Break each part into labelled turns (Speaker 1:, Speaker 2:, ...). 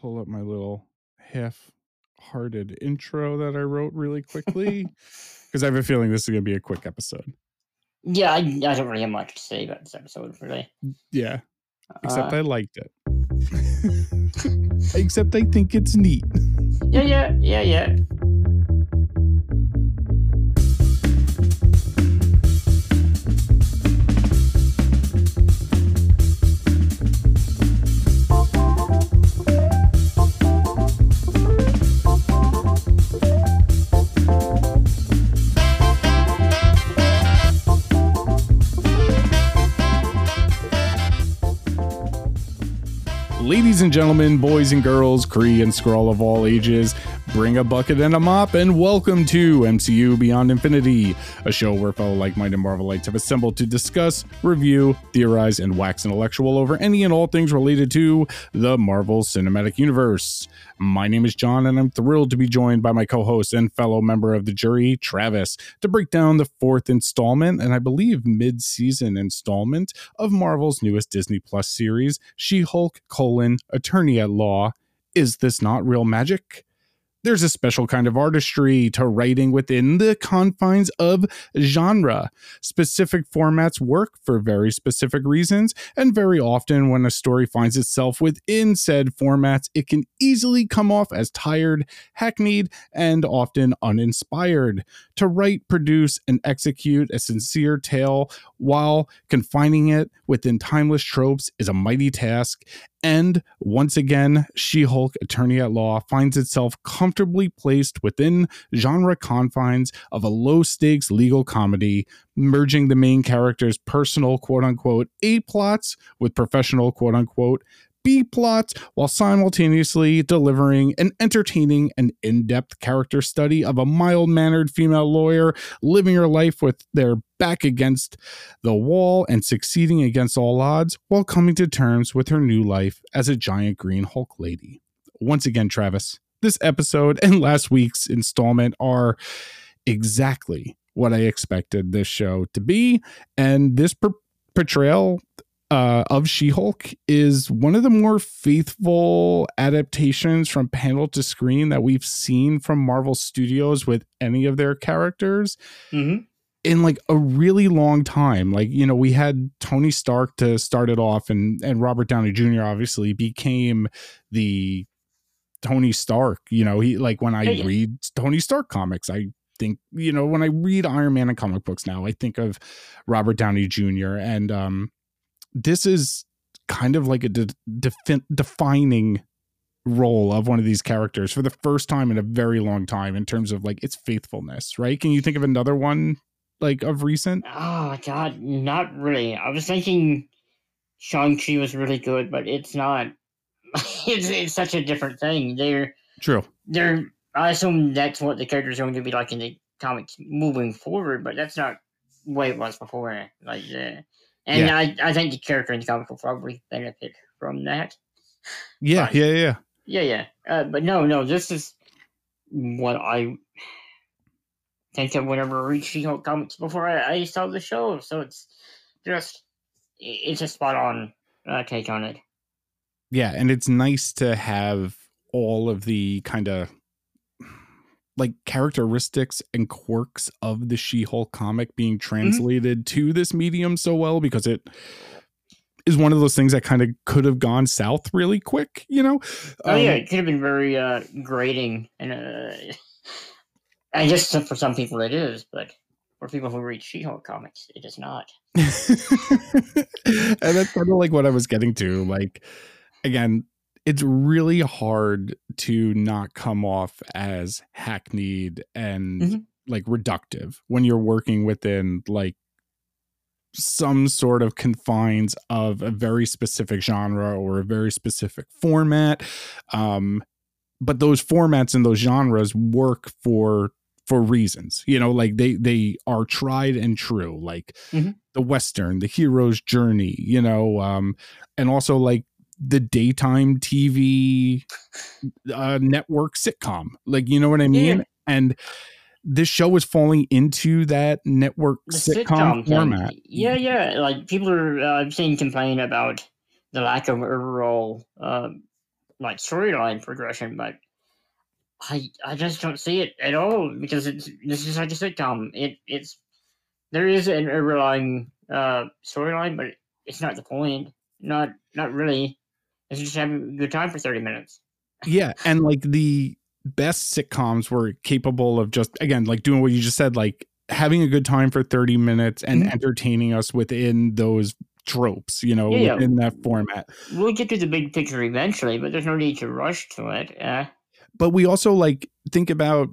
Speaker 1: pull up my little half-hearted intro that I wrote really quickly because I have a feeling this is going to be a quick episode.
Speaker 2: Yeah, I, I don't really have much to say about this episode, really.
Speaker 1: Yeah, except
Speaker 2: Uh,
Speaker 1: I liked it. except I think it's neat.
Speaker 2: yeah, yeah, yeah, yeah.
Speaker 1: Ladies and gentlemen, boys and girls, Kree and Skrull of all ages, bring a bucket and a mop and welcome to MCU Beyond Infinity, a show where fellow like-minded Marvelites have assembled to discuss, review, theorize, and wax intellectual over any and all things related to the Marvel Cinematic Universe. My name is John, and I'm thrilled to be joined by my co-host and fellow member of the jury, Travis, to break down the fourth installment and I believe mid-season installment of Marvel's newest Disney Plus series, She-Hulk: colon, Attorney at Law. Is this not real magic? There's a special kind of artistry to writing within the confines of genre. Specific formats work for very specific reasons, and very often, when a story finds itself within said formats, it can easily come off as tired, hackneyed, and often uninspired. To write, produce, and execute a sincere tale while confining it within timeless tropes is a mighty task, and once again, She Hulk Attorney at Law finds itself comfortably placed within genre confines of a low stakes legal comedy, merging the main character's personal quote unquote A plots with professional quote unquote B plots while simultaneously delivering an entertaining and in depth character study of a mild mannered female lawyer living her life with their back against the wall and succeeding against all odds while coming to terms with her new life as a giant green Hulk lady. Once again, Travis, this episode and last week's installment are exactly what I expected this show to be. And this per- portrayal uh, of She Hulk is one of the more faithful adaptations from panel to screen that we've seen from Marvel Studios with any of their characters
Speaker 2: Mm-hmm.
Speaker 1: in like a really long time. Like, you know, we had Tony Stark to start it off and and Robert Downey Jr. obviously became the Tony Stark. You know, he like when I
Speaker 2: yeah.
Speaker 1: read Tony Stark comics, I think, you know, when I read Iron Man and comic books now, I think of Robert Downey Jr. and um this is kind of like a de- defi- defining role of one of these characters for the first time in a very long time in terms of like its faithfulness, right? Can you think of another one like of recent?
Speaker 2: Oh god, not really. I was thinking Shang-Chi was really good, but it's not. it's, it's such a different thing. They're
Speaker 1: True.
Speaker 2: they're I assume that's what the character's going to be like in the comics moving forward, but that's not the way it was before. Like uh, and
Speaker 1: Yeah.
Speaker 2: I, I think the character in the comic will probably benefit from that.
Speaker 1: Yeah,
Speaker 2: Fine.
Speaker 1: yeah, yeah.
Speaker 2: Yeah, yeah. Uh, but no, no, this is what I think of whenever I read She-Hulk comics before I, I saw the show. So it's just, it's a spot on uh, take on it.
Speaker 1: Yeah, and it's nice to have all of the kind of like characteristics and quirks of the She-Hulk comic being translated to this medium so well because it is one of those things that kind of could have gone south really quick, you know?
Speaker 2: Oh yeah,
Speaker 1: Um,
Speaker 2: it could have been very uh, grating, and uh, I guess for some people it is, but for people who read She-Hulk comics, it is not.
Speaker 1: and that's kind of like what I was getting to. Like, again, it's really hard to not come off as hackneyed and
Speaker 2: Mhm.
Speaker 1: like reductive when you're working within like some sort of confines of a very specific genre or a very specific format. Um, but those formats and those genres work for for reasons you know like they they are tried and true like
Speaker 2: Mhm.
Speaker 1: the western the hero's journey you know um and also like the daytime tv uh network sitcom like you know what i mean
Speaker 2: Yeah.
Speaker 1: and this show is falling into that network sitcom,
Speaker 2: thing.
Speaker 1: format
Speaker 2: Yeah, yeah. Like people are, uh, I've seen complain about the lack of overall uh, like storyline progression, but I I just don't see it at all because it's this is like a sitcom. It it's there is an underlying uh, storyline, but it's not the point. Not not really. It's just having a good time for thirty minutes.
Speaker 1: Yeah, and like the best sitcoms were capable of just again like doing what you just said, like having a good time for thirty minutes and
Speaker 2: Mhm.
Speaker 1: entertaining us within those tropes, you know,
Speaker 2: Yeah, yeah.
Speaker 1: within that format.
Speaker 2: We'll get to the big picture eventually, but there's no need to rush to it. Uh,
Speaker 1: but we also like think about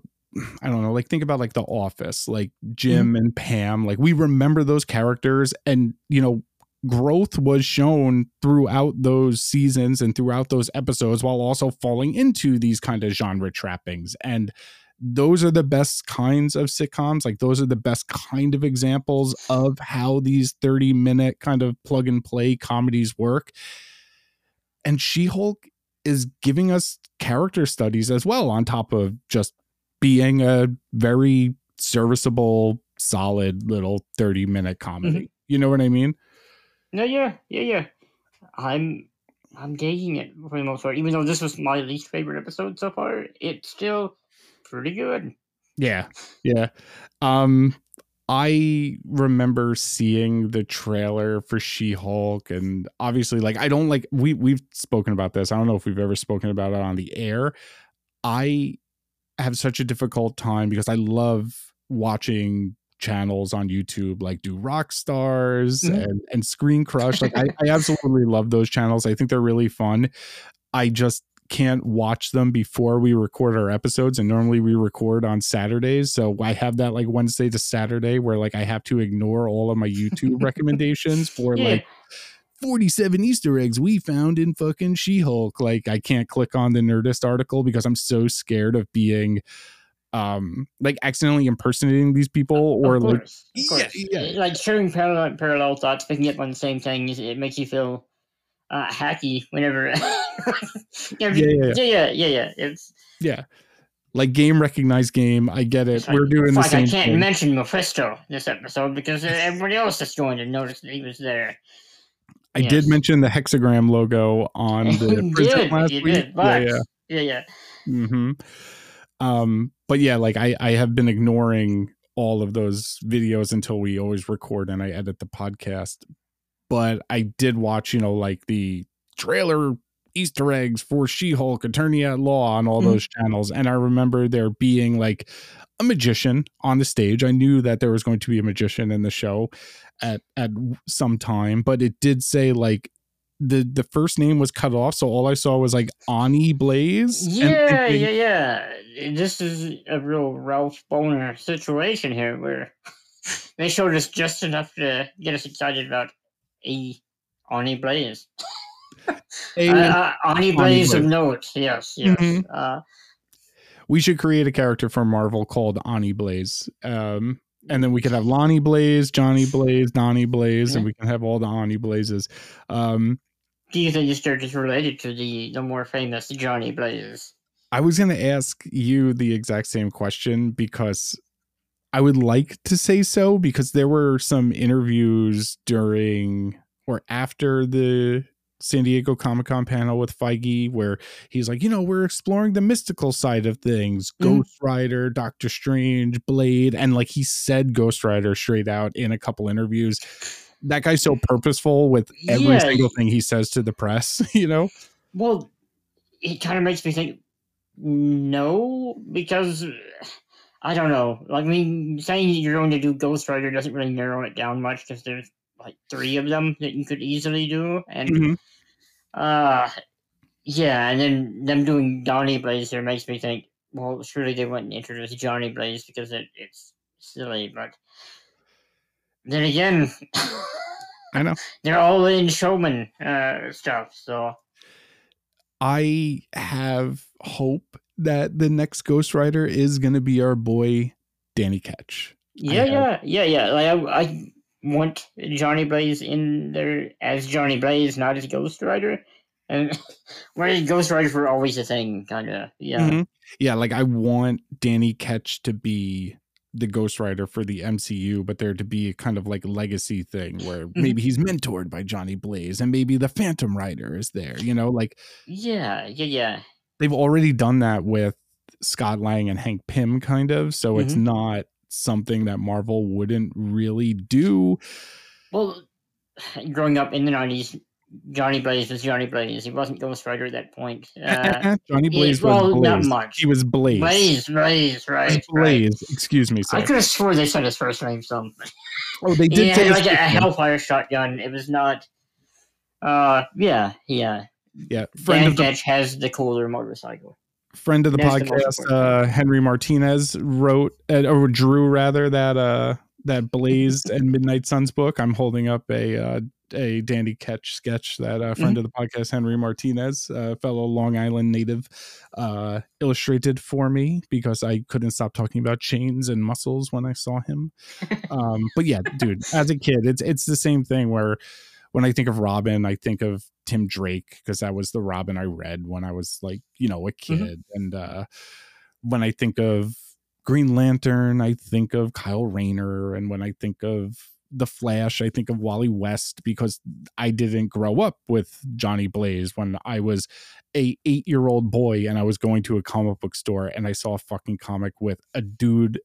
Speaker 1: I don't know, like think about like The Office, like Jim and Pam. Like we remember those characters, and you know, growth was shown throughout those seasons and throughout those episodes, while also falling into these kind of genre trappings. And those are the best kinds of sitcoms. Like those are the best kind of examples of how these 30 minute kind of plug and play comedies work. And She Hulk is giving us character studies as well, on top of just being a very serviceable, solid little 30 minute comedy. Mm-hmm. You know what I mean?
Speaker 2: No, yeah, yeah, yeah. I'm I'm digging it for the most part. Even though this was my least favorite episode so far, it's still pretty good.
Speaker 1: Yeah. Yeah. Um I remember seeing the trailer for She-Hulk and obviously like I don't like we we've spoken about this. I don't know if we've ever spoken about it on the air. I have such a difficult time because I love watching channels on YouTube like New Rockstars
Speaker 2: Mhm.
Speaker 1: and and screen crush like I, I absolutely love those channels i think they're really fun i just can't watch them before we record our episodes and normally we record on saturdays so i have that like wednesday to saturday where like i have to ignore all of my youtube recommendations for
Speaker 2: Yeah.
Speaker 1: like 47 Easter eggs we found in fucking She Hulk. Like, I can't click on the Nerdist article because I'm so scared of being, um, like accidentally impersonating these people or
Speaker 2: of
Speaker 1: like,
Speaker 2: of
Speaker 1: Yeah,
Speaker 2: course.
Speaker 1: yeah.
Speaker 2: Like sharing parallel parallel thoughts, picking up on the same things, it makes you feel uh, hacky whenever. yeah,
Speaker 1: Yeah, yeah, yeah.
Speaker 2: yeah, yeah, yeah, yeah. It's,
Speaker 1: yeah, like game recognized game. I get it.
Speaker 2: like,
Speaker 1: We're doing
Speaker 2: it's
Speaker 1: the
Speaker 2: like
Speaker 1: same
Speaker 2: I can't
Speaker 1: thing.
Speaker 2: mention Mephisto this episode because uh, everybody else that's joined and noticed that he was there.
Speaker 1: I did mention the hexagram logo on the
Speaker 2: you did,
Speaker 1: last week.
Speaker 2: did,
Speaker 1: yeah,
Speaker 2: but
Speaker 1: yeah.
Speaker 2: yeah, yeah.
Speaker 1: Um, but yeah, like I, I have been ignoring all of those videos until we always record and I edit the podcast. But I did watch, you know, like the trailer Easter eggs for She Hulk, Attorney at Law on all
Speaker 2: Mhm.
Speaker 1: those channels. And I remember there being like a magician on the stage. I knew that there was going to be a magician in the show at at some time, but it did say like the the first name was cut off, so all I saw was like Ani Blaze.
Speaker 2: Yeah, yeah, yeah. This is a real Ralph Bohner situation here where they showed us just enough to get us excited about a Ani Blaze.
Speaker 1: A-
Speaker 2: Uh, uh, Ani Blaze of note, yes, yes.
Speaker 1: Mhm.
Speaker 2: Uh,
Speaker 1: we should create a character for Marvel called Ani Blaze. Um, and then we could have Lonnie Blaze, Johnny Blaze, Donnie Blaze, and we can have all the Ani Blazes. Um,
Speaker 2: do you think this character is related to the, the more famous Johnny Blaze?
Speaker 1: I was going to ask you the exact same question because I would like to say so because there were some interviews during or after the San Diego Comic Con panel with Feige where he's like, you know, we're exploring the mystical side of things
Speaker 2: Mhm.
Speaker 1: Ghost Rider, Doctor Strange, Blade. And like he said Ghost Rider straight out in a couple interviews. That guy's so purposeful with every
Speaker 2: Yeah.
Speaker 1: single thing he says to the press, you know?
Speaker 2: Well, it kind of makes me think no, because I don't know. Like, I mean, saying you're going to do Ghost Rider doesn't really narrow it down much because there's like three of them that you could easily do, and
Speaker 1: Mhm.
Speaker 2: Uh, yeah, and then them doing Johnny Blaze here makes me think. Well, surely they wouldn't introduce Johnny Blaze because it, it's silly, but then again,
Speaker 1: I know.
Speaker 2: they're all in showman uh, stuff, so.
Speaker 1: I have hope that the next Ghost Rider is going to be our boy Danny Ketch.
Speaker 2: Yeah, yeah, yeah, yeah. Like I, I want Johnny Blaze in there as Johnny Blaze, not as Ghost Rider. And where Ghost Riders were always a thing, kind of. Yeah.
Speaker 1: Mhm. Yeah, like I want Danny Ketch to be the Ghost Rider for the MCU, but there to be a kind of like legacy thing where
Speaker 2: Mm-hmm.
Speaker 1: maybe he's mentored by Johnny Blaze and maybe the Phantom Rider is there, you know, like
Speaker 2: Yeah, yeah, yeah.
Speaker 1: they've already done that with Scott Lang and Hank Pym, kind of. So it's
Speaker 2: Mhm.
Speaker 1: not something that Marvel wouldn't really do.
Speaker 2: Well, growing up in the nineties, Johnny Blaze was Johnny Blaze. He wasn't Ghost Rider at that point. Uh,
Speaker 1: Johnny
Speaker 2: yeah,
Speaker 1: Blaze
Speaker 2: well,
Speaker 1: was
Speaker 2: not much.
Speaker 1: He was Blaze.
Speaker 2: Blaze, Blaze, right? right.
Speaker 1: Blaze. Excuse me, sir.
Speaker 2: I could have swore they said his first name something.
Speaker 1: Oh, they did say
Speaker 2: like a,
Speaker 1: name.
Speaker 2: Hellfire shotgun. It was not. Uh, yeah, yeah.
Speaker 1: Yeah, friend
Speaker 2: Dan
Speaker 1: of the
Speaker 2: Ketch has the cooler motorcycle.
Speaker 1: Friend of the
Speaker 2: That's
Speaker 1: podcast,
Speaker 2: important
Speaker 1: uh, Henry Martinez wrote uh, or drew rather that uh that Blazed and Midnight Suns book. I'm holding up a uh, a Danny Ketch sketch that a
Speaker 2: Mm-hmm.
Speaker 1: friend of the podcast, Henry Martinez, a fellow Long Island native, uh, illustrated for me because I couldn't stop talking about chains and muscles when I saw him. um, but yeah, dude, as a kid, it's it's the same thing where when I think of Robin, I think of Tim Drake because that was the Robin I read when I was like, you know, a kid. And uh, when I think of Green Lantern, I think of Kyle Rayner. And when I think of The Flash, I think of Wally West because I didn't grow up with Johnny Blaze when I was a eight year old boy and I was going to a comic book store and I saw a fucking comic with a dude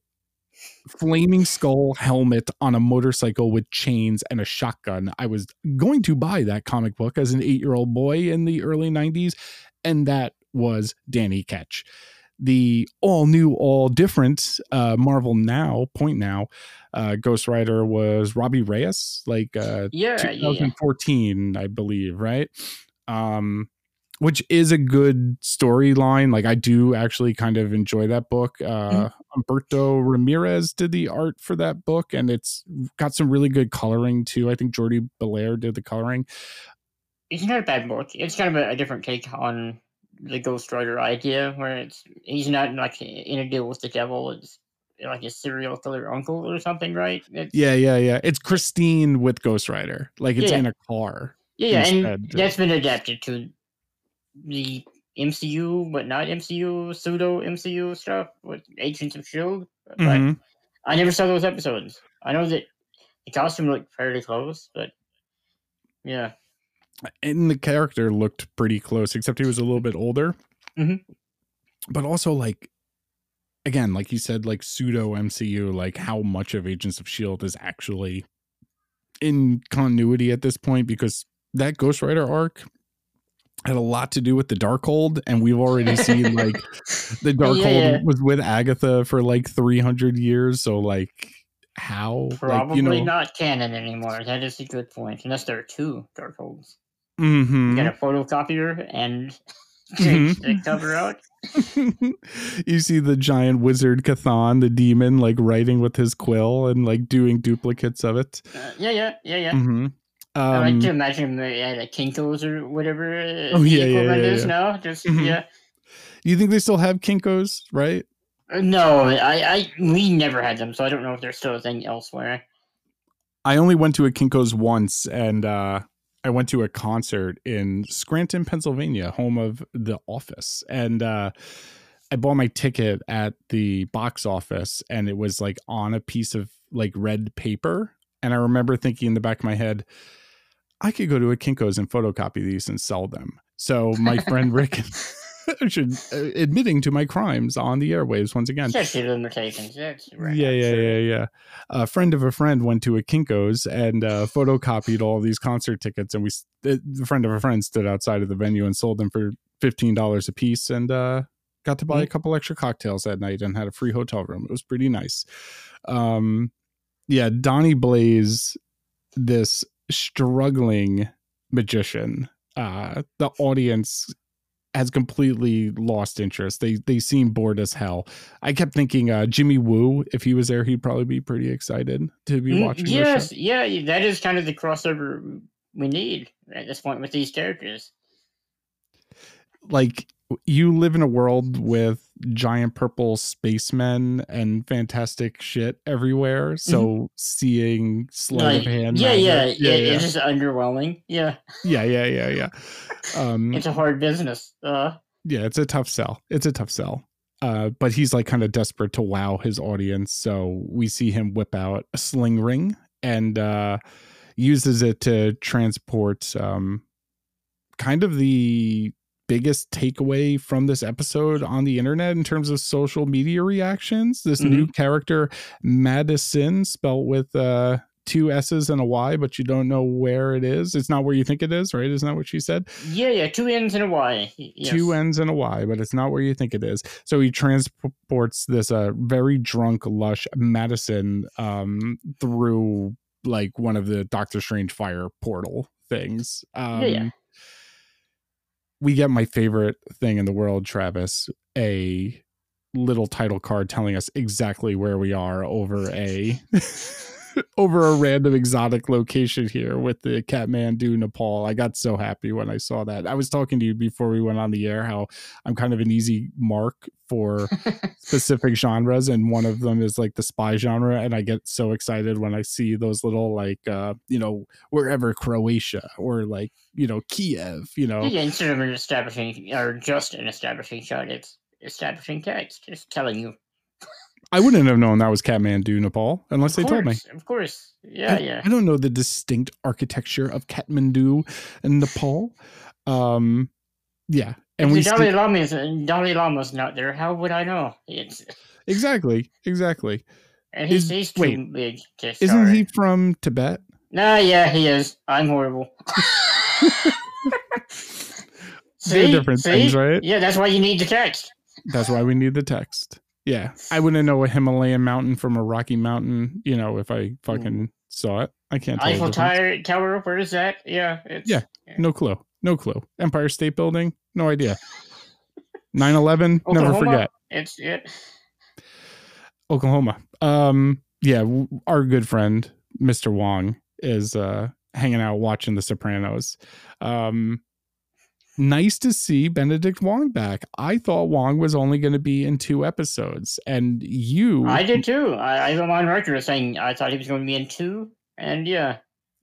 Speaker 1: flaming skull helmet on a motorcycle with chains and a shotgun. I was going to buy that comic book as an eight year old boy in the early 90s, and that was Danny Ketch. The all new, all different uh, Marvel Now, Point Now, uh, Ghost Rider was Robbie Reyes, like uh,
Speaker 2: Yeah, yeah, yeah.
Speaker 1: 2014, I believe, right? Um, which is a good storyline. Like I do actually kind of enjoy that book. Uh, Umberto Ramirez did the art for that book, and it's got some really good coloring too. I think Jordie Bellaire did the coloring.
Speaker 2: It's not a bad book. It's kind of a, a different take on the Ghost Rider idea, where it's he's not like in a deal with the devil. It's like a serial killer uncle or something, right? It's,
Speaker 1: Yeah, yeah, yeah. It's Christine with Ghost Rider. Like it's
Speaker 2: Yeah.
Speaker 1: in a car.
Speaker 2: yeah, yeah, and that's been adapted to the MCU, but not MCU, pseudo MCU stuff with Agents of Shield. But
Speaker 1: Mhm.
Speaker 2: I never saw those episodes. I know that the costume looked fairly close, but yeah,
Speaker 1: and the character looked pretty close, except he was a little bit older.
Speaker 2: Mhm.
Speaker 1: But also, like, again, like you said, like pseudo MCU, like how much of Agents of S.H.I.E.L.D. is actually in continuity at this point because that Ghost Rider arc had a lot to do with the Darkhold, and we've already seen like the Darkhold
Speaker 2: Yeah, yeah.
Speaker 1: was with Agatha for like 300 years. So, like, how?
Speaker 2: probably
Speaker 1: like, you know,
Speaker 2: not canon anymore. That is a good point. Unless there are two Darkholds.
Speaker 1: mhm.
Speaker 2: You got a photocopier and
Speaker 1: Mhm.
Speaker 2: the cover out.
Speaker 1: you see the giant wizard Chthon, the demon, like writing with his quill and like doing duplicates of it.
Speaker 2: Uh, yeah, yeah, yeah, yeah.
Speaker 1: Hmm
Speaker 2: I like
Speaker 1: Um,
Speaker 2: to imagine the yeah, the Kinkos or whatever
Speaker 1: Oh, yeah, yeah, yeah,
Speaker 2: is
Speaker 1: yeah.
Speaker 2: now. Just
Speaker 1: Mhm.
Speaker 2: yeah.
Speaker 1: you think they still have Kinkos, right?
Speaker 2: Uh, No, I, I we never had them, so I don't know if they're still a thing elsewhere.
Speaker 1: I only went to a Kinkos once, and uh, I went to a concert in Scranton, Pennsylvania, home of The Office, and uh, I bought my ticket at the box office, and it was like on a piece of like red paper, and I remember thinking in the back of my head, I could go to a Kinkos and photocopy these and sell them. So my friend Rick. should uh, admitting to my crimes on the airwaves once again.
Speaker 2: Statute limitations. Right.
Speaker 1: Yeah, yeah,
Speaker 2: sure.
Speaker 1: yeah, yeah. A friend of a friend went to a Kinkos and uh, photocopied all these concert tickets, and we, the friend of a friend, stood outside of the venue and sold them for fifteen dollars a piece, and uh, got to buy a couple extra cocktails that night and had a free hotel room. It was pretty nice. Um, yeah, Donnie Blaze, this struggling magician. Uh, the audience has completely lost interest. They they seem bored as hell. I kept thinking uh Jimmy Woo, if he was there, he'd probably be pretty excited to be
Speaker 2: Mm,
Speaker 1: watching this
Speaker 2: yes, yeah, that is kind of the crossover we need at this point with these characters.
Speaker 1: Like you live in a world with giant purple spacemen and fantastic shit everywhere. So seeing sleight of
Speaker 2: Mm-hmm.
Speaker 1: Hand,
Speaker 2: yeah, yeah, yeah,
Speaker 1: yeah,
Speaker 2: It's just underwhelming. Yeah,
Speaker 1: yeah, yeah, yeah, yeah. Um,
Speaker 2: it's a hard business. Uh,
Speaker 1: yeah, it's a tough sell. It's a tough sell. Uh, but he's like kind of desperate to wow his audience. So we see him whip out a sling ring and uh, uses it to transport um, kind of the biggest takeaway from this episode on the internet in terms of social media reactions. This new character, Madisynn, spelled with uh, two S's and a Y, but you don't know where it is. It's not where you think it is, right? Isn't that what she said?
Speaker 2: Yeah, yeah, two N's and a Y. Yes.
Speaker 1: Two N's and a Y, but it's not where you think it is. So he transports this uh, very drunk, lush Madisynn um, through like one of the Doctor Strange fire portal things. Um,
Speaker 2: Yeah, yeah.
Speaker 1: We get my favorite thing in the world, Travis, a little title card telling us exactly where we are over a over a random exotic location here with the Kathmandu, Nepal. I got so happy when I saw that. I was talking to you before we went on the air how I'm kind of an easy mark for specific genres and one of them is like the spy genre and I get so excited when I see those little like uh you know wherever Croatia or like you know Kiev, you know.
Speaker 2: Yeah, instead of an establishing or just an establishing shot, it's establishing text, just telling you.
Speaker 1: I wouldn't have known that was Kathmandu, Nepal unless they
Speaker 2: of
Speaker 1: told me.
Speaker 2: Of course. Yeah,
Speaker 1: I,
Speaker 2: yeah.
Speaker 1: I don't know the distinct architecture of Kathmandu and Nepal. Um, yeah, and
Speaker 2: if
Speaker 1: we
Speaker 2: the Dalai
Speaker 1: see,
Speaker 2: Lama is Dalai Lama's not there, how would I know? It's
Speaker 1: exactly, exactly.
Speaker 2: and he's,
Speaker 1: Is-
Speaker 2: he's too
Speaker 1: wait,
Speaker 2: big to
Speaker 1: Isn't he from Tibet?
Speaker 2: Nah, yeah, he is. I'm horrible.
Speaker 1: They're different things, right?
Speaker 2: Yeah, that's why you need the text.
Speaker 1: That's why we need the text. Yeah, I wouldn't know a Himalayan mountain from a Rocky Mountain. You know, if I fucking saw it, I can't tell.
Speaker 2: Eiffel. Tower, Tower, where is that? Yeah, it's
Speaker 1: Yeah. No clue. No clue. Empire State Building. No idea. 9-11, never forget.
Speaker 2: It's it.
Speaker 1: Oklahoma. Um, yeah, our good friend Mr. Wong is uh hanging out watching The Sopranos. Um, nice to see Benedict Wong back. I thought Wong was only going to be in two episodes, and you,
Speaker 2: I did too. I, I'm on record as saying I thought he was going to be in two, and yeah,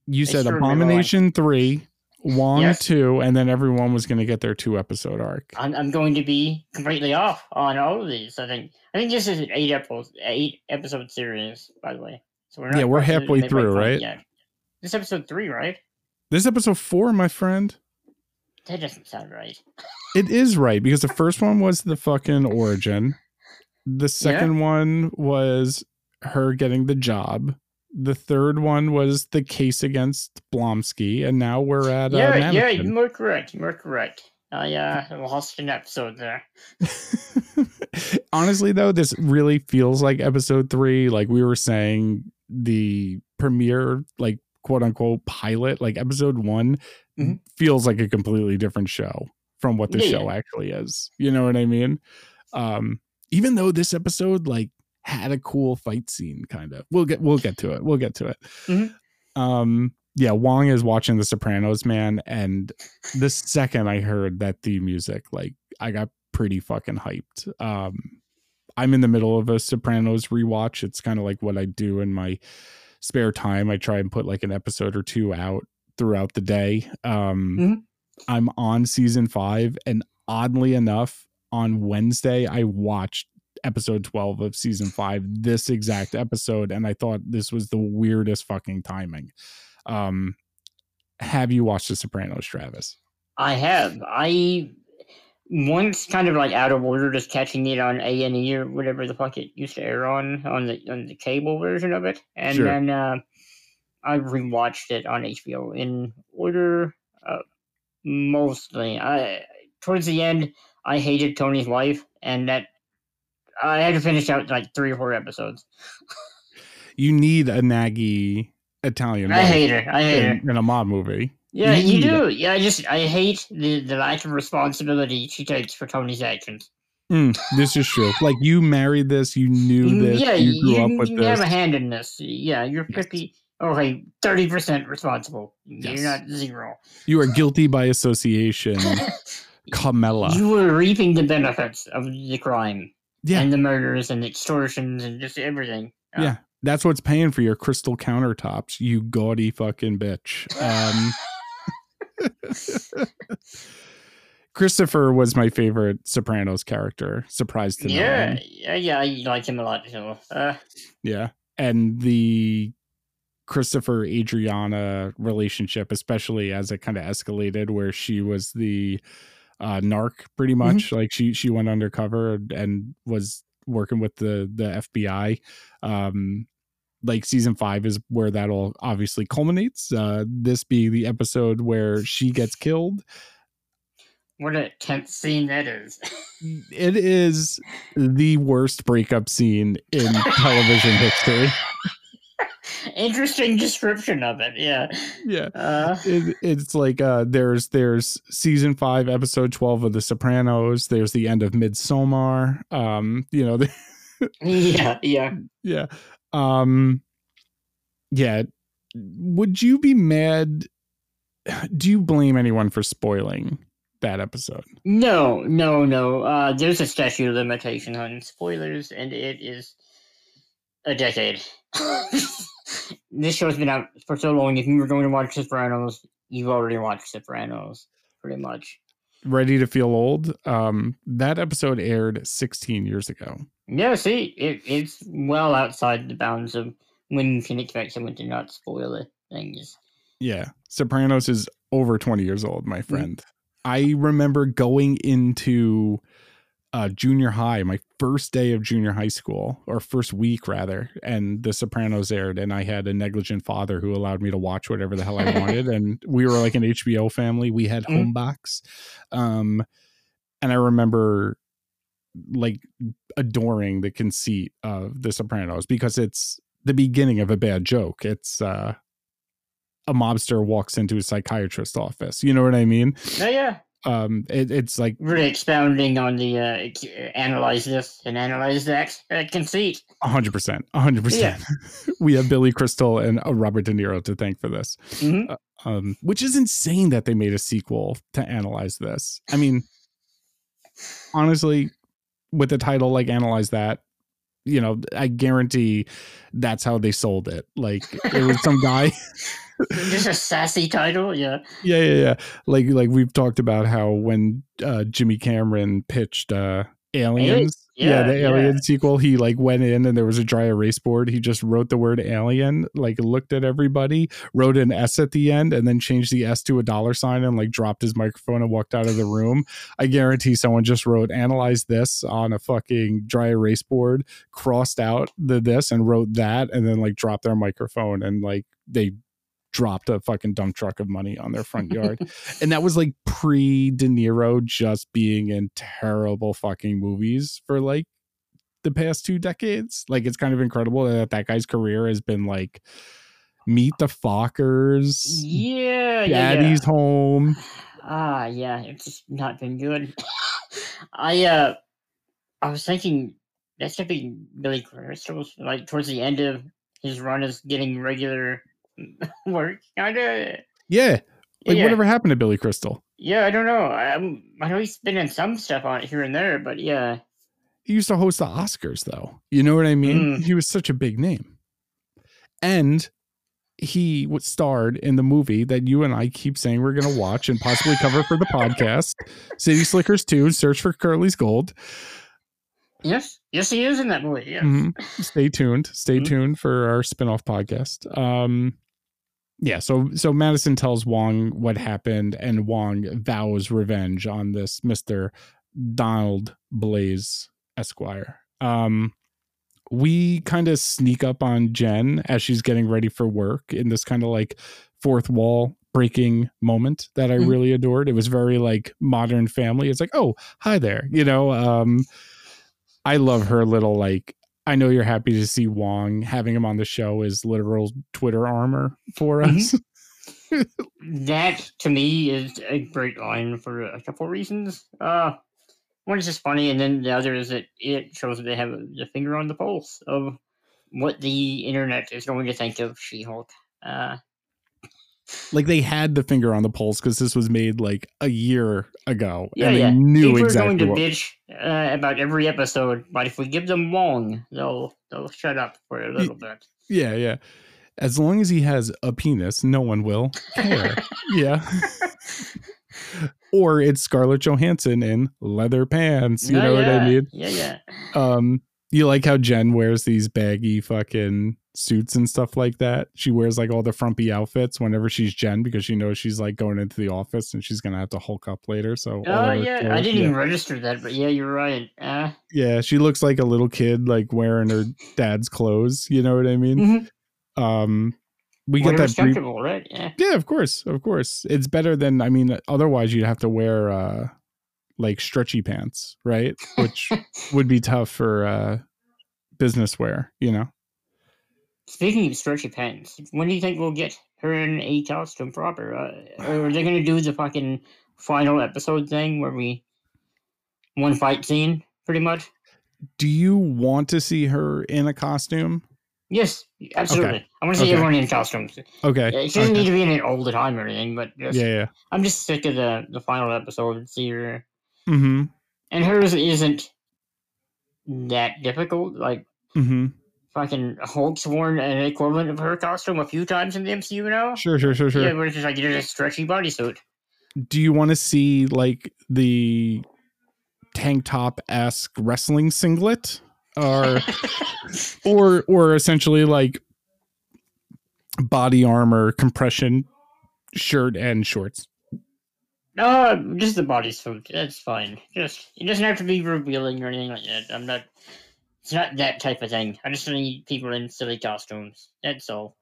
Speaker 1: you said. Abomination three, Wong
Speaker 2: Yes.
Speaker 1: two, and then everyone was going to get their two episode arc.
Speaker 2: I'm, I'm going to be completely off on all of these. I think I think this is an eight episode eight episode series, by the way. So we're
Speaker 1: Yeah, we're
Speaker 2: quite to the
Speaker 1: halfway through, right?
Speaker 2: yet. This episode three, right?
Speaker 1: This episode four, my friend.
Speaker 2: That doesn't sound right.
Speaker 1: It is right because the first one was the fucking origin. The second one was her getting the job. The third one was the case against Blonsky, and now we're at uh,
Speaker 2: yeah, yeah,
Speaker 1: Mannequin.
Speaker 2: you were correct. You were correct. I uh, lost an episode there.
Speaker 1: Honestly, though, this really feels like episode three. Like we were saying, the premiere, like quote unquote pilot, like episode one,
Speaker 2: Mhm.
Speaker 1: feels like a completely different show from what the
Speaker 2: Yeah,
Speaker 1: show actually is. You know what I mean? Um, even though this episode like had a cool fight scene, kind of. We'll get we'll get to it. We'll get to it.
Speaker 2: Mhm.
Speaker 1: Um, yeah, Wong is watching The Sopranos, man, and the second I heard that theme music, like I got pretty fucking hyped. Um, I'm in the middle of a Sopranos rewatch. It's kind of like what I do in my spare time. I try and put like an episode or two out throughout the day. Um,
Speaker 2: Mhm.
Speaker 1: I'm on season five, and oddly enough, on Wednesday I watched episode 12 of season five, this exact episode, and I thought this was the weirdest fucking timing. Um, have you watched The Sopranos, Travis?
Speaker 2: I have. I once kind of like out of order, just catching it on A and E or whatever the fuck it used to air on on the on the cable version of it, and
Speaker 1: Sure.
Speaker 2: then uh, I rewatched it on HBO in order. Uh, mostly, I towards the end, I hated Tony's wife, and that I had to finish out like three or four episodes.
Speaker 1: You need a naggy Italian
Speaker 2: I hate her. I hate her.
Speaker 1: in, in a mob movie.
Speaker 2: Yeah,
Speaker 1: You
Speaker 2: you do. Yeah, I just I hate the the lack of responsibility she takes for Tony's actions.
Speaker 1: Mm, this is true. Like you married this, you knew this,
Speaker 2: yeah,
Speaker 1: you grew
Speaker 2: you,
Speaker 1: up with
Speaker 2: you
Speaker 1: this.
Speaker 2: have a hand in this. Yeah, you're fifty. Okay, thirty percent responsible.
Speaker 1: Yes.
Speaker 2: You're not zero.
Speaker 1: You are guilty by association, Carmela.
Speaker 2: you were reaping the benefits of the crime
Speaker 1: yeah,
Speaker 2: and the murders and the extortions and just everything. Uh,
Speaker 1: yeah. That's what's paying for your crystal countertops, you gaudy fucking bitch. Um, Christopher was my favorite Sopranos character. Surprised to know.
Speaker 2: Yeah, yeah, yeah. I like him a lot. So, uh,
Speaker 1: Yeah. And the Christopher Adriana relationship, especially as it kind of escalated, where she was the uh, narc pretty
Speaker 2: Mm-hmm.
Speaker 1: much. Like she she went undercover and was working with the the FBI. Um, like season five is where that all obviously culminates. Uh, this being the episode where she gets killed.
Speaker 2: what a tense scene that is.
Speaker 1: It is the worst breakup scene in television history.
Speaker 2: Interesting description of it. Yeah.
Speaker 1: Yeah.
Speaker 2: Uh,
Speaker 1: it, it's like uh there's there's season five episode 12 of the sopranos there's the end of midsummer um you know the,
Speaker 2: yeah, yeah.
Speaker 1: yeah um yeah would you be mad do you blame anyone for spoiling that episode
Speaker 2: No, no, no. Uh, there's a statute of limitation on spoilers, and it is a decade. this show's been out for so long. If you were going to watch Sopranos, you've already watched Sopranos, pretty much.
Speaker 1: ready to feel old um that episode aired 16 years ago
Speaker 2: Yeah, see, it, it's well outside the bounds of when you can expect someone to not spoil it. Things.
Speaker 1: Yeah. Sopranos is over 20 years old, my
Speaker 2: Mm-hmm.
Speaker 1: friend. I remember going into uh, junior high, my first day of junior high school, or first week rather, and The Sopranos aired, and I had a negligent father who allowed me to watch whatever the hell I wanted. and we were like an HBO family. We had
Speaker 2: Mhm.
Speaker 1: home box. Um, and I remember like adoring the conceit of The Sopranos because it's the beginning of a bad joke. It's uh a mobster walks into a psychiatrist's office. You know what I mean?
Speaker 2: No, yeah,
Speaker 1: Um, it, it's like
Speaker 2: really expounding on the uh, analyze this and analyze that uh, conceit.
Speaker 1: hundred percent, hundred percent. We have Billy Crystal and uh, Robert De Niro to thank for this.
Speaker 2: Mhm.
Speaker 1: Um, which is insane that they made a sequel to analyze this. I mean, honestly, with the title like analyze that, you know, I guarantee that's how they sold it. Like it was some guy.
Speaker 2: Just a sassy title, yeah.
Speaker 1: yeah yeah yeah. Like like we've talked about how when uh jimmy cameron pitched uh aliens yeah,
Speaker 2: Yeah,
Speaker 1: the
Speaker 2: yeah.
Speaker 1: alien sequel he like went in and there was a dry erase board. He just wrote the word alien like looked at everybody wrote an s at the end and then changed the s to a dollar sign and like dropped his microphone and walked out of the room. I guarantee someone just wrote analyze this on a fucking dry erase board crossed out the this and wrote that and then like dropped their microphone and like they dropped a fucking dump truck of money on their front yard. and that was like pre De Niro just being in terrible fucking movies for like the past two decades. Like it's kind of incredible that that guy's career has been like Meet the Fockers,
Speaker 2: Yeah, yeah, yeah.
Speaker 1: Daddy's Home.
Speaker 2: Ah, yeah, it's just not been good. I uh, I was thinking that should be Billy Crystal's like towards the end of his run as getting regular work, kind of.
Speaker 1: Yeah. Like
Speaker 2: yeah.
Speaker 1: whatever happened to Billy Crystal?
Speaker 2: Yeah, I don't know. I, I'm- I know he's been in some stuff on it here and there, but yeah,
Speaker 1: He used to host the Oscars though. You know what I mean?
Speaker 2: Mm.
Speaker 1: He was such a big name. And he was starred in the movie that you and I keep saying we're going to watch and possibly cover for the podcast, City Slickers 2, Search for Curly's Gold.
Speaker 2: yes, yes, he is in that movie. Yeah,
Speaker 1: Mhm. Stay tuned. Stay
Speaker 2: Mhm.
Speaker 1: tuned for our spin-off podcast. Um yeah, so so Madisynn tells Wong what happened and Wong vows revenge on this Mr. Donald Blaze Esquire. Um we kind of sneak up on Jen as she's getting ready for work in this kind of like fourth wall breaking moment that I
Speaker 2: Mhm.
Speaker 1: really adored. It was very like modern family. It's like, "Oh, hi there." You know, um I love her little like I know you're happy to see Wong having him on the show is literal Twitter armor for us.
Speaker 2: that to me is a great line for a couple of reasons. Uh, one is just funny, and then the other is that it shows that they have the finger on the pulse of what the internet is going to think of She-Hulk. Uh,
Speaker 1: like they had the finger on the pulse because this was made like a year ago,
Speaker 2: yeah,
Speaker 1: and they
Speaker 2: yeah.
Speaker 1: knew
Speaker 2: People
Speaker 1: exactly
Speaker 2: are going to
Speaker 1: what.
Speaker 2: bitch uh, about every episode, but if we give them Wong, they'll they'll shut up for a little bit.
Speaker 1: Yeah, yeah. As long as he has a penis, no one will care. yeah. or it's Scarlett Johansson in leather pants. You
Speaker 2: No,
Speaker 1: know what I mean?
Speaker 2: Yeah, yeah.
Speaker 1: Um, you like how Jen wears these baggy fucking suits and stuff like that. She wears like all the frumpy outfits whenever she's Jen because she knows she's like going into the office and she's gonna have to hulk up later. So
Speaker 2: Oh, yeah. I didn't
Speaker 1: yeah.
Speaker 2: even register that, but yeah, you're right. Uh,
Speaker 1: yeah, she looks like a little kid like wearing her dad's clothes. You know what I mean?
Speaker 2: mhm.
Speaker 1: Um, we get that brief,
Speaker 2: right? Yeah.
Speaker 1: Yeah, of course, of course. It's better than I mean. Otherwise, you'd have to wear uh like stretchy pants, right? Which would be tough for uh business wear. You know.
Speaker 2: Speaking of stretchy pants, when do you think we'll get her in a costume proper? Uh, are they going to do the fucking final episode thing where we one fight scene, pretty much?
Speaker 1: Do you want to see her in a costume?
Speaker 2: Yes, absolutely. I want to see
Speaker 1: Okay.
Speaker 2: everyone in costumes.
Speaker 1: Okay.
Speaker 2: It doesn't
Speaker 1: okay.
Speaker 2: need to be in it all the time or anything, but just,
Speaker 1: Yeah, yeah.
Speaker 2: I'm just sick of the the final episode and see her.
Speaker 1: Mm-hmm.
Speaker 2: And hers isn't that difficult. Like
Speaker 1: Mm-hmm.
Speaker 2: Fucking Hulk's worn an equivalent of her costume a few times in the MCU now.
Speaker 1: Sure, sure, sure, sure.
Speaker 2: Yeah, but it's just like you're just a stretchy bodysuit.
Speaker 1: Do you want to see like the tank top esque wrestling singlet? Or or or essentially like body armor compression shirt and shorts.
Speaker 2: No, just the bodysuit. That's fine. Just it doesn't have to be revealing or anything like that. I'm not. It's not that type of thing. I just need people in silly costumes. That's all.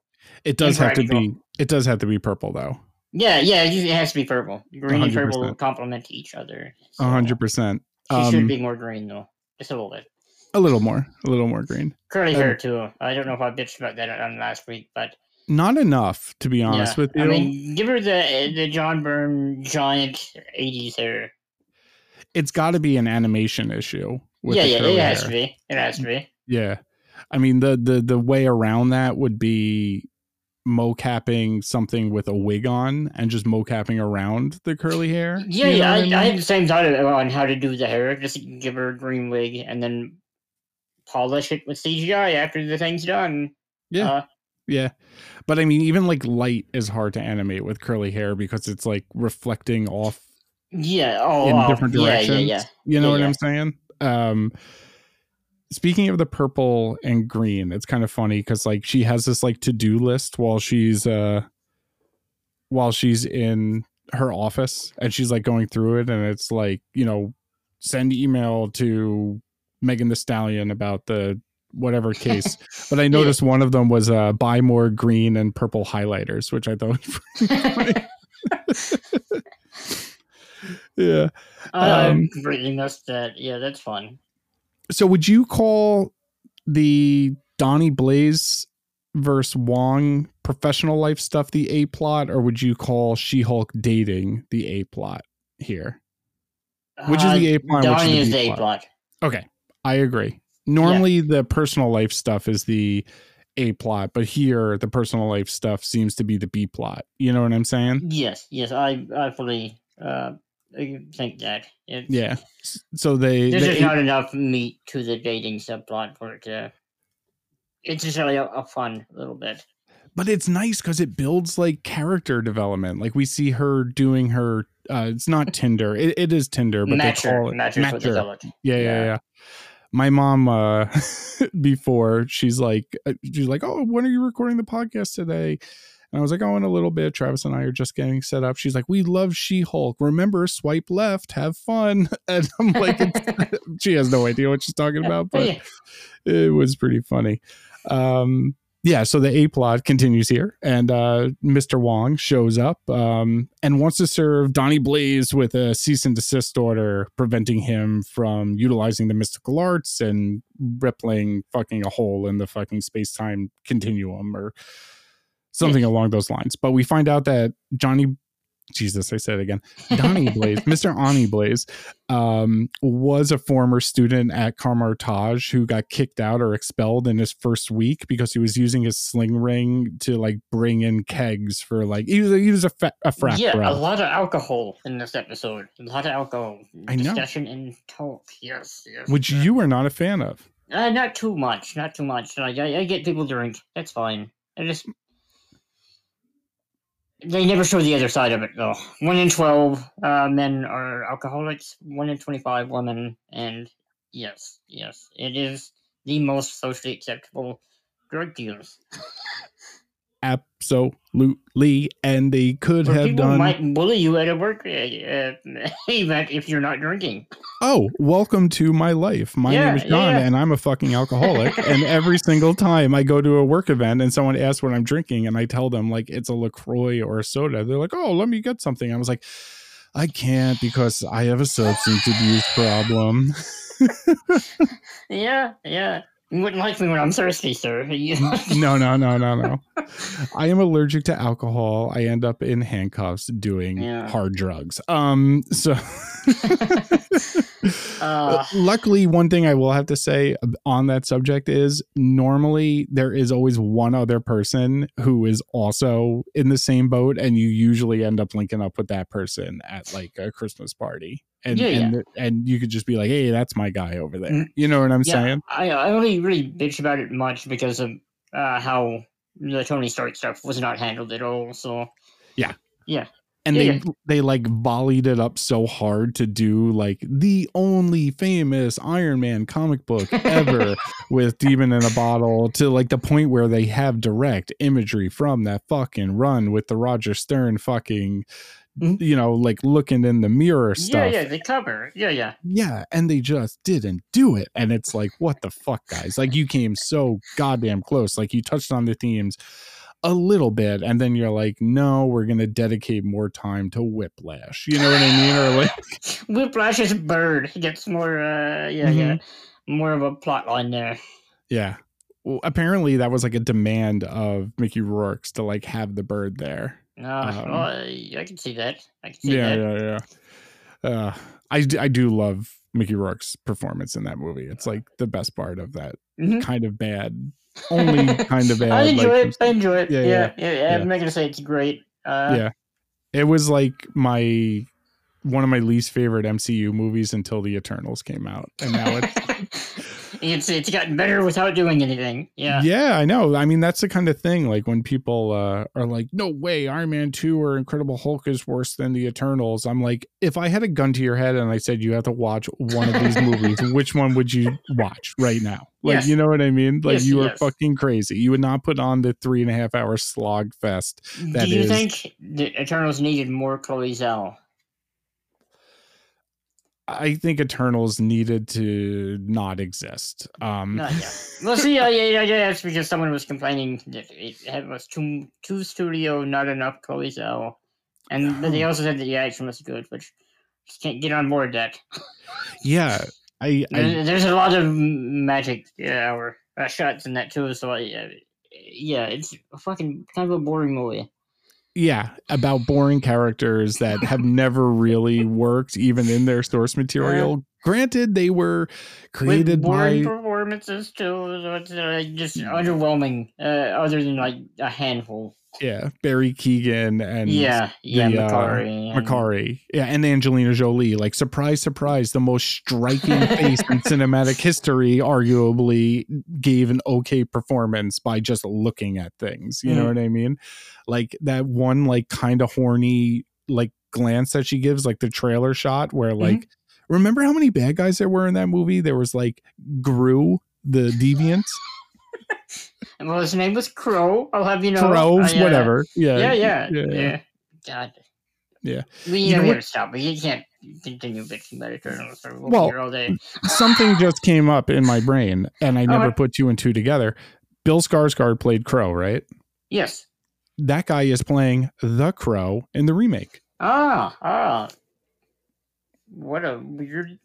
Speaker 1: It does have to be it does have to be purple though.
Speaker 2: Yeah, yeah. It has to be purple. Green and purple
Speaker 1: 100%.
Speaker 2: complement each other.
Speaker 1: A hundred percent.
Speaker 2: She should
Speaker 1: Um
Speaker 2: be more green though, just a little bit.
Speaker 1: a little more. A little more green.
Speaker 2: Curly
Speaker 1: um,
Speaker 2: hair too. I don't know if I bitched about that on last week, but
Speaker 1: Not enough, to be honest
Speaker 2: yeah.
Speaker 1: with you.
Speaker 2: I mean, give her the the John Byrne giant '80s hair.
Speaker 1: it's gotta be an animation issue.
Speaker 2: Yeah, yeah. It has
Speaker 1: hair.
Speaker 2: to be. It has to be.
Speaker 1: Yeah. I mean the the the way around that would be mocapping something with a wig on and just mocapping around the curly hair.
Speaker 2: Yeah, yeah. I, I
Speaker 1: mean?
Speaker 2: had the same thought on how to do the hair. Just give her a green wig and then polish it with CGI after the thing's done.
Speaker 1: Yeah.
Speaker 2: Uh,
Speaker 1: Yeah. But I mean, even like light is hard to animate with curly hair because it's like reflecting off
Speaker 2: yeah. Oh,
Speaker 1: in
Speaker 2: oh,
Speaker 1: different
Speaker 2: yeah,
Speaker 1: directions.
Speaker 2: yeah, yeah.
Speaker 1: You know
Speaker 2: Yeah,
Speaker 1: what
Speaker 2: yeah.
Speaker 1: I'm saying? Um speaking of the purple and green, it's kind of funny because like she has this like to-do list while she's uh while she's in her office and she's like going through it and it's like, you know, send email to Megan the Stallion about the whatever case. but I noticed one of them was uh buy more green and purple highlighters, which I thought yeah.
Speaker 2: I
Speaker 1: Um,
Speaker 2: completely missed that. Yeah, that's fun.
Speaker 1: So would you call the Donnie Blaze versus Wong professional life stuff the A plot, or would you call She Hulk dating the A plot here? Which is the A plot? and which
Speaker 2: Donnie is
Speaker 1: is
Speaker 2: the
Speaker 1: the B
Speaker 2: A
Speaker 1: plot?
Speaker 2: plot.
Speaker 1: Okay, I agree. Normally, the personal life stuff is the A plot, but here the personal life stuff seems to be the B plot. You know what I'm saying?
Speaker 2: Yes, yes. I, I fully uh, I think that. It's,
Speaker 1: Yeah. So they,
Speaker 2: There's
Speaker 1: the
Speaker 2: just not enough meat to the dating subplot for it to. It's just really a, a fun little bit.
Speaker 1: but it's nice because it builds like character development. Like we see her doing her. Uh, it's not Tinder. It, it is Tinder, but they call it
Speaker 2: Matcher's what
Speaker 1: Matcher. Yeah, yeah,
Speaker 2: Yeah.
Speaker 1: yeah. My mom, uh, before she's like, uh, she's like, oh, when are you recording the podcast today? And I was like, oh, in a little bit. Travis and I are just getting set up. She's like, we love She Hulk. Remember, swipe left, have fun. And I'm like, she has no idea what she's talking about, but
Speaker 2: Yeah.
Speaker 1: it was pretty funny. Um, yeah, so the A plot continues here, and uh, Mr. Wong shows up um, and wants to serve Donnie Blaze with a cease and desist order, preventing him from utilizing the mystical arts and rippling fucking a hole in the fucking space time continuum or something along those lines. But we find out that Johnny, Jesus, I said it again, Donnie Blaze, Mr. Ani Blaze, um, was a former student at Kamar-Taj who got kicked out or expelled in his first week because he was using his sling ring to like bring in kegs for like he was a, he was a, fa- a frat
Speaker 2: yeah,
Speaker 1: bro.
Speaker 2: a lot of alcohol in this episode. A lot of alcohol.
Speaker 1: I know.
Speaker 2: Discussion and talk. Yes, yes.
Speaker 1: which
Speaker 2: yeah.
Speaker 1: you were not a fan of.
Speaker 2: Uh, not too much. Not too much. Like I, I get people drink. That's fine. I just. They never show the other side of it though. One in twelve uh, men are alcoholics. One in twenty-five women, and yes, yes, it is the most socially acceptable drug deals.
Speaker 1: Absolutely, and they could
Speaker 2: Where
Speaker 1: have
Speaker 2: people
Speaker 1: done.
Speaker 2: might bully you at a work uh, uh, event if you're not drinking.
Speaker 1: Oh, welcome to my life. My
Speaker 2: Yeah,
Speaker 1: name is John,
Speaker 2: yeah.
Speaker 1: and I'm a fucking alcoholic. and every single time I go to a work event and someone asks what I'm drinking, and I tell them like it's a Lacroix or a soda, they're like, "Oh, let me get something." I was like, "I can't because I have a substance abuse problem."
Speaker 2: Yeah, yeah. You wouldn't like me when I'm thirsty, sir.
Speaker 1: No, no, no, no, no. I am allergic to alcohol. I end up in handcuffs doing
Speaker 2: Yeah.
Speaker 1: hard drugs. Um, so
Speaker 2: Uh.
Speaker 1: luckily, one thing I will have to say on that subject is normally there is always one other person who is also in the same boat, and you usually end up linking up with that person at like a Christmas party. And,
Speaker 2: Yeah,
Speaker 1: and and you could just be like, "Hey, that's my guy over there."
Speaker 2: Mm.
Speaker 1: You know what I'm
Speaker 2: yeah,
Speaker 1: saying?
Speaker 2: I, I only really bitch about it much because of uh, how the Tony Stark stuff was not handled at all. So
Speaker 1: and
Speaker 2: Yeah,
Speaker 1: they
Speaker 2: yeah.
Speaker 1: they like volleyed it up so hard to do like the only famous Iron Man comic book ever with Demon in a Bottle to like the point where they have direct imagery from that fucking run with the Roger Stern fucking
Speaker 2: Mhm.
Speaker 1: you know like looking in the mirror stuff.
Speaker 2: yeah, yeah, the cover. Yeah, yeah.
Speaker 1: Yeah, and they just didn't do it. And it's like, what the fuck, guys? Like, you came so goddamn close. Like, you touched on the themes a little bit, and then you're like, no, we're going to dedicate more time to Whiplash. You know what I mean? Or like,
Speaker 2: Whiplash is bird. He gets more, uh, yeah, yeah,
Speaker 1: Mm-hmm.
Speaker 2: more of a plot line there.
Speaker 1: yeah. Well, apparently, that was like a demand of Mickey Rourke's to like have the bird there.
Speaker 2: Uh,
Speaker 1: Um,
Speaker 2: well, I, I can see that. I can see
Speaker 1: Yeah,
Speaker 2: that.
Speaker 1: yeah, yeah. Uh, I, I do love Mickey Rourke's performance in that movie. It's like the best part of that
Speaker 2: Mhm.
Speaker 1: kind of bad, only kind of.
Speaker 2: I enjoy
Speaker 1: like,
Speaker 2: it. I enjoy it.
Speaker 1: Yeah,
Speaker 2: Yeah,
Speaker 1: yeah,
Speaker 2: yeah.
Speaker 1: yeah.
Speaker 2: I'm not gonna say it's great. Uh,
Speaker 1: Yeah. it was like my one of my least favorite MCU movies until the Eternals came out, and now it's
Speaker 2: it's it's gotten better without doing anything. Yeah.
Speaker 1: yeah, I know. I mean, that's the kind of thing. Like when people uh, are like, "No way, Iron Man two or Incredible Hulk is worse than the Eternals." I'm like, if I had a gun to your head and I said you have to watch one of these movies, which one would you watch right now? Like,
Speaker 2: Yes.
Speaker 1: you know what I mean? Like,
Speaker 2: Yes,
Speaker 1: you are
Speaker 2: yes.
Speaker 1: fucking crazy. You would not put on the three and a half hour slog fest. That
Speaker 2: Do you
Speaker 1: is-
Speaker 2: think the Eternals needed more Chloe Zhao?
Speaker 1: I think Eternals needed to not exist. Um,
Speaker 2: Not. Well, see, yeah, yeah, yeah, that's because someone was complaining that it had was too too studio, not enough Zhao, and but they also said that the action was good, which just can't get on board that.
Speaker 1: yeah, I, I
Speaker 2: There- There's a lot of magic yeah, or uh, shots in that too, so I, uh, yeah, it's a fucking kind of a boring movie.
Speaker 1: Yeah about boring characters that have never really worked even in their source material. Granted, they were created
Speaker 2: With boring
Speaker 1: by
Speaker 2: performances too, it's uh, just underwhelming. Uh, other than like a handful.
Speaker 1: Yeah Barry Keoghan and
Speaker 2: yeah, yeah,
Speaker 1: the, uh,
Speaker 2: Makkari. and-
Speaker 1: Makkari, yeah, and Angelina Jolie. Like, surprise, surprise, the most striking face in cinematic history, arguably, gave an okay performance by just looking at things. You know
Speaker 2: Mhm.
Speaker 1: what I mean? Like that one, like kind of horny, like glance that she gives, like the trailer shot, where like, remember how many bad guys there were in that movie? There was like Gru, the deviant,
Speaker 2: Well, his name was Kro. I'll have you know.
Speaker 1: Kro,
Speaker 2: Uh, yeah.
Speaker 1: whatever. Yeah,
Speaker 2: Yeah, yeah,
Speaker 1: yeah.
Speaker 2: yeah. God.
Speaker 1: Yeah.
Speaker 2: We
Speaker 1: You know
Speaker 2: have
Speaker 1: what-
Speaker 2: to stop. We can't continue bitching about Eternals. Or we'll
Speaker 1: Well,
Speaker 2: here all day.
Speaker 1: something just came up in my brain and I never
Speaker 2: Okay.
Speaker 1: put two and two together. Bill Skarsgård played Kro, right?
Speaker 2: Yes.
Speaker 1: That guy is playing the Crow in the remake.
Speaker 2: Ah, ah. What a weird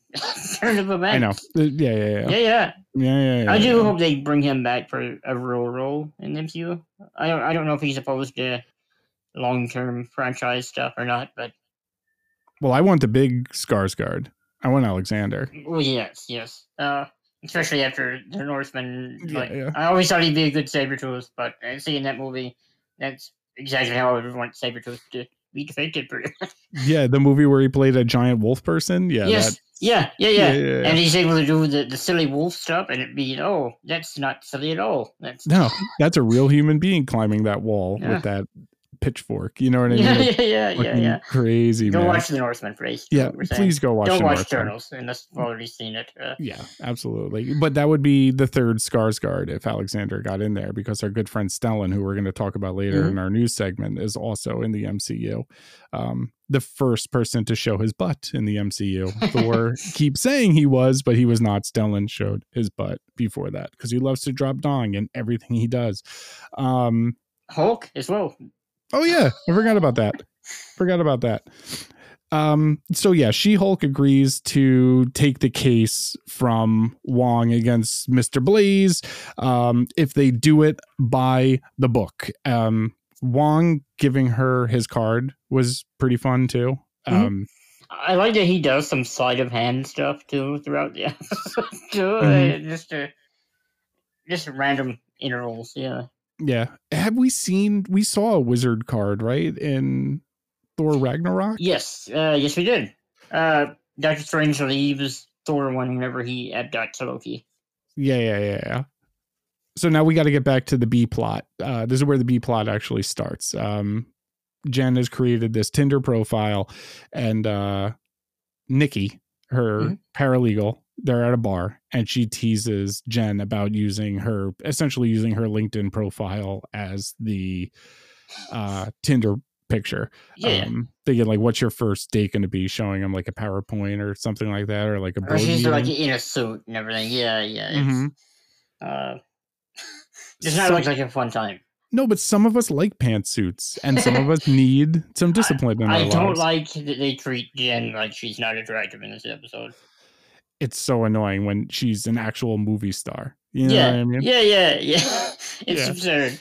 Speaker 2: turn of events.
Speaker 1: I know. Uh, Yeah, yeah, yeah.
Speaker 2: Yeah,
Speaker 1: Yeah,
Speaker 2: yeah.
Speaker 1: yeah, yeah.
Speaker 2: I do
Speaker 1: yeah.
Speaker 2: hope they bring him back for a real role in the MCU. I don't. I don't know if he's opposed to long-term franchise stuff or not, but
Speaker 1: Well, I want the big Skarsgård. I want Alexander.
Speaker 2: well, yes, yes. Uh, especially after the Northman.
Speaker 1: Yeah,
Speaker 2: Like,
Speaker 1: yeah.
Speaker 2: I always thought he'd be a good saber Sabretooth, but uh, seeing that movie, that's exactly how I would want Sabretooth to be depicted. Pretty much.
Speaker 1: Yeah, the movie where he played a giant wolf person. Yeah,
Speaker 2: yes.
Speaker 1: that,
Speaker 2: Yeah, yeah, yeah.
Speaker 1: yeah, yeah.
Speaker 2: And he's able to do the, the silly wolf stuff, and it'd be, oh, that's not silly at all. That's
Speaker 1: no, that's a real human being climbing that wall
Speaker 2: Yeah.
Speaker 1: with that pitchfork. You know what I
Speaker 2: yeah,
Speaker 1: mean?
Speaker 2: yeah, yeah, yeah, yeah.
Speaker 1: Crazy
Speaker 2: Go
Speaker 1: man.
Speaker 2: watch the Northman, please.
Speaker 1: yeah,
Speaker 2: What we're saying.
Speaker 1: please go watch.
Speaker 2: Don't
Speaker 1: the
Speaker 2: watch
Speaker 1: Northman.
Speaker 2: Turtles unless you've already seen it. Uh,
Speaker 1: Yeah, absolutely. But that would be the third Skarsgård if Alexander got in there, because our good friend Stellan, who we're going to talk about later in our news segment, is also in the MCU. Um, the first person to show his butt in the MCU. Thor keeps saying he was, but he was not. Stellan showed his butt before that because he loves to drop dong in everything he does. Um,
Speaker 2: Hulk as well.
Speaker 1: Oh yeah, I forgot about that. Forgot about that. Um, so yeah, She-Hulk agrees to take the case from Wong against Mr. Blaze um, if they do it by the book. Um, Wong giving her his card was pretty fun too.
Speaker 2: Mhm.
Speaker 1: Um,
Speaker 2: I like that he does some sleight of hand stuff too throughout the episode. too.
Speaker 1: Mhm.
Speaker 2: Uh, Just uh, just random intervals. Yeah.
Speaker 1: Yeah, have we seen? We saw a wizard card right in Thor Ragnarok.
Speaker 2: Yes. Uh, yes, we did. Uh, Doctor Strange leaves Thor one whenever he abducts Loki.
Speaker 1: Yeah, yeah, yeah, yeah. So now we got to get back to the B plot. Uh, this is where the B plot actually starts. Um, Jen has created this Tinder profile, and uh, Nikki, her
Speaker 2: Mhm.
Speaker 1: paralegal, they're at a bar, and she teases Jen about using her, essentially using her LinkedIn profile as the uh, Tinder picture.
Speaker 2: Yeah.
Speaker 1: Um, thinking like, what's your first date going to be? Showing them like a PowerPoint or something like that, or like a
Speaker 2: or she's like in a suit and everything. Yeah, yeah. It's,
Speaker 1: Mhm.
Speaker 2: uh, does not look like a fun time.
Speaker 1: No, but some of us like pantsuits, and some of us need some discipline in our
Speaker 2: I don't like that they treat Jen like she's not attractive in this episode.
Speaker 1: It's so annoying when she's an actual movie star. You know
Speaker 2: yeah,
Speaker 1: what I mean?
Speaker 2: yeah, yeah, yeah. It's
Speaker 1: Yeah.
Speaker 2: absurd.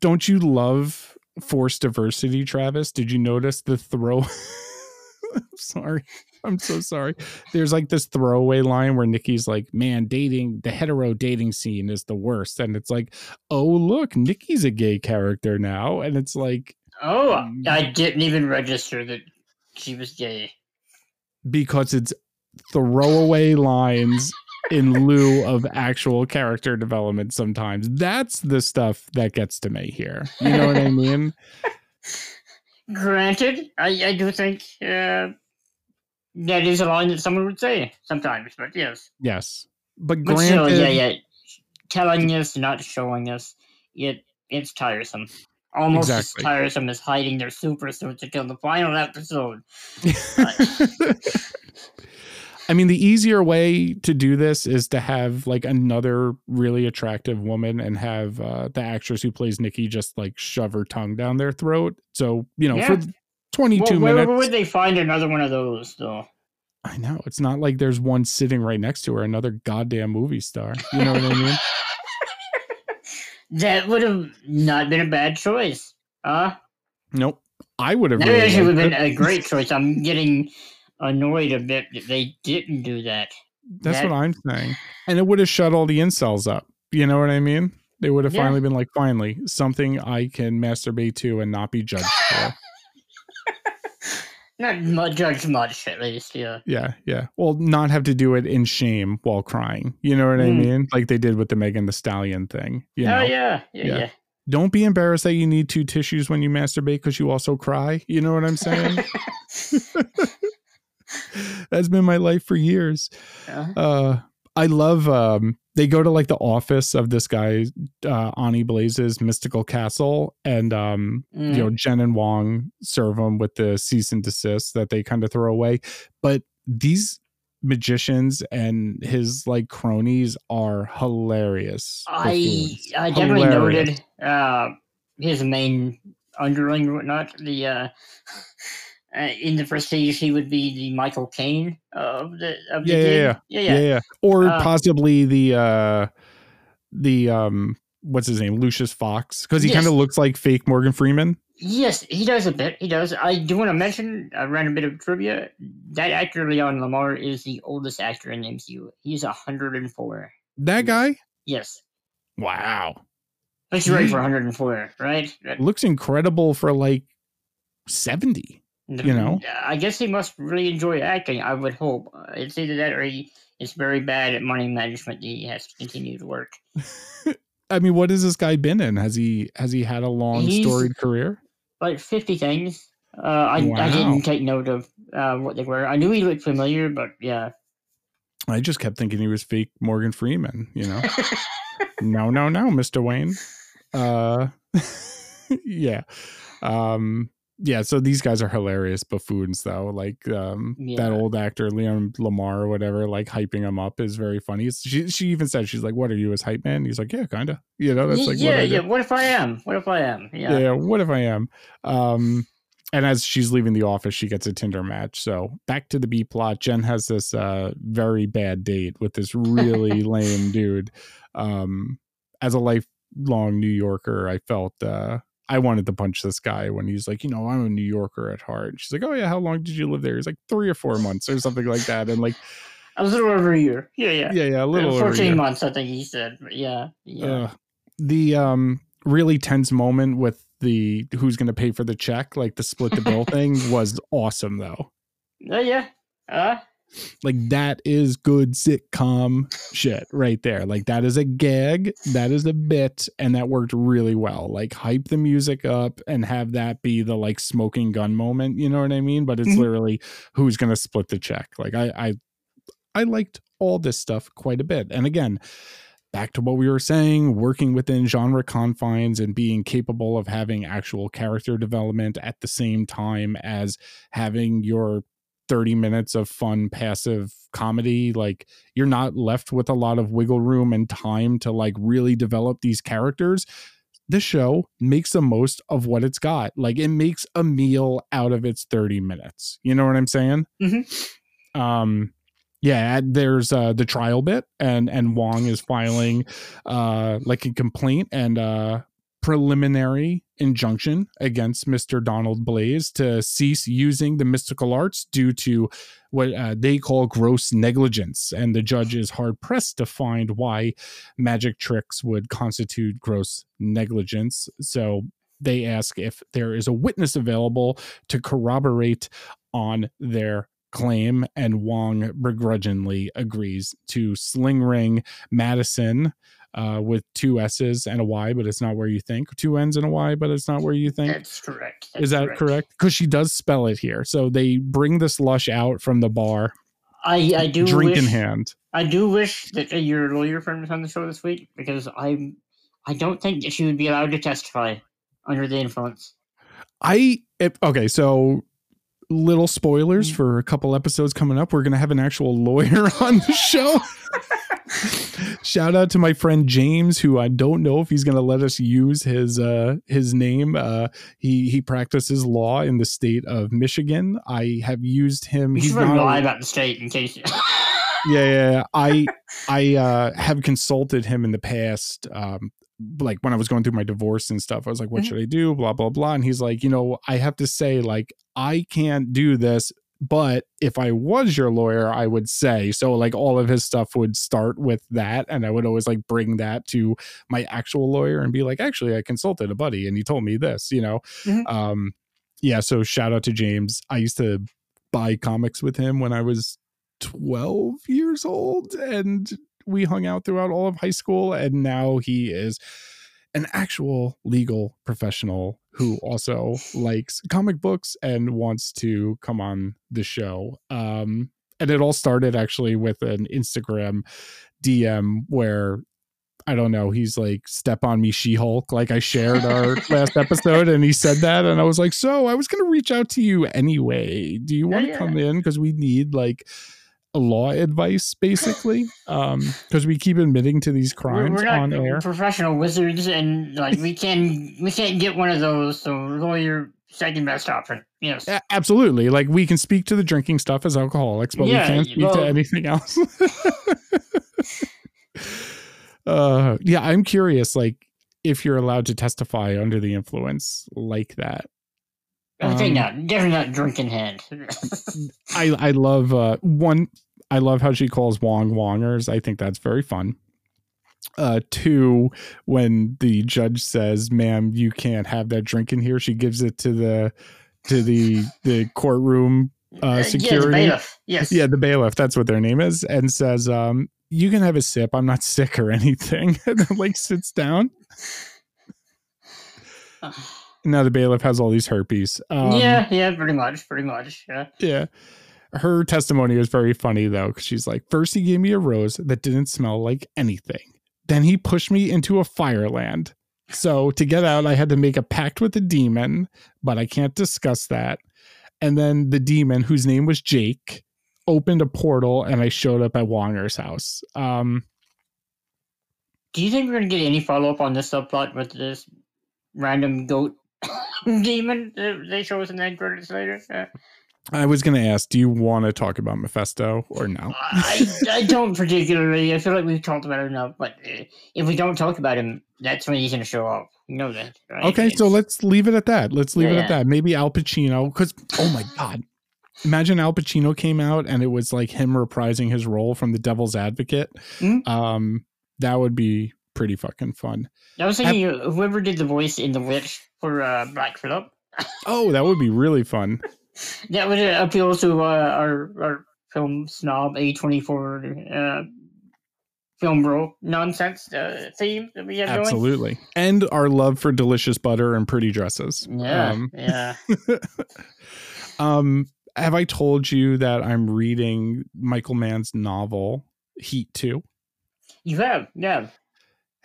Speaker 1: Don't you love forced diversity, Travis? Did you notice the throw? I'm sorry. I'm so sorry. There's like this throwaway line where Nikki's like, man, dating the hetero dating scene is the worst. And it's like, oh, look, Nikki's a gay character now. And it's like,
Speaker 2: Oh,
Speaker 1: Mm.
Speaker 2: I didn't even register that she was gay.
Speaker 1: because it's throwaway lines in lieu of actual character development sometimes. That's the stuff that gets to me here. You know what I mean?
Speaker 2: Granted, I, I do think uh, that is a line that someone would say sometimes, but yes.
Speaker 1: Yes. But
Speaker 2: But
Speaker 1: granted,
Speaker 2: still, yeah, yeah. Telling us, not showing us, it it's tiresome. Almost
Speaker 1: Exactly.
Speaker 2: as tiresome as hiding their super suits until the final episode.
Speaker 1: I mean, the easier way to do this is to have like another really attractive woman and have uh, the actress who plays Nikki just like shove her tongue down their throat. So, you know,
Speaker 2: Yeah.
Speaker 1: for 22
Speaker 2: Well, where,
Speaker 1: minutes.
Speaker 2: where would they find another one of those, though?
Speaker 1: I know. It's not like there's one sitting right next to her, another goddamn movie star. You know what I mean?
Speaker 2: That would have not been a bad choice. Huh?
Speaker 1: Nope. I would have
Speaker 2: That
Speaker 1: really
Speaker 2: actually would have been a great choice. I'm getting annoyed a bit that they didn't do that.
Speaker 1: That's
Speaker 2: that-
Speaker 1: what I'm saying. And it would have shut all the incels up. You know what I mean? They would have
Speaker 2: Yeah.
Speaker 1: finally been like, finally, something I can masturbate to and not be judged for.
Speaker 2: Not mu- judge much, at least. Yeah.
Speaker 1: Yeah, yeah. Well, not have to do it in shame while crying. You know what I
Speaker 2: Mm.
Speaker 1: mean? Like they did with the Megan the Stallion thing. You know,
Speaker 2: oh yeah, yeah,
Speaker 1: Yeah.
Speaker 2: yeah.
Speaker 1: don't be embarrassed that you need two tissues when you masturbate because you also cry. You know what I'm saying? That's been my life for years.
Speaker 2: Uh,
Speaker 1: Uh, I love. Um, they go to like the office of this guy, uh, Donny Blaze's mystical castle, and um,
Speaker 2: mm.
Speaker 1: you know Jen and Wong serve them with the cease and desist that they kind of throw away. But these magicians and his like cronies are hilarious.
Speaker 2: I. I definitely
Speaker 1: Hilarious.
Speaker 2: noted uh, his main underling, whatnot. The uh, uh, in the Prestige, he would be the Michael Caine of the of the
Speaker 1: Yeah, yeah,
Speaker 2: game.
Speaker 1: yeah.
Speaker 2: yeah,
Speaker 1: yeah,
Speaker 2: yeah.
Speaker 1: Or
Speaker 2: Uh,
Speaker 1: possibly the uh the um what's his name Lucius Fox because he kind of looks like fake Morgan Freeman.
Speaker 2: Yes, he does a bit. He does. I do want to mention a random bit of trivia. That actor, Leon Lamar, is the oldest actor in the MCU. He's 104.
Speaker 1: That guy.
Speaker 2: Yes.
Speaker 1: Wow,
Speaker 2: Looks right
Speaker 1: Hmm.
Speaker 2: for 104, right?
Speaker 1: Looks incredible for like seventy. You know?
Speaker 2: I guess he must really enjoy acting, I would hope. It's either that or he is very bad at money management. He has to continue to work.
Speaker 1: I mean, what has this guy been in? Has he has he had a long
Speaker 2: He's-
Speaker 1: storied career?
Speaker 2: Like fifty things. Uh, I I didn't take note of uh, what they were. I knew he looked familiar, but yeah.
Speaker 1: I just kept thinking he was fake Morgan Freeman, you know. no, no, no, Mr. Wayne. Uh yeah. Um yeah, so these guys are hilarious buffoons though. Like um that old actor Leon Lamar or whatever, like hyping him up is very funny. She she even said she's like, "What are you as hype man?" He's like, "Yeah, kind of." You know, that's like
Speaker 2: yeah,
Speaker 1: what
Speaker 2: yeah. What if I am? What if I am?
Speaker 1: yeah.
Speaker 2: Yeah.
Speaker 1: What if I am? Um and as she's leaving the office, she gets a Tinder match. So back to the B plot. Jen has this uh very bad date with this really lame dude. Um as a lifelong New Yorker, I felt uh I wanted to punch this guy when he's like, you know, I'm a New Yorker at heart. And she's like, Oh yeah, how long did you live there? He's like three or four months or something like that. And like,
Speaker 2: A little over a year. Yeah, yeah.
Speaker 1: yeah, yeah, a little over a
Speaker 2: Fourteen months, I think he said. Yeah, yeah.
Speaker 1: Ugh. the um really tense moment with the who's going to pay for the check like the split the bill thing was awesome though
Speaker 2: Uh, yeah. Uh,
Speaker 1: like that is good sitcom shit right there. Like that is a gag that is a bit and that worked really well. Like hype the music up and have that be the like smoking gun moment you know what i mean? But it's
Speaker 2: Mhm.
Speaker 1: literally who's going to split the check? Like i i i liked all this stuff quite a bit. And again back to what we were saying working within genre confines and being capable of having actual character development at the same time as having your 30 minutes of fun passive comedy like you're not left with a lot of wiggle room and time to like really develop these characters. This show makes the most of what it's got. Like it makes a meal out of its 30 minutes. You know what i'm saying? Um yeah there's uh the trial bit and and wong is filing uh like a complaint and uh preliminary injunction against Mr. Donald Blaze to cease using the mystical arts due to what uh, they call gross negligence. And the judge is hard pressed to find why magic tricks would constitute gross negligence. So they ask if there is a witness available to corroborate on their claim and Wong begrudgingly agrees to sling ring Madisynn uh, with two S's and a Y, but it's not where you think. Two N's and a Y, but it's not where you think.
Speaker 2: that's correct.
Speaker 1: Is that correct? Because she does spell it here. So they bring this lush out from the bar,
Speaker 2: I I do
Speaker 1: drink in hand.
Speaker 2: I do wish that your lawyer friend was on the show this week because I'm I don't think that she would be allowed to testify under the influence.
Speaker 1: I it, okay, so little spoilers
Speaker 2: Mm.
Speaker 1: for a couple episodes coming up. We're gonna have an actual lawyer on the show. Shout out to my friend James, who I don't know if he's gonna let us use his uh his name. Uh he he practices law in the state of Michigan. I have used him. He's
Speaker 2: should
Speaker 1: not
Speaker 2: lie about the state in case.
Speaker 1: yeah, yeah, yeah. I I uh, have consulted him in the past. Um, like when I was going through my divorce and stuff, I was like, "What
Speaker 2: Mhm.
Speaker 1: should I do?" Blah blah blah. And he's like, "You know, I have to say, like, I can't do this." But if I was your lawyer, I would say so. Like all of his stuff would start with that, and I would always like bring that to my actual lawyer and be like, "Actually, I consulted a buddy, and he told me this." You know,
Speaker 2: Mhm.
Speaker 1: um, yeah. So shout out to James. I used to buy comics with him when I was 12 years old and we hung out throughout all of high school and now he is an actual legal professional who also likes comic books and wants to come on the show um and it all started actually with an Instagram DM where I don't know. He's like, step on me, She Hulk. Like I shared our last episode and he said that. And I was like, so I was going to reach out to you anyway. Do you want to
Speaker 2: yeah.
Speaker 1: come in? Because we need like law advice basically. Um, because we keep admitting to these
Speaker 2: We're,
Speaker 1: crimes
Speaker 2: we're not
Speaker 1: on air.
Speaker 2: professional wizards, and like we can we can't get one of those. So lawyer second best option. Yes.
Speaker 1: A- absolutely. Like we can speak to the drinking stuff as alcoholics, but
Speaker 2: Yeah,
Speaker 1: we can't speak
Speaker 2: well-
Speaker 1: to anything else. uh yeah, I'm curious, like, if you're allowed to testify under the influence like that.
Speaker 2: I think
Speaker 1: Um,
Speaker 2: not. Definitely not drinking hand.
Speaker 1: I I love uh one I love how she calls Wong Wongers. I think that's very fun. Uh two, when the judge says, ma'am, you can't have that drink in here, she gives it to the to the the courtroom uh
Speaker 2: Yeah, the
Speaker 1: security.
Speaker 2: bailiff. Yes.
Speaker 1: yeah, the bailiff, that's what their name is, and says, um, you can have a sip. I'm not sick or anything. and then like sits down. Now the bailiff has all these herpes. Um,
Speaker 2: yeah, yeah, pretty much, pretty much. Yeah.
Speaker 1: Yeah. Her testimony was very funny though, because she's like, first he gave me a rose that didn't smell like anything. Then he pushed me into a fireland. So to get out, I had to make a pact with the demon, but I can't discuss that. And then the demon, whose name was Jake, opened a portal and I showed up at Wonger's house. Um,
Speaker 2: Do you think we're gonna get any follow up on this subplot with this random goat demon they show us in the credits later?
Speaker 1: I was going to ask, do you want to talk about Mephisto or no?
Speaker 2: I, I don't particularly. I feel like we've talked about it enough, but uh, if we don't talk about him, that's when he's going to show up. You know that, right?
Speaker 1: Okay, so let's leave it at that. Let's leave
Speaker 2: Yeah,
Speaker 1: it at that. Maybe Al Pacino, because oh my god, imagine Al Pacino came out and it was like him reprising his role from The Devil's Advocate.
Speaker 2: Mhm.
Speaker 1: Um, that would be pretty fucking fun.
Speaker 2: I was thinking uh, whoever did the voice in The Witch for uh, Black Phillip,
Speaker 1: Oh, that would be really fun.
Speaker 2: That would uh, appeal to uh, our our film snob A twenty four uh, film bro nonsense uh, theme that we have going.
Speaker 1: Absolutely, and our love for delicious butter and pretty dresses.
Speaker 2: Yeah,
Speaker 1: Um,
Speaker 2: yeah.
Speaker 1: um, have I told you that I'm reading Michael Mann's novel Heat Two?
Speaker 2: You have, yeah.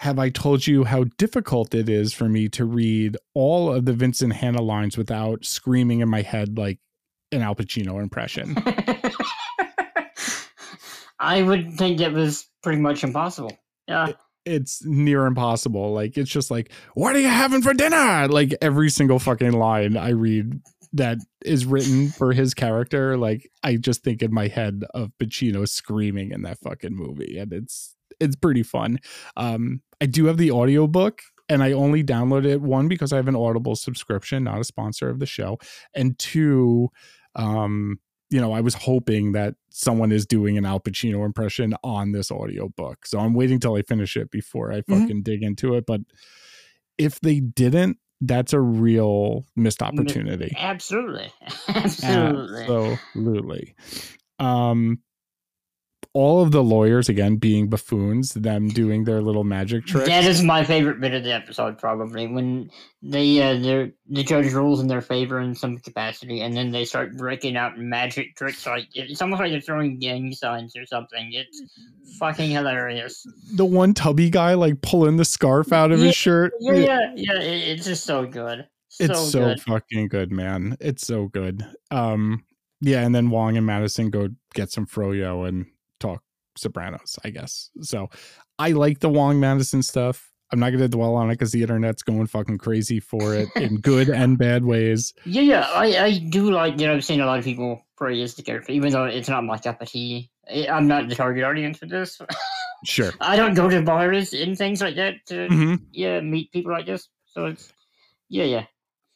Speaker 1: Have I told you how difficult it is for me to read all of the Vincent Hanna lines without screaming in my head like an Al Pacino impression?
Speaker 2: I would think it was pretty much impossible. Yeah.
Speaker 1: it's near impossible. Like it's just like, what are you having for dinner? Like every single fucking line I read that is written for his character, like I just think in my head of Pacino screaming in that fucking movie. And it's it's pretty fun. Um I do have the audiobook and I only downloaded it one because I have an Audible subscription, not a sponsor of the show, and two, um, you know, I was hoping that someone is doing an Al Pacino impression on this audiobook. So I'm waiting till I finish it before I
Speaker 2: Mhm.
Speaker 1: fucking dig into it. But if they didn't, that's a real missed opportunity.
Speaker 2: Absolutely. Absolutely.
Speaker 1: Absolutely. Um, all of the lawyers again being buffoons, them doing their little magic tricks.
Speaker 2: That is my favorite bit of the episode, probably when they uh, they're, the judge rules in their favor in some capacity, and then they start breaking out magic tricks. Like it's almost like they're throwing gang signs or something. It's fucking hilarious.
Speaker 1: the one tubby guy like pulling the scarf out of
Speaker 2: Yeah,
Speaker 1: his shirt.
Speaker 2: Yeah, yeah, yeah. It, it's just so good. So
Speaker 1: it's so
Speaker 2: good.
Speaker 1: fucking good, man. It's so good. Um, yeah, and then Wong and Madisynn go get some froyo and Sopranos, I guess. So I like the Wong Madisynn stuff. I'm not gonna dwell on it because the internet's going fucking crazy for it in good and bad ways.
Speaker 2: Yeah, yeah. I, I do like you know, I've seen a lot of people praise the character, even though it's not my cup of tea. I'm not the target audience for this.
Speaker 1: Sure.
Speaker 2: I don't go to bars and things like that to
Speaker 1: hmm
Speaker 2: yeah meet people like this. So it's yeah, yeah.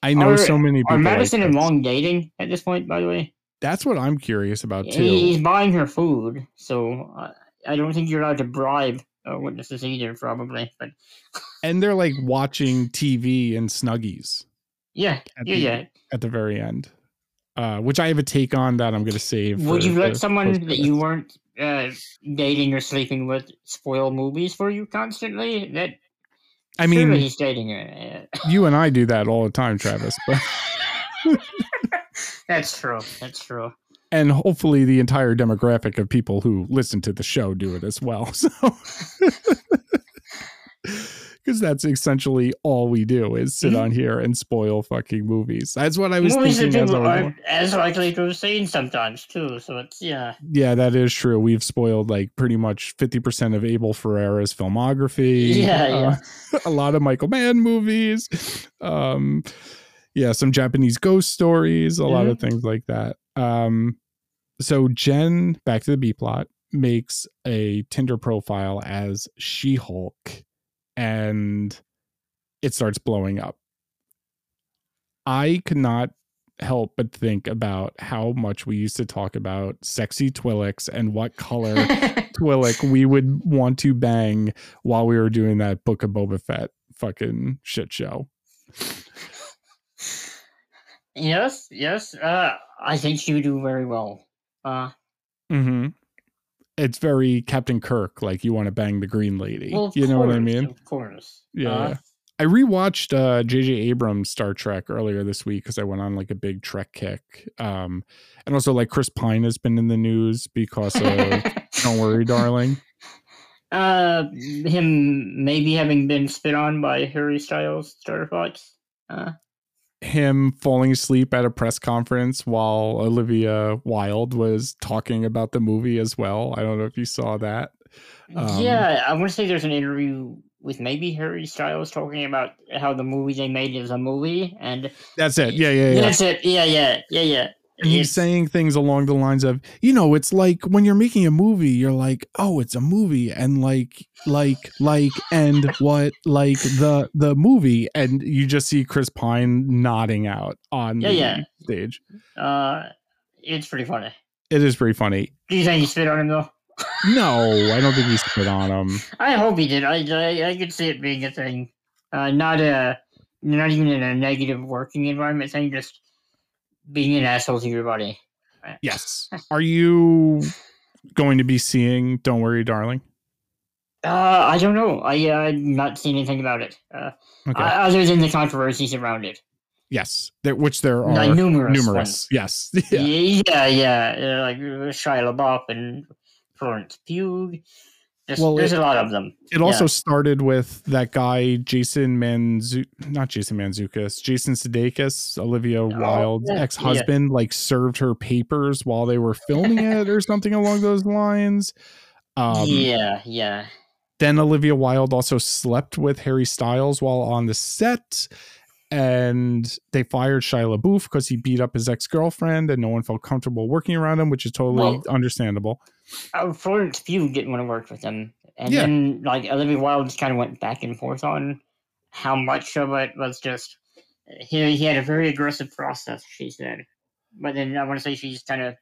Speaker 1: I know
Speaker 2: Are-
Speaker 1: so many people.
Speaker 2: Are
Speaker 1: like
Speaker 2: Madisynn and
Speaker 1: this.
Speaker 2: Wong dating at this point? By the way,
Speaker 1: That's what I'm curious about too.
Speaker 2: He- he's buying her food, so I, don't think you're allowed to bribe uh, witnesses either. Probably, but
Speaker 1: and they're like watching TV and Snuggies
Speaker 2: yeah,
Speaker 1: At
Speaker 2: yeah,
Speaker 1: the-
Speaker 2: yeah.
Speaker 1: at the very end. Uh, which I have a take on that I'm going to save.
Speaker 2: Would you let someone that you weren't uh, dating or sleeping with spoil movies for you constantly? That
Speaker 1: I mean,
Speaker 2: he's dating her.
Speaker 1: you and I do that all the time, Travis. But
Speaker 2: That's true. That's true.
Speaker 1: and hopefully the entire demographic of people who listen to the show do it as well. So because that's essentially all we do is sit
Speaker 2: Mhm.
Speaker 1: on here and spoil fucking movies. That's what I was
Speaker 2: Movies
Speaker 1: thinking
Speaker 2: people aren't as likely to have seen sometimes too. So it's yeah.
Speaker 1: Yeah, that is true. We've spoiled like pretty much 50% of Abel Ferrara's filmography.
Speaker 2: Yeah,
Speaker 1: Uh, a lot of Michael Mann movies. Um yeah, some Japanese ghost stories, a lot of things like that. Um so Jen, back to the B plot, makes a Tinder profile as She-Hulk and it starts blowing up. I could not help but think about how much we used to talk about sexy Twi'leks and what color Twi'leks we would want to bang while we were doing that Book of Boba Fett fucking shit show.
Speaker 2: Yes, yes. Uh, I think she would do very well. Uh,
Speaker 1: Mm-hmm. it's very Captain Kirk, like you want to bang the green lady.
Speaker 2: Well,
Speaker 1: you know what I mean?
Speaker 2: Of course.
Speaker 1: Yeah.
Speaker 2: Uh,
Speaker 1: yeah. I rewatched uh JJ Abrams Star Trek earlier this week because I went on like a big Trek kick. Um and also like Chris Pine has been in the news because of Don't Worry Darling.
Speaker 2: uh, him maybe having been spit on by Harry Styles, Star Fox. Uh,
Speaker 1: Him falling asleep at a press conference while Olivia Wilde was talking about the movie as well. I don't know if you saw that. Um,
Speaker 2: yeah, I want to say there's an interview with maybe Harry Styles talking about how the movie they made is a movie, and
Speaker 1: That's it. Yeah, yeah, yeah.
Speaker 2: that's it. Yeah, yeah, yeah, yeah.
Speaker 1: And he's saying things along the lines of, you know, it's like when you're making a movie, you're like, oh, it's a movie, and like, like, like, and what, like the the movie, and you just see Chris Pine nodding out on
Speaker 2: Yeah,
Speaker 1: the
Speaker 2: yeah.
Speaker 1: stage.
Speaker 2: uh, it's pretty funny.
Speaker 1: It is pretty funny.
Speaker 2: Do you think he spit on him though?
Speaker 1: No, I don't think he spit on him.
Speaker 2: I hope he did. I, I, I could see it being a thing. Uh, not a, not even in a negative working environment thing. Just being an asshole to your body.
Speaker 1: Yes. Are you going to be seeing Don't Worry, Darling?
Speaker 2: Uh, I don't know. I uh, not seen anything about it. Uh,
Speaker 1: Okay.
Speaker 2: uh, other than the controversies around it.
Speaker 1: yes. There, which there are
Speaker 2: Like numerous.
Speaker 1: numerous.
Speaker 2: ones.
Speaker 1: Yes.
Speaker 2: Yeah,
Speaker 1: Yeah.
Speaker 2: yeah, yeah. like uh, Shia LaBeouf and Florence Pugh. Just,
Speaker 1: Well,
Speaker 2: there's
Speaker 1: it-
Speaker 2: a lot of them.
Speaker 1: It also started with that guy Jason Manzu not Jason Manzukis, Jason Sudeikis, Olivia Wilde's
Speaker 2: yeah,
Speaker 1: ex-husband, like served her papers while they were filming it or something along those lines. Um,
Speaker 2: yeah, yeah.
Speaker 1: Then Olivia Wilde also slept with Harry Styles while on the set. And they fired Shia LaBeouf because he beat up his ex girlfriend, and no one felt comfortable working around him, which is totally
Speaker 2: Well-
Speaker 1: understandable.
Speaker 2: Uh, Florence Pugh didn't want to work with him, and
Speaker 1: Yeah.
Speaker 2: then like Olivia Wilde just kind of went back and forth on how much of it was just he he had a very aggressive process. She said, but then I want to say she's kind of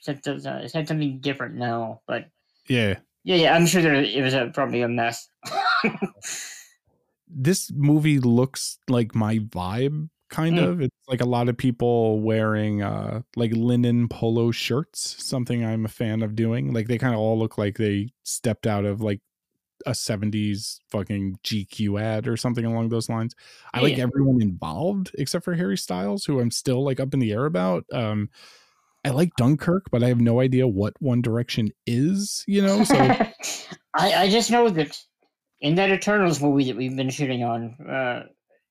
Speaker 2: said, uh, said something different now. But
Speaker 1: Yeah.
Speaker 2: yeah, yeah, I'm sure there it was a, probably a mess.
Speaker 1: this movie looks like my vibe kind
Speaker 2: Mm.
Speaker 1: of. It's like a lot of people wearing uh like linen polo shirts something i'm a fan of doing. Like they kind of all look like they stepped out of like a 70s fucking gq ad or something along those lines. I like everyone involved except for harry styles who i'm still like up in the air about. Um i like dunkirk but i have no idea what one direction is you know? So
Speaker 2: I I just know that in that Eternals movie that we've been shooting on, uh,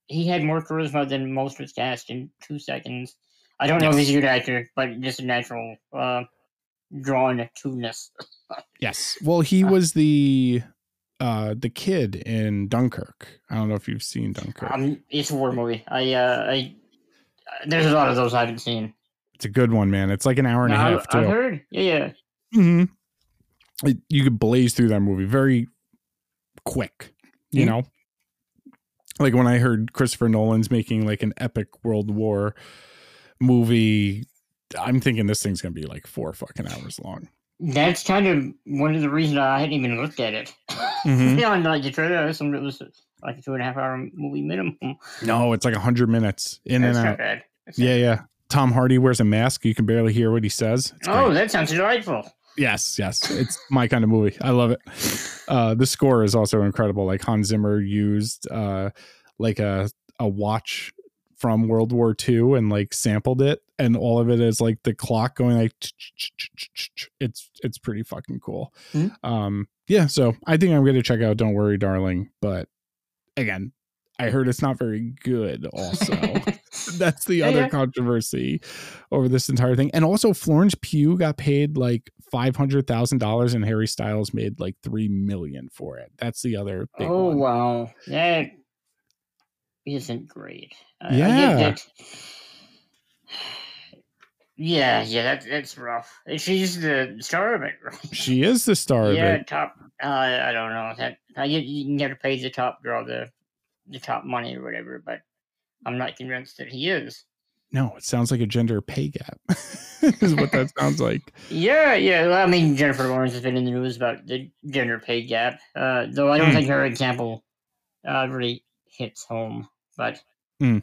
Speaker 2: he had more charisma than most was cast in two seconds. I don't know if he's a good actor, but just a natural uh, drawn to-ness.
Speaker 1: Yes. Well, he was the uh the kid in Dunkirk. I don't know if you've seen Dunkirk.
Speaker 2: Um, it's a war movie. I uh, I there's a lot of those I haven't seen.
Speaker 1: it's a good one, man. It's like an hour and a half
Speaker 2: I've,
Speaker 1: too.
Speaker 2: I've heard. Yeah, yeah.
Speaker 1: Mhm. It- you could blaze through that movie very quick, you know? Like when I heard Christopher Nolan's making like an epic World War movie, I'm thinking this thing's going to be like 4 fucking hours long.
Speaker 2: That's kind of one of the reasons I hadn't even looked at it.
Speaker 1: Mhm.
Speaker 2: Beyond like the trailer, I assumed it was like a two and a half hour movie minimum.
Speaker 1: No, it's like 100 minutes in
Speaker 2: That's
Speaker 1: and
Speaker 2: not
Speaker 1: out.
Speaker 2: bad. That's not
Speaker 1: Yeah, yeah. Tom Hardy wears a mask. You can barely hear what he says. It's
Speaker 2: Oh,
Speaker 1: great.
Speaker 2: that sounds delightful.
Speaker 1: Yes, yes. It's my kind of movie. I love it. Uh the score is also incredible. Like Hans Zimmer used uh like a a watch from World War II and like sampled it and all of it is like the clock going like it's it's pretty fucking cool.
Speaker 2: Hmm.
Speaker 1: Um yeah, so I think I'm going to check out Don't Worry Darling, but again, I heard it's not very good also. That's the
Speaker 2: Yeah,
Speaker 1: other
Speaker 2: yeah.
Speaker 1: controversy over this entire thing. And also, Florence Pugh got paid like five hundred thousand dollars, and Harry Styles made like three million for it. That's the other big
Speaker 2: oh
Speaker 1: one.
Speaker 2: wow, that isn't great. I,
Speaker 1: Yeah.
Speaker 2: that. Yeah, yeah, that, that's rough. She's the star of it, right?
Speaker 1: She is the star
Speaker 2: yeah,
Speaker 1: of it.
Speaker 2: Yeah, top. Uh, I don't know that. I get you can get to pay the top girl the the top money or whatever, but I'm not convinced that he is.
Speaker 1: No, it sounds like a gender pay gap. is what that sounds like.
Speaker 2: Yeah, yeah. Well, I mean, Jennifer Lawrence has been in the news about the gender pay gap, uh, though I don't
Speaker 1: Hmm.
Speaker 2: think her example uh, really hits home. But
Speaker 1: Hmm.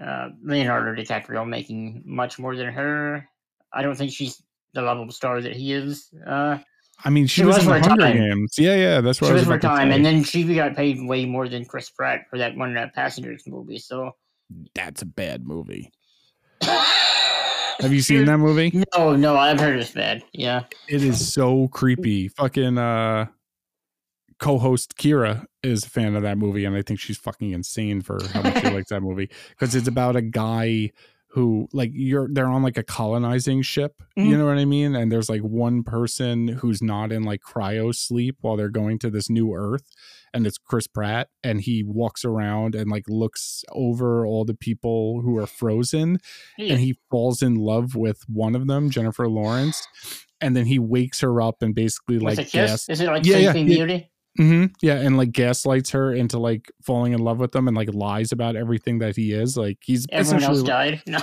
Speaker 2: uh, Leonardo DiCaprio making much more than her. I don't think she's the level star that he is. Uh,
Speaker 1: I mean, she,
Speaker 2: She
Speaker 1: was,
Speaker 2: was for
Speaker 1: Hunger
Speaker 2: time.
Speaker 1: Games. Yeah, yeah, that's what
Speaker 2: She
Speaker 1: I was
Speaker 2: was for time, and then she got paid way more than Chris Pratt for that one uh, Passengers movie. So,
Speaker 1: That's a bad movie. Have you seen that movie?
Speaker 2: No, no, I've heard it's bad. Yeah,
Speaker 1: It is so creepy. Fucking uh co-host Kira is a fan of that movie and I think she's fucking insane for how much she likes that movie because it's about a guy who like you're they're on like a colonizing ship, you
Speaker 2: Mhm.
Speaker 1: know what I mean? And there's like one person who's not in like cryo sleep while they're going to this new earth and it's Chris Pratt and he walks around and like looks over all the people who are frozen
Speaker 2: yeah.
Speaker 1: and he falls in love with one of them, Jennifer Lawrence, and then he wakes her up and basically like gas,
Speaker 2: Is it like
Speaker 1: Yeah, yeah.
Speaker 2: Beauty?
Speaker 1: hmm yeah, and like gaslights her into like falling in love with them and like lies about everything that he is. Like he's
Speaker 2: Everyone else died. No.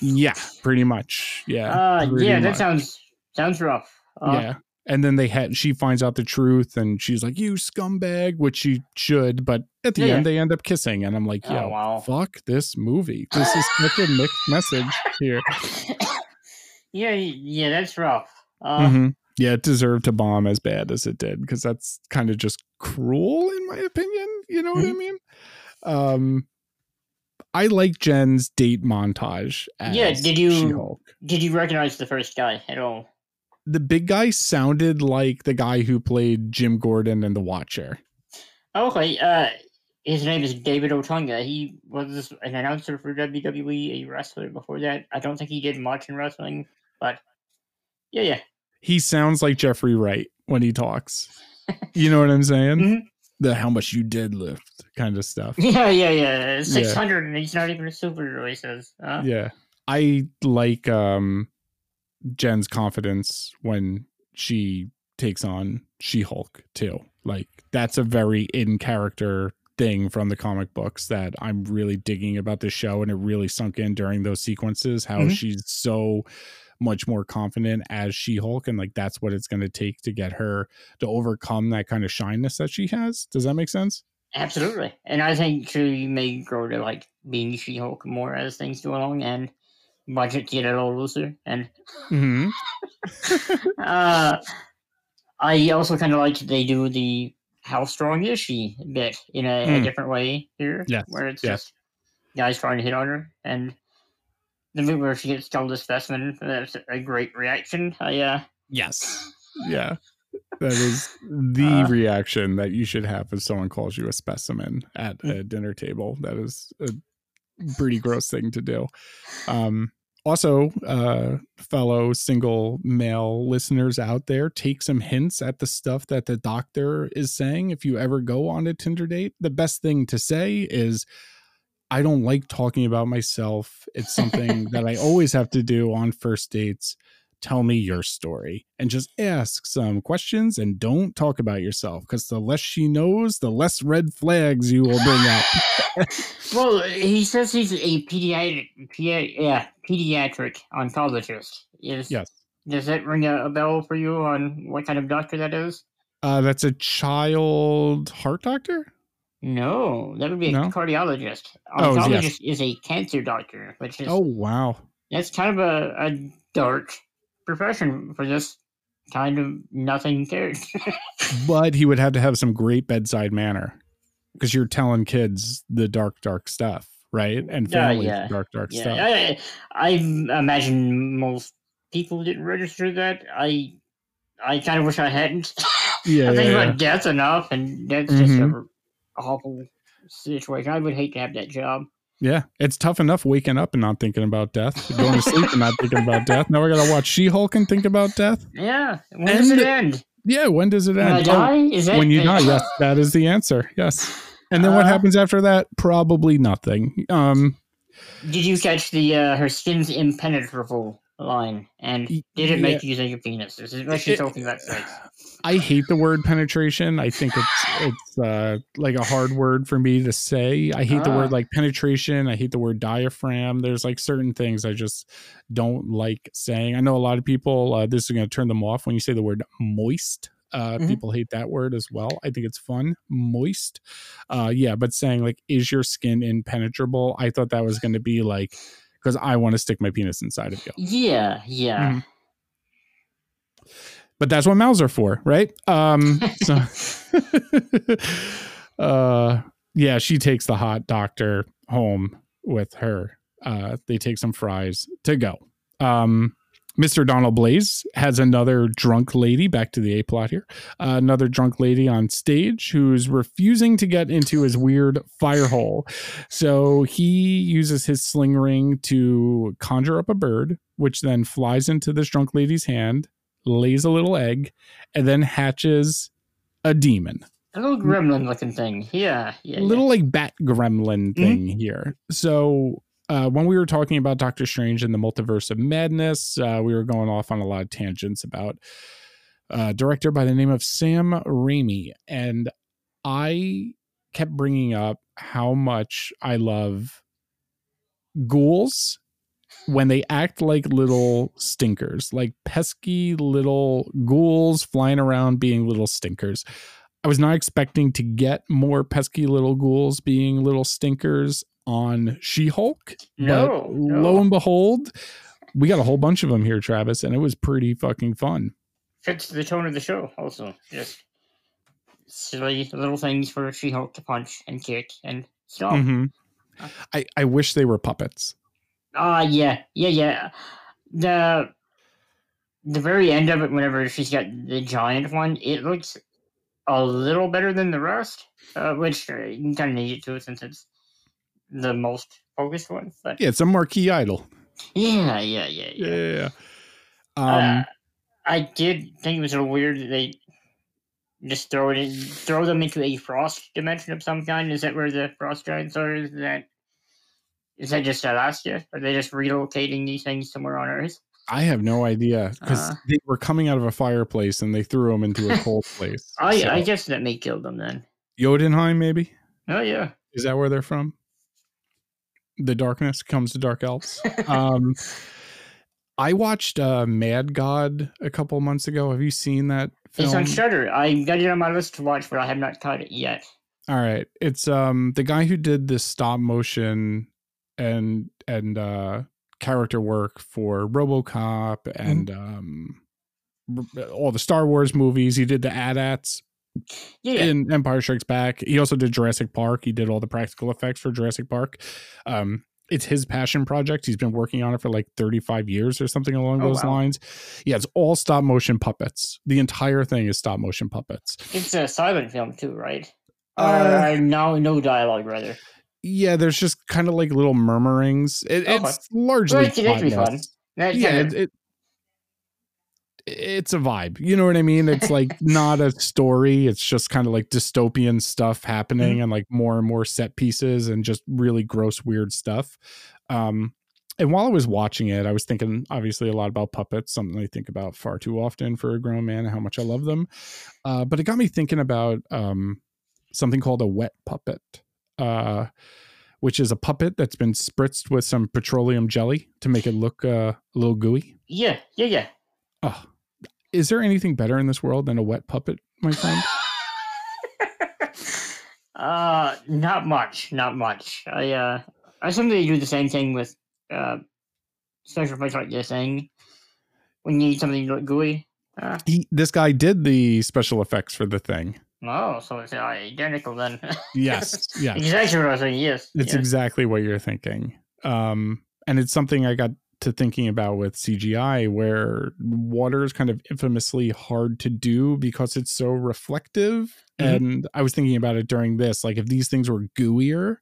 Speaker 1: yeah, pretty much, yeah,
Speaker 2: Uh,
Speaker 1: pretty
Speaker 2: yeah, that sounds sounds rough. Uh,
Speaker 1: yeah. And then they had she finds out the truth and she's like, "You scumbag," which she should, but at the
Speaker 2: Yeah,
Speaker 1: end they end up kissing, and I'm like,
Speaker 2: Oh,
Speaker 1: "Yo,
Speaker 2: wow.
Speaker 1: fuck this movie. This is such a mixed message here."
Speaker 2: yeah, yeah, that's rough. Uh,
Speaker 1: Mhm. Yeah, it deserved to bomb as bad as it did because that's kind of just cruel, in my opinion. You know what I
Speaker 2: Mhm.
Speaker 1: mean? Um, I like Jen's date montage. As
Speaker 2: Yeah, did you-
Speaker 1: She-Hulk.
Speaker 2: Did you recognize the first guy at all?
Speaker 1: The big guy sounded like the guy who played Jim Gordon in The Watcher.
Speaker 2: Okay, uh, his name is David Otunga. He was an announcer for WWE, a wrestler before that. I don't think he did much in wrestling, but yeah, yeah.
Speaker 1: He sounds like Jeffrey Wright when he talks. You know what I'm saying?
Speaker 2: Mhm.
Speaker 1: The how much you did lift kind of stuff.
Speaker 2: Yeah, yeah, yeah. 600, and he's not even a superhero, he says.
Speaker 1: Yeah i like um jen's confidence when she takes on she-hulk too like that's a very in character thing from the comic books that i'm really digging about the show and it really sunk in during those sequences how
Speaker 2: Mhm.
Speaker 1: she's so much more confident as she-hulk and like that's what it's going to take to get her to overcome that kind of shyness that she has does that make sense
Speaker 2: Absolutely. And I think she may grow to like being She Hulk more as things go along and budget get a little looser. And
Speaker 1: mm-hmm.
Speaker 2: uh, I also kind of like they do the how strong is she bit in a, a
Speaker 1: Mm.
Speaker 2: different way here.
Speaker 1: Yes,
Speaker 2: Where it's
Speaker 1: yes.
Speaker 2: just guys trying to hit on her. And the movie where she gets called a specimen, that's a great reaction. I, uh,
Speaker 1: Yes. Yeah. That is the
Speaker 2: Uh.
Speaker 1: reaction that you should have if someone calls you a specimen at
Speaker 2: Mm.
Speaker 1: a dinner table. That is a pretty gross thing to do. Um, also, uh, fellow single male listeners out there, take some hints at the stuff that the doctor is saying. If you ever go on a Tinder date, the best thing to say is, I don't like talking about myself. It's something that I always have to do on first dates. Tell me your story and just ask some questions and don't talk about yourself because the less she knows, the less red flags you will bring up.
Speaker 2: well, he says he's a pediatric, pedi- yeah, pediatric oncologist. Is,
Speaker 1: Yes.
Speaker 2: Does that ring a, a bell for you on what kind of doctor that is?
Speaker 1: Uh, that's a child heart doctor?
Speaker 2: No, that would be a
Speaker 1: No?
Speaker 2: cardiologist.
Speaker 1: Oh, yes.
Speaker 2: Oncologist is a cancer doctor, which is
Speaker 1: Oh, wow.
Speaker 2: that's kind of a, a dark profession for just kind of nothing character.
Speaker 1: But he would have to have some great bedside manner because you're telling kids the dark, dark stuff, right? And
Speaker 2: Yeah,
Speaker 1: families
Speaker 2: yeah.
Speaker 1: dark, dark
Speaker 2: yeah,
Speaker 1: stuff.
Speaker 2: I, I imagine most people didn't register that. I I kind of wish I hadn't.
Speaker 1: Yeah,
Speaker 2: I think
Speaker 1: yeah, yeah.
Speaker 2: about death enough, and that's just
Speaker 1: Mhm.
Speaker 2: a awful situation. I would hate to have that job.
Speaker 1: Yeah, it's tough enough waking up and not thinking about death, going to sleep and not thinking about death. Now we're gonna watch She-Hulk and think about death.
Speaker 2: Yeah. When does it end?
Speaker 1: Yeah, when does it
Speaker 2: When I
Speaker 1: end?
Speaker 2: die?
Speaker 1: Oh,
Speaker 2: Is that
Speaker 1: when you die, yes, that is the answer. Yes. And then what
Speaker 2: Uh,
Speaker 1: happens after that? Probably nothing. Um,
Speaker 2: Did you catch the uh, her skin's impenetrable line? And did it
Speaker 1: yeah.
Speaker 2: make you think of penis? Is it actually
Speaker 1: It-
Speaker 2: talking about sex?
Speaker 1: I hate the word penetration. I think it's it's uh, like a hard word for me to say. I hate the
Speaker 2: Ah.
Speaker 1: word like penetration. I hate the word diaphragm. There's like certain things I just don't like saying. I know a lot of people. Uh, this is going to turn them off when you say the word moist. Uh,
Speaker 2: Mhm.
Speaker 1: People hate that word as well. I think it's fun, moist. Uh, yeah, but saying like, "Is your skin impenetrable?" I thought that was going to be like, because I want to stick my penis inside of you.
Speaker 2: Yeah, yeah.
Speaker 1: Mhm. But that's what mouths are for, right? Um, so, uh, yeah, she takes the hot doctor home with her. Uh, they take some fries to go. Um, Mr. Donald Blaze has another drunk lady, back to the A plot here, uh, another drunk lady on stage who's refusing to get into his weird fire hole. So he uses his sling ring to conjure up a bird, which then flies into this drunk lady's hand, lays a little egg, and then hatches a demon.
Speaker 2: A little gremlin looking thing. Yeah. yeah
Speaker 1: little
Speaker 2: yeah.
Speaker 1: like bat gremlin thing mm-hmm. here. So uh, when we were talking about Doctor Strange and the Multiverse of Madness, uh, we were going off on a lot of tangents about a director by the name of Sam Raimi, and I kept bringing up how much I love ghouls when they act like little stinkers, like pesky little ghouls flying around being little stinkers. I was not expecting to get more pesky little ghouls being little stinkers on She Hulk.
Speaker 2: No,
Speaker 1: no, lo and behold, we got a whole bunch of them here, Travis, and it was pretty fucking fun.
Speaker 2: Fits the tone of the show, also. Just silly little things for She Hulk to punch and kick and stop. Mm-hmm.
Speaker 1: I, I wish they were puppets.
Speaker 2: Ah, uh, yeah, yeah, yeah. The the very end of it, whenever she's got the giant one, it looks a little better than the rest, uh, which uh, you kind of need it to since it's the most focused one. But
Speaker 1: yeah, it's a marquee idol.
Speaker 2: Yeah, yeah, yeah,
Speaker 1: yeah. yeah.
Speaker 2: Uh, um, uh, I did think it was a little weird that they just throw it in, throw them into a frost dimension of some kind. Is that where the frost giants are? Is that is that just Alaska? Are they just relocating these things somewhere on Earth?
Speaker 1: I have no idea because uh, they were coming out of a fireplace and they threw them into a cold place.
Speaker 2: I so. I guess that may kill them then.
Speaker 1: Jotunheim, maybe.
Speaker 2: Oh yeah.
Speaker 1: Is that where they're from? the darkness comes to dark elves. um, I watched uh, Mad God a couple months ago. Have you seen that?
Speaker 2: Film? It's on Shudder. I got it on my list to watch, but I have not caught it yet.
Speaker 1: All right, it's um the guy who did the stop motion and and uh character work for RoboCop and mm-hmm. um all the Star Wars movies. He did the AT-ATs yeah. in Empire Strikes Back. He also did Jurassic Park. He did all the practical effects for Jurassic Park. Um, it's his passion project. He's been working on it for like 35 years or something along oh, those wow. lines. Yeah, it's all stop motion puppets. The entire thing is stop motion puppets.
Speaker 2: It's a silent film too, right? Uh, uh no, no dialogue, rather.
Speaker 1: Yeah, there's just kind of like little murmurings. It, okay. It's largely well, it, fun. yeah, it, it, it's a vibe. You know what I mean? It's like not a story. It's just kind of like dystopian stuff happening mm-hmm. and like more and more set pieces and just really gross, weird stuff. Um, and while I was watching it, I was thinking obviously a lot about puppets, something I think about far too often for a grown man and how much I love them. Uh, but it got me thinking about um, something called a wet puppet, uh, which is a puppet that's been spritzed with some petroleum jelly to make it look uh, a little gooey.
Speaker 2: Yeah, yeah, yeah.
Speaker 1: Oh, is there anything better in this world than a wet puppet, my friend?
Speaker 2: uh, not much, not much. I uh, I sometimes do the same thing with uh, special effects like this thing. When you need something to look gooey.
Speaker 1: Uh, he, this guy did the special effects for the thing.
Speaker 2: Oh, so it's uh, identical then.
Speaker 1: yes, yeah,
Speaker 2: exactly what I was saying. Yes,
Speaker 1: it's
Speaker 2: yes.
Speaker 1: exactly what you're thinking. Um, and it's something I got to thinking about with CGI, where water is kind of infamously hard to do because it's so reflective. Mm-hmm. And I was thinking about it during this, like if these things were gooier,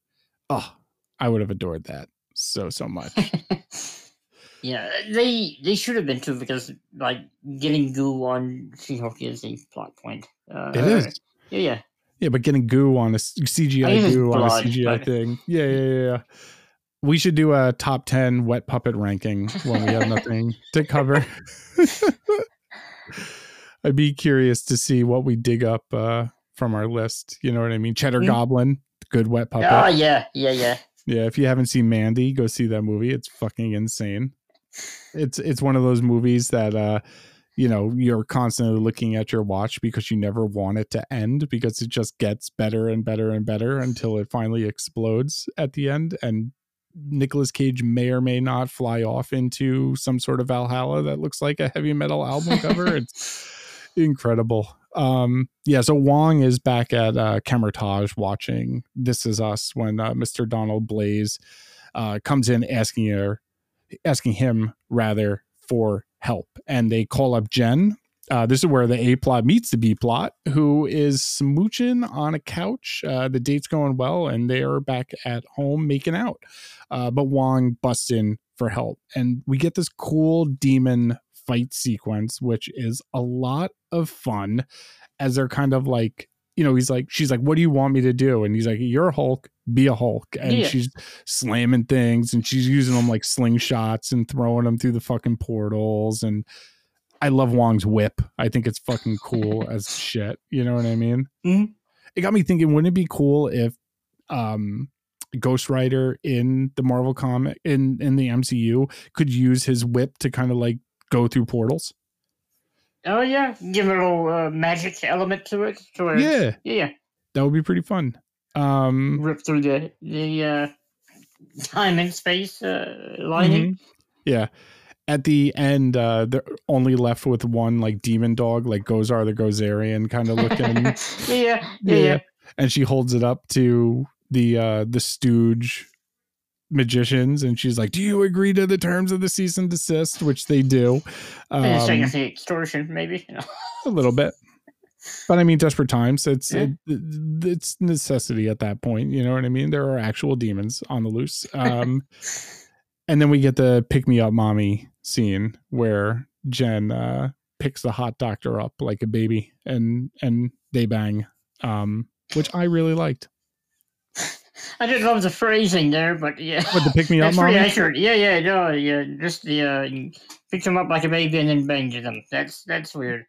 Speaker 1: oh, I would have adored that so so much.
Speaker 2: yeah, they they should have been too because like getting goo on She-Hulk is a plot point.
Speaker 1: Uh, it is.
Speaker 2: Yeah, yeah.
Speaker 1: Yeah, but getting goo on a CGI goo blood, on a CGI but... thing. Yeah, yeah, yeah. yeah we should do a top 10 wet puppet ranking when we have nothing to cover. I'd be curious to see what we dig up uh, from our list. You know what I mean? Cheddar mm-hmm. Goblin, good wet puppet.
Speaker 2: Oh, yeah, yeah, yeah.
Speaker 1: Yeah, if you haven't seen Mandy, go see that movie. It's fucking insane. It's it's one of those movies that uh you know, you're constantly looking at your watch because you never want it to end because it just gets better and better and better until it finally explodes at the end and Nicolas Cage may or may not fly off into some sort of Valhalla that looks like a heavy metal album cover. it's incredible. Um, yeah, so Wong is back at uh, Kamar-Taj watching This Is Us when uh, Mr. Donald Blaze uh, comes in asking her, asking him rather for help, and they call up Jen. Uh, this is where the A plot meets the B plot, who is smooching on a couch. Uh, the date's going well, and they are back at home making out. Uh, but Wong busts in for help, and we get this cool demon fight sequence, which is a lot of fun as they're kind of like, you know, he's like, she's like, what do you want me to do? And he's like, you're Hulk, be a Hulk. And
Speaker 2: Yeah.
Speaker 1: she's slamming things and she's using them like slingshots and throwing them through the fucking portals. And I love Wong's whip. I think it's fucking cool as shit. You know what I mean?
Speaker 2: Mhm.
Speaker 1: It got me thinking, wouldn't it be cool if, um, Ghost Rider in the Marvel comic in in the MCU could use his whip to kind of like go through portals.
Speaker 2: Oh yeah, give a little uh, magic element to it. To where
Speaker 1: Yeah,
Speaker 2: yeah,
Speaker 1: that would be pretty fun. Um,
Speaker 2: rip through the the uh, time and space uh, lining.
Speaker 1: mhm. Yeah. At the end, uh, they're only left with one like demon dog, like Gozer the Gozerian kind of looking,
Speaker 2: yeah, yeah, yeah,
Speaker 1: and she holds it up to the uh the Stooge magicians, and she's like, "Do you agree to the terms of the cease and desist?" Which they do. Um,
Speaker 2: extortion, maybe.
Speaker 1: A little bit but i mean desperate times it's
Speaker 2: Yeah.
Speaker 1: it, it's necessity at that point you know what i mean there are actual demons on the loose um and then we get the pick me up mommy scene where jen uh picks the hot doctor up like a baby and and they bang um which i really liked
Speaker 2: I did love the phrasing there, but yeah.
Speaker 1: What, the pick me up
Speaker 2: That's
Speaker 1: mommy?
Speaker 2: accurate. Yeah, yeah, no, yeah. Just the uh, pick them up like a baby and then bang them. That's that's weird.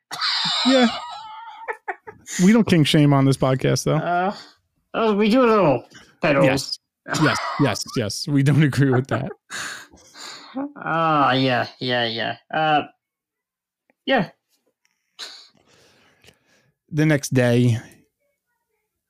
Speaker 1: yeah we don't king shame on this podcast though.
Speaker 2: Uh, oh, we do a little pedals.
Speaker 1: yes. Yes yes yes. We don't agree with that.
Speaker 2: Ah, yeah, yeah, yeah. Uh, yeah.
Speaker 1: the next day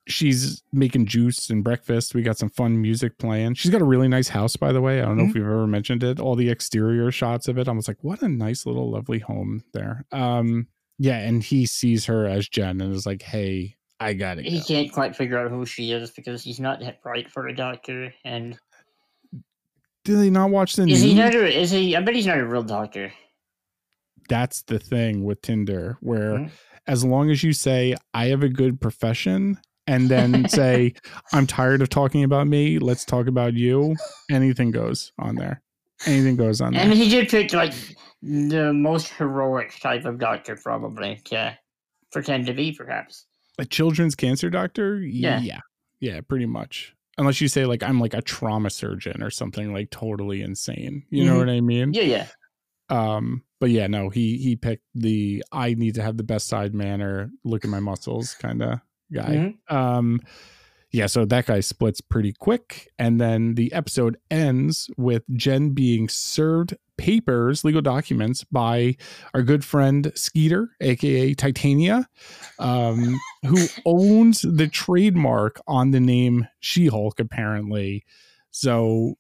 Speaker 1: she's making juice and breakfast. We got some fun music playing. She's got a really nice house by the way. I don't know if we've ever mentioned it. All the exterior shots of it. I was like what a nice little lovely home there. Um yeah and he sees her as jen and is like hey i gotta go
Speaker 2: He can't quite figure out who she is because he's not that bright for a doctor. And
Speaker 1: did they not watch the
Speaker 2: is
Speaker 1: news
Speaker 2: he not a, is he? I bet he's not a real doctor.
Speaker 1: that's the thing with tinder where
Speaker 2: Mhm.
Speaker 1: as long as you say i have a good profession and then say i'm tired of talking about me let's talk about you anything goes on there anything goes on There.
Speaker 2: And he did pick like the most heroic type of doctor, probably to pretend to be, perhaps.
Speaker 1: a children's cancer doctor
Speaker 2: Yeah.
Speaker 1: yeah yeah pretty much unless you say like i'm like a trauma surgeon or something like totally insane you know
Speaker 2: Mhm.
Speaker 1: what i mean
Speaker 2: Yeah, yeah.
Speaker 1: um but yeah no he he picked the i need to have the best side manner look at my muscles kind of guy
Speaker 2: Mhm.
Speaker 1: um yeah so that guy splits pretty quick and then the episode ends with jen being served papers legal documents by our good friend skeeter aka titania um who owns the trademark on the name she-hulk apparently. So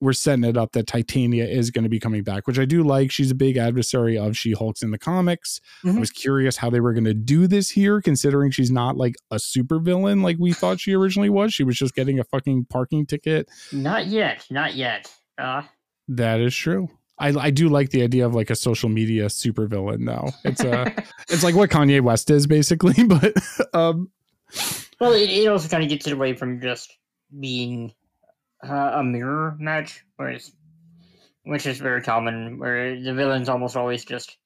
Speaker 1: we're setting it up that Titania is going to be coming back, which I do like. She's a big adversary of She Hulk's in the comics. I
Speaker 2: Mhm.
Speaker 1: was curious how they were going to do this here, considering she's not like a supervillain like we thought she originally was. She was just getting a fucking parking ticket.
Speaker 2: Not yet. Not yet. Uh,
Speaker 1: That is true. I, I do like the idea of like a social media supervillain, though. It's a it's like what Kanye West is basically, but um,
Speaker 2: well, it, it also kind of gets it away from just being uh, a mirror match, which is very common, where the villain's almost always just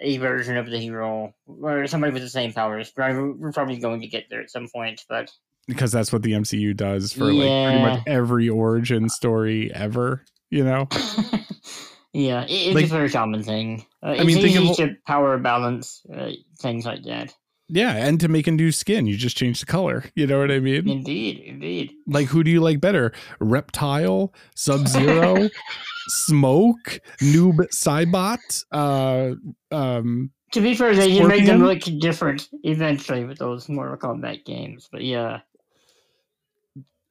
Speaker 2: a version of the hero, or somebody with the same powers. We're probably going to get there at some point, but
Speaker 1: because that's what the MCU does for like pretty much every origin story ever. You know,
Speaker 2: yeah, it, it's
Speaker 1: Like-
Speaker 2: a very common thing. Uh, it's
Speaker 1: mean, think of-
Speaker 2: to power balance uh, things like that.
Speaker 1: Yeah, and to make a new skin, you just change the color. You know what I mean?
Speaker 2: Indeed, indeed.
Speaker 1: Like, who do you like better? Reptile, Sub Zero, Smoke, Noob Saibot, uh, um,
Speaker 2: To be fair, they did make them look different eventually with those Mortal Kombat games, but yeah.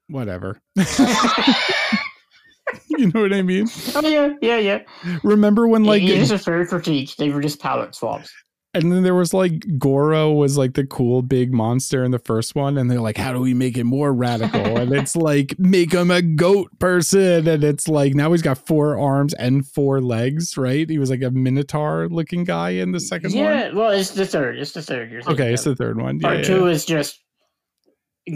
Speaker 1: whatever. you know what I mean?
Speaker 2: Oh yeah, yeah, yeah.
Speaker 1: Remember when like
Speaker 2: it is a fair critique. They were just palette swaps.
Speaker 1: And then there was like Goro was like the cool big monster in the first one, and they're like, how do we make it more radical? and it's like make him a goat person, and it's like now he's got four arms and four legs, right? He was like a minotaur looking guy in the second one.
Speaker 2: Yeah, well, it's the third. It's the third. You're
Speaker 1: Okay, it's the third one.
Speaker 2: Part
Speaker 1: yeah,
Speaker 2: two
Speaker 1: yeah.
Speaker 2: is just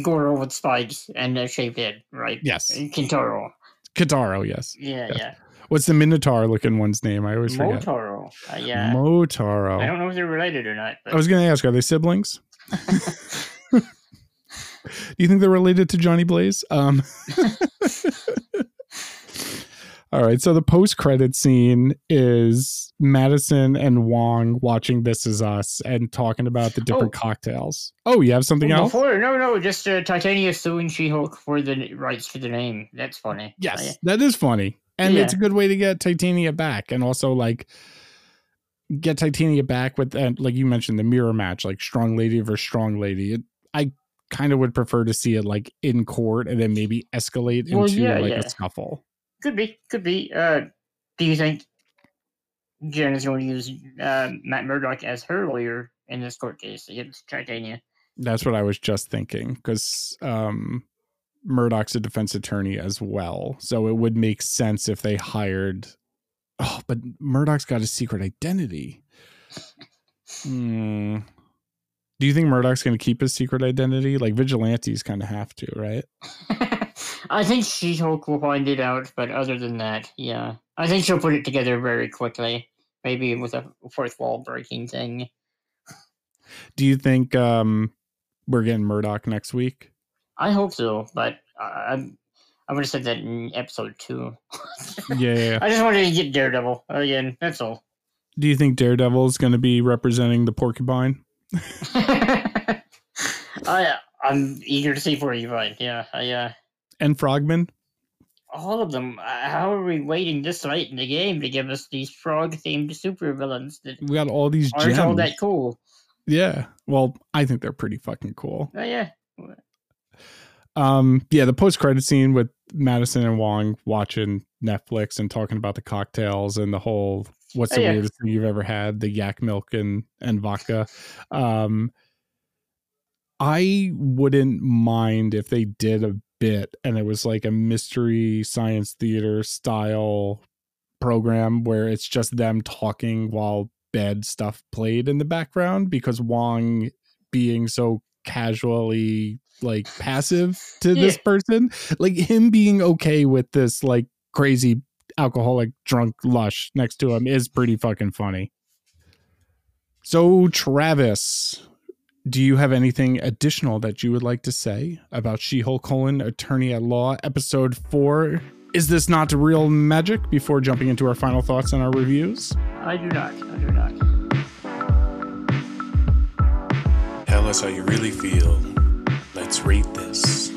Speaker 2: Goro with spikes and a shaved head, right?
Speaker 1: Yes.
Speaker 2: Kintaro.
Speaker 1: Kataro, yes.
Speaker 2: Yeah,
Speaker 1: Yes.
Speaker 2: yeah.
Speaker 1: What's the minotaur looking one's name? I always forget.
Speaker 2: Motaro. Uh, yeah.
Speaker 1: Motaro.
Speaker 2: I don't know if they're related or not, but
Speaker 1: I was going to ask, are they siblings? Do you think they're related to Johnny Blaze? Um, all right. So the post credit scene is Madisynn and Wong watching This Is Us and talking about the different
Speaker 2: Oh.
Speaker 1: cocktails. Oh, you have something else?
Speaker 2: before no, no, just uh, Titania suing She-Hulk for the rights to the name. That's funny.
Speaker 1: Yes, that is funny. And
Speaker 2: Yeah.
Speaker 1: it's a good way to get Titania back and also like get Titania back with uh, like you mentioned the mirror match, like strong lady versus strong lady. It, I kind of would prefer to see it like in court and then maybe escalate into
Speaker 2: Well, yeah,
Speaker 1: like
Speaker 2: yeah.
Speaker 1: a scuffle.
Speaker 2: Could be, could be. Uh, do you think Jen is going to use uh, Matt Murdock as her lawyer in this court case against Titania?
Speaker 1: That's what I was just thinking because um Murdock's a defense attorney as well. So it would make sense if they hired Oh, but Murdock's got a secret identity. Hmm. Do you think Murdock's going to keep his secret identity? Like vigilantes kind of have to, right?
Speaker 2: I think She-Hulk will find it out, but other than that, yeah, I think she'll put it together very quickly. Maybe with a fourth wall breaking thing.
Speaker 1: Do you think um we're getting Murdock next week?
Speaker 2: I hope so, but I, I'm I would have said that in episode two.
Speaker 1: Yeah, yeah, yeah.
Speaker 2: I just wanted to get Daredevil again. That's all.
Speaker 1: Do you think Daredevil is going to be representing the porcupine?
Speaker 2: I I'm eager to see Porcupine. Yeah, I uh,
Speaker 1: And Frogman?
Speaker 2: all of them. Uh, how are we waiting this late in the game to give us these frog-themed supervillains that
Speaker 1: We got all these
Speaker 2: aren't all that cool?
Speaker 1: Yeah. Well, I think they're pretty fucking cool.
Speaker 2: Oh yeah,
Speaker 1: Um, yeah, the post credit scene with Madisynn and Wong watching Netflix and talking about the cocktails and the whole what's the
Speaker 2: Oh, yeah.
Speaker 1: weirdest thing you've ever had, the yak milk and and vodka. Um I wouldn't mind if they did a bit and it was like a mystery science theater style program where it's just them talking while bad stuff played in the background because Wong being so casually like passive to this person like him being okay with this like crazy alcoholic drunk lush next to him is pretty fucking funny so travis do you have anything additional that you would like to say about she-hulk colon attorney at law episode 4 is this not real magic before jumping into our final thoughts and our reviews
Speaker 2: I do not. I do not.
Speaker 3: Tell us how you really feel. Let's rate this.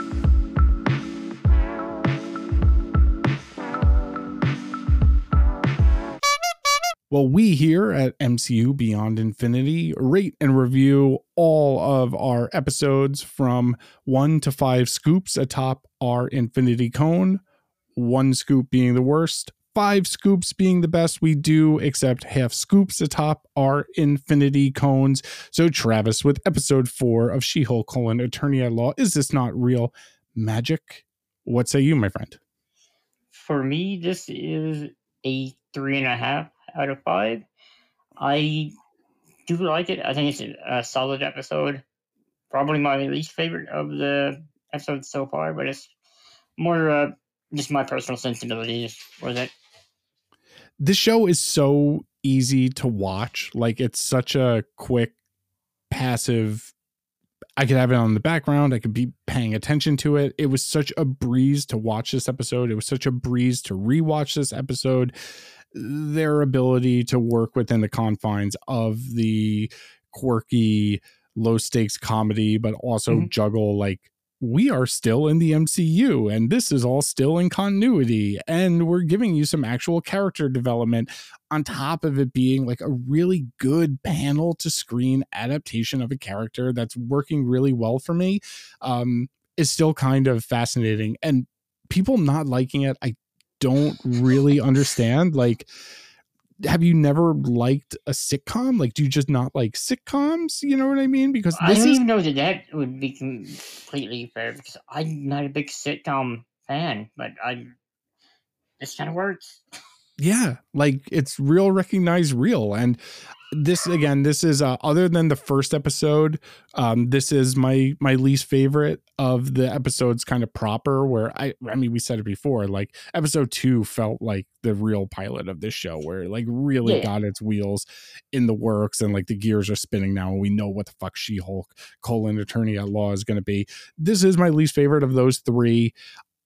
Speaker 1: Well, we here at MCU Beyond Infinity rate and review all of our episodes from one to five scoops atop our Infinity Cone, one scoop being the worst, five scoops being the best. We do except half scoops atop our Infinity Cones. So, Travis, with episode four of She Hulk colon Attorney at Law, is this not real magic? What say you, my friend?
Speaker 2: For me, this is a three and a half out of five. I do like it. I think it's a, solid episode. Probably my least favorite of the episodes so far, but it's more uh, just my personal sensibilities with it.
Speaker 1: This show is so easy to watch. Like it's such a quick, passive. I could have it on the background. I could be paying attention to it. It was such a breeze to watch this episode. It was such a breeze to rewatch this episode. Their ability to work within the confines of the quirky, low stakes comedy, but also
Speaker 2: Mhm.
Speaker 1: juggle like we are still in the MCU and this is all still in continuity and we're giving you some actual character development on top of it being like a really good panel to screen adaptation of a character that's working really well for me um is still kind of fascinating. And people not liking it I don't really understand like have you never liked a sitcom? Like, do you just not like sitcoms? You know what I mean? Because
Speaker 2: I don't
Speaker 1: is...
Speaker 2: even know that that would be completely fair because I'm not a big sitcom fan, but I this kind of works.
Speaker 1: yeah, like it's real, recognized real, and this again this is uh, other than the first episode um this is my my least favorite of the episodes kind of proper where i i mean we said it before like episode 2 felt like the real pilot of this show where it, like really
Speaker 2: Yeah.
Speaker 1: got its wheels in the works and like the gears are spinning now and we know what the fuck she-hulk colon attorney at law is going to be this is my least favorite of those three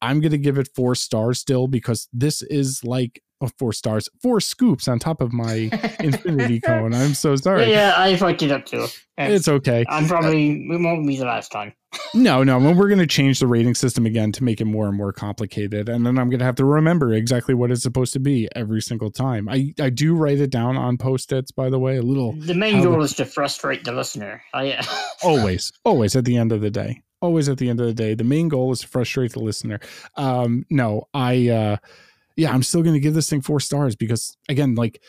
Speaker 1: i'm going to give it four stars still because this is like oh, four stars four scoops on top of my infinity cone. I'm so sorry.
Speaker 2: Yeah, I fucked it up too. And
Speaker 1: It's okay.
Speaker 2: I'm probably it won't be the last time.
Speaker 1: No, no. Well, we're going to change the rating system again to make it more and more complicated, and then I'm going to have to remember exactly what it's supposed to be every single time. I I do write it down on post-its, by the way. A little
Speaker 2: The main goal is to frustrate the listener. I,
Speaker 1: always, always at the end of the day. Always at the end of the day. The main goal is to frustrate the listener. Um, no, I uh yeah, I'm still gonna give this thing four stars because again, like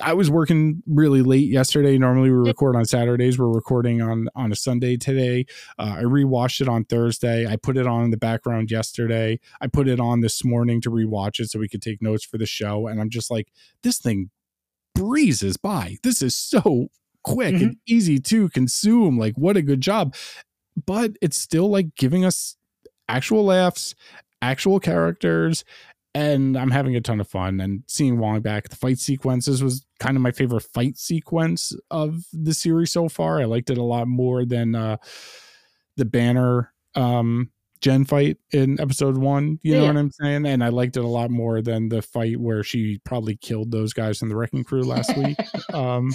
Speaker 1: I was working really late yesterday. Normally we record on Saturdays. We're recording on on a Sunday today. Uh, I rewatched it on Thursday. I put it on in the background yesterday. I put it on this morning to rewatch it so we could take notes for the show. And I'm just like, this thing breezes by. This is so quick and easy to consume. Like, what a good job. But it's still like giving us actual laughs, actual characters, and I'm having a ton of fun. And seeing Wong back, the fight sequences was kind of my favorite fight sequence of the series so far. I liked it a lot more than uh the banner um Jen fight in episode one. You know
Speaker 2: Yeah.
Speaker 1: what I'm saying? And I liked it a lot more than the fight where she probably killed those guys in the wrecking crew last week. Um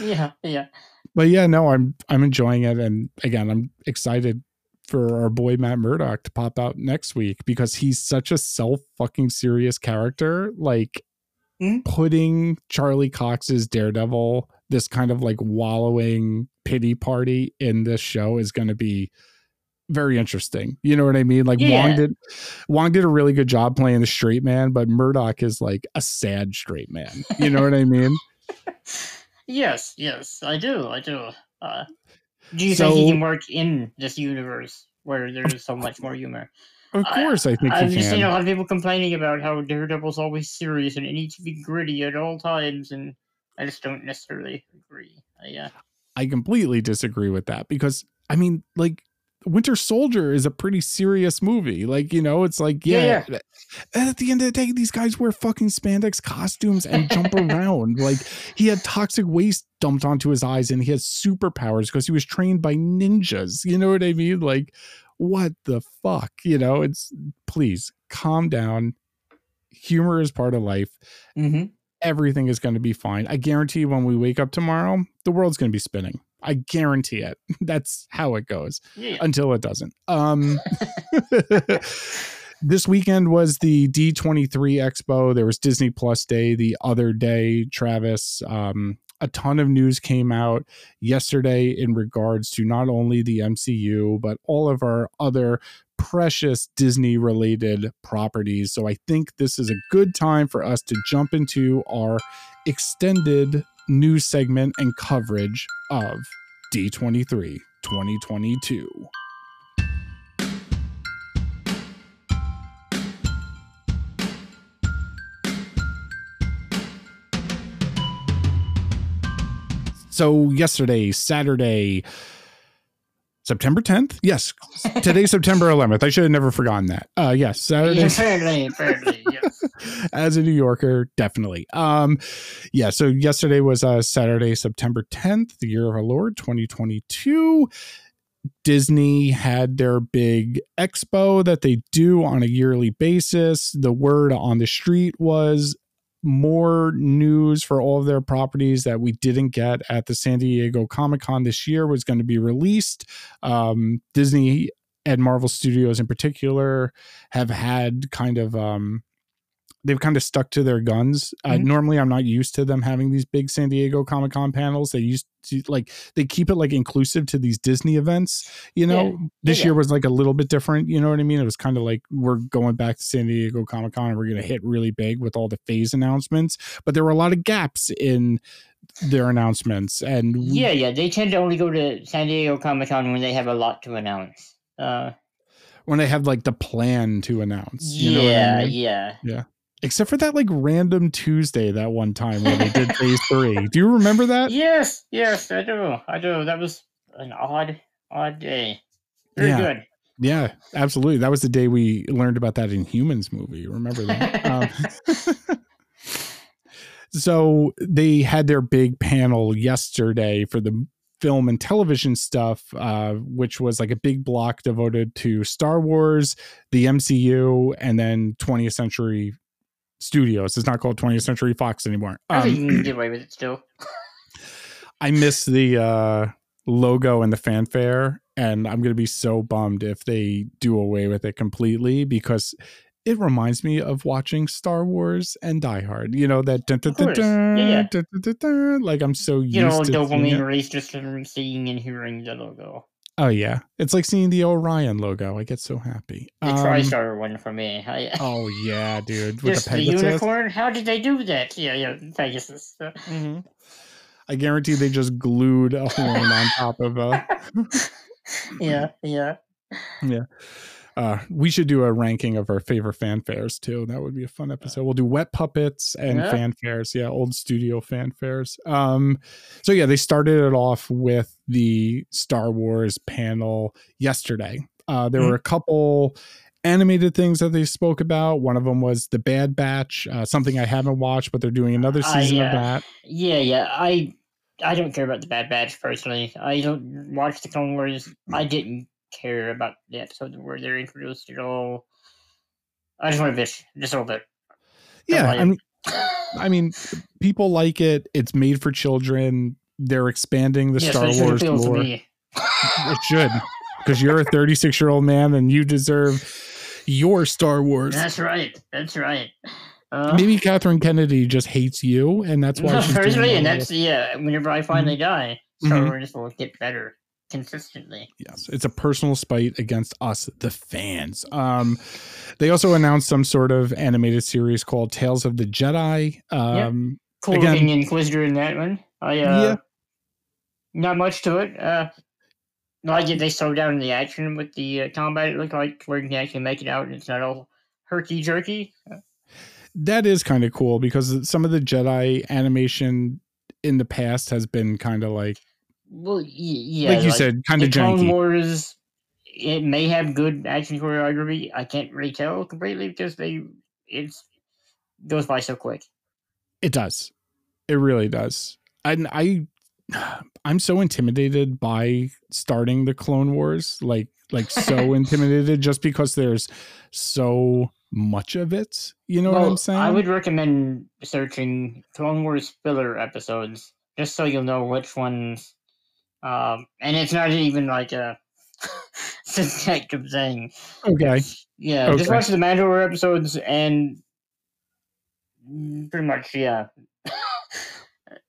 Speaker 2: yeah, yeah.
Speaker 1: but yeah, no, I'm I'm enjoying it, and again, I'm excited for our boy Matt Murdock to pop out next week because he's such a self fucking serious character. Like
Speaker 2: Mhm.
Speaker 1: putting Charlie Cox's Daredevil, this kind of like wallowing pity party in this show is going to be very interesting. You know what I mean? Like Wong did Wong did a really good job playing the straight man, but Murdock is like a sad straight man. You know what I mean?
Speaker 2: Yes, yes, I do, I do. Uh, do you think he can work in this universe where there's so much more humor?
Speaker 1: Of course, I, think
Speaker 2: I've
Speaker 1: he
Speaker 2: just
Speaker 1: can.
Speaker 2: seen a lot of people complaining about how Daredevil's always serious and it needs to be gritty at all times, and I just don't necessarily agree. I, uh,
Speaker 1: I completely disagree with that because I mean, like Winter Soldier is a pretty serious movie. Like, you know, it's like, yeah,
Speaker 2: Yeah,
Speaker 1: at the end of the day, these guys wear fucking spandex costumes and jump around. Like he had toxic waste dumped onto his eyes and he has superpowers because he was trained by ninjas. You know what I mean? Like, what the fuck? You know, it's please calm down. Humor is part of life
Speaker 2: mhm.
Speaker 1: everything is going to be fine. I guarantee when we wake up tomorrow, the world's going to be spinning. I guarantee it. That's how it goes
Speaker 2: yeah.
Speaker 1: until it doesn't. Um This weekend was the D23 Expo. There was Disney Plus Day the other day, Travis. Um, a ton of news came out yesterday in regards to not only the MCU, but all of our other precious Disney related properties. So I think this is a good time for us to jump into our extended news segment and coverage of D23 2022. So yesterday, Saturday, September 10th? Yes. Today's September 11th. I should have never forgotten that. Uh yes, Saturday.
Speaker 2: Apparently, apparently.
Speaker 1: as a New Yorker, definitely. Um, yeah. So yesterday was uh, Saturday, September 10th, the year of our Lord, 2022. Disney had their big expo that they do on a yearly basis. The word on the street was more news for all of their properties that we didn't get at the San Diego Comic Con this year was going to be released. Um, Disney and Marvel Studios in particular have had kind of um, they've kind of stuck to their guns. Uh,
Speaker 2: Mhm.
Speaker 1: normally, I'm not used to them having these big San Diego Comic Con panels. They used to like they keep it like inclusive to these Disney events. You know,
Speaker 2: Yeah.
Speaker 1: this
Speaker 2: Yeah.
Speaker 1: year was like a little bit different. You know what I mean? It was kind of like we're going back to San Diego Comic Con and we're going to hit really big with all the phase announcements. But there were a lot of gaps in their announcements, and
Speaker 2: Yeah, yeah. They tend to only go to San Diego Comic Con when they have a lot to announce. Uh,
Speaker 1: when they have like the plan to announce. You know what I
Speaker 2: yeah, yeah.
Speaker 1: Except for that like random Tuesday that one time when they did phase three. Do you remember that?
Speaker 2: Yes, yes, I do. I do. That was an odd, odd day. Very
Speaker 1: Yeah.
Speaker 2: good.
Speaker 1: Yeah, absolutely. That was the day we learned about that Inhumans movie. Remember that? um, so they had their big panel yesterday for the film and television stuff, uh, which was like a big block devoted to Star Wars, the MCU, and then 20th Century Studios. It's not called 20th Century Fox anymore.
Speaker 2: I think
Speaker 1: Um,
Speaker 2: you can get away with it still.
Speaker 1: I miss the uh, logo and the fanfare, and I'm gonna be so bummed if they do away with it completely because it reminds me of watching Star Wars and Die Hard. You know that dun, dun, dun,
Speaker 2: Yeah, yeah.
Speaker 1: like I'm so used
Speaker 2: You know,
Speaker 1: to seeing
Speaker 2: dopamine release just from seeing and hearing the logo.
Speaker 1: Oh yeah, it's like seeing the Orion logo. I get so happy.
Speaker 2: The
Speaker 1: Um,
Speaker 2: TriStar one for me. I,
Speaker 1: oh yeah, dude, with
Speaker 2: Just
Speaker 1: the
Speaker 2: the, unicorn? How did they do that? Yeah, yeah, Pegasus.
Speaker 1: Mhm. I guarantee they just glued a horn on top of a.
Speaker 2: Yeah, yeah, yeah.
Speaker 1: Uh, we should do a ranking of our favorite fanfares too. That would be a fun episode. We'll do wet puppets and
Speaker 2: Yeah.
Speaker 1: fanfares. Yeah, old studio fanfares. Um, so yeah, they started it off with the Star Wars panel yesterday. Uh, there
Speaker 2: Mhm.
Speaker 1: were a couple animated things that they spoke about. One of them was the Bad Batch, uh, something I haven't watched, but they're doing another
Speaker 2: I,
Speaker 1: season of
Speaker 2: uh,
Speaker 1: that.
Speaker 2: Yeah, yeah. I I don't care about the Bad Batch personally. I don't watch the Clone Wars. I didn't care about the episode where they're introduced at all. I just want to bitch just a little bit.
Speaker 1: Yeah, I mean, I mean, people like it. It's made for children. They're expanding the
Speaker 2: yes,
Speaker 1: Star
Speaker 2: should
Speaker 1: Wars lore. It should, because you're a 36 year old man and you deserve your Star Wars.
Speaker 2: That's right. That's right. Uh,
Speaker 1: Maybe Catherine Kennedy just hates you, and that's why
Speaker 2: no,
Speaker 1: she's doing
Speaker 2: and that's yeah. Whenever I finally die, Star
Speaker 1: Mhm.
Speaker 2: Wars will get better consistently.
Speaker 1: yes, it's a personal spite against us, the fans. Um, they also announced some sort of animated series called Tales of the Jedi. Um,
Speaker 2: Cool
Speaker 1: Again-
Speaker 2: looking Inquisitor in that one. I uh,
Speaker 1: Yeah.
Speaker 2: not much to it. Uh, like it, they slowed down the action with the uh, combat. It looked like where you can actually make it out. and It's not all herky jerky.
Speaker 1: that is kind of cool because some of the Jedi animation in the past has been kind of like,
Speaker 2: Well, yeah,
Speaker 1: like you said, kind of
Speaker 2: Clone
Speaker 1: janky.
Speaker 2: Wars. It may have good action choreography. I can't really tell completely because they it's goes by so quick.
Speaker 1: It does. It really does. And I I'm so intimidated by starting the Clone Wars, like like so intimidated just because there's so much of it. You know what I'm saying?
Speaker 2: I would recommend searching Clone Wars filler episodes just so you'll know which ones. Um, and it's not even like a subjective thing.
Speaker 1: okay.
Speaker 2: Yeah,
Speaker 1: okay.
Speaker 2: just watch the Mandalore episodes and pretty much yeah,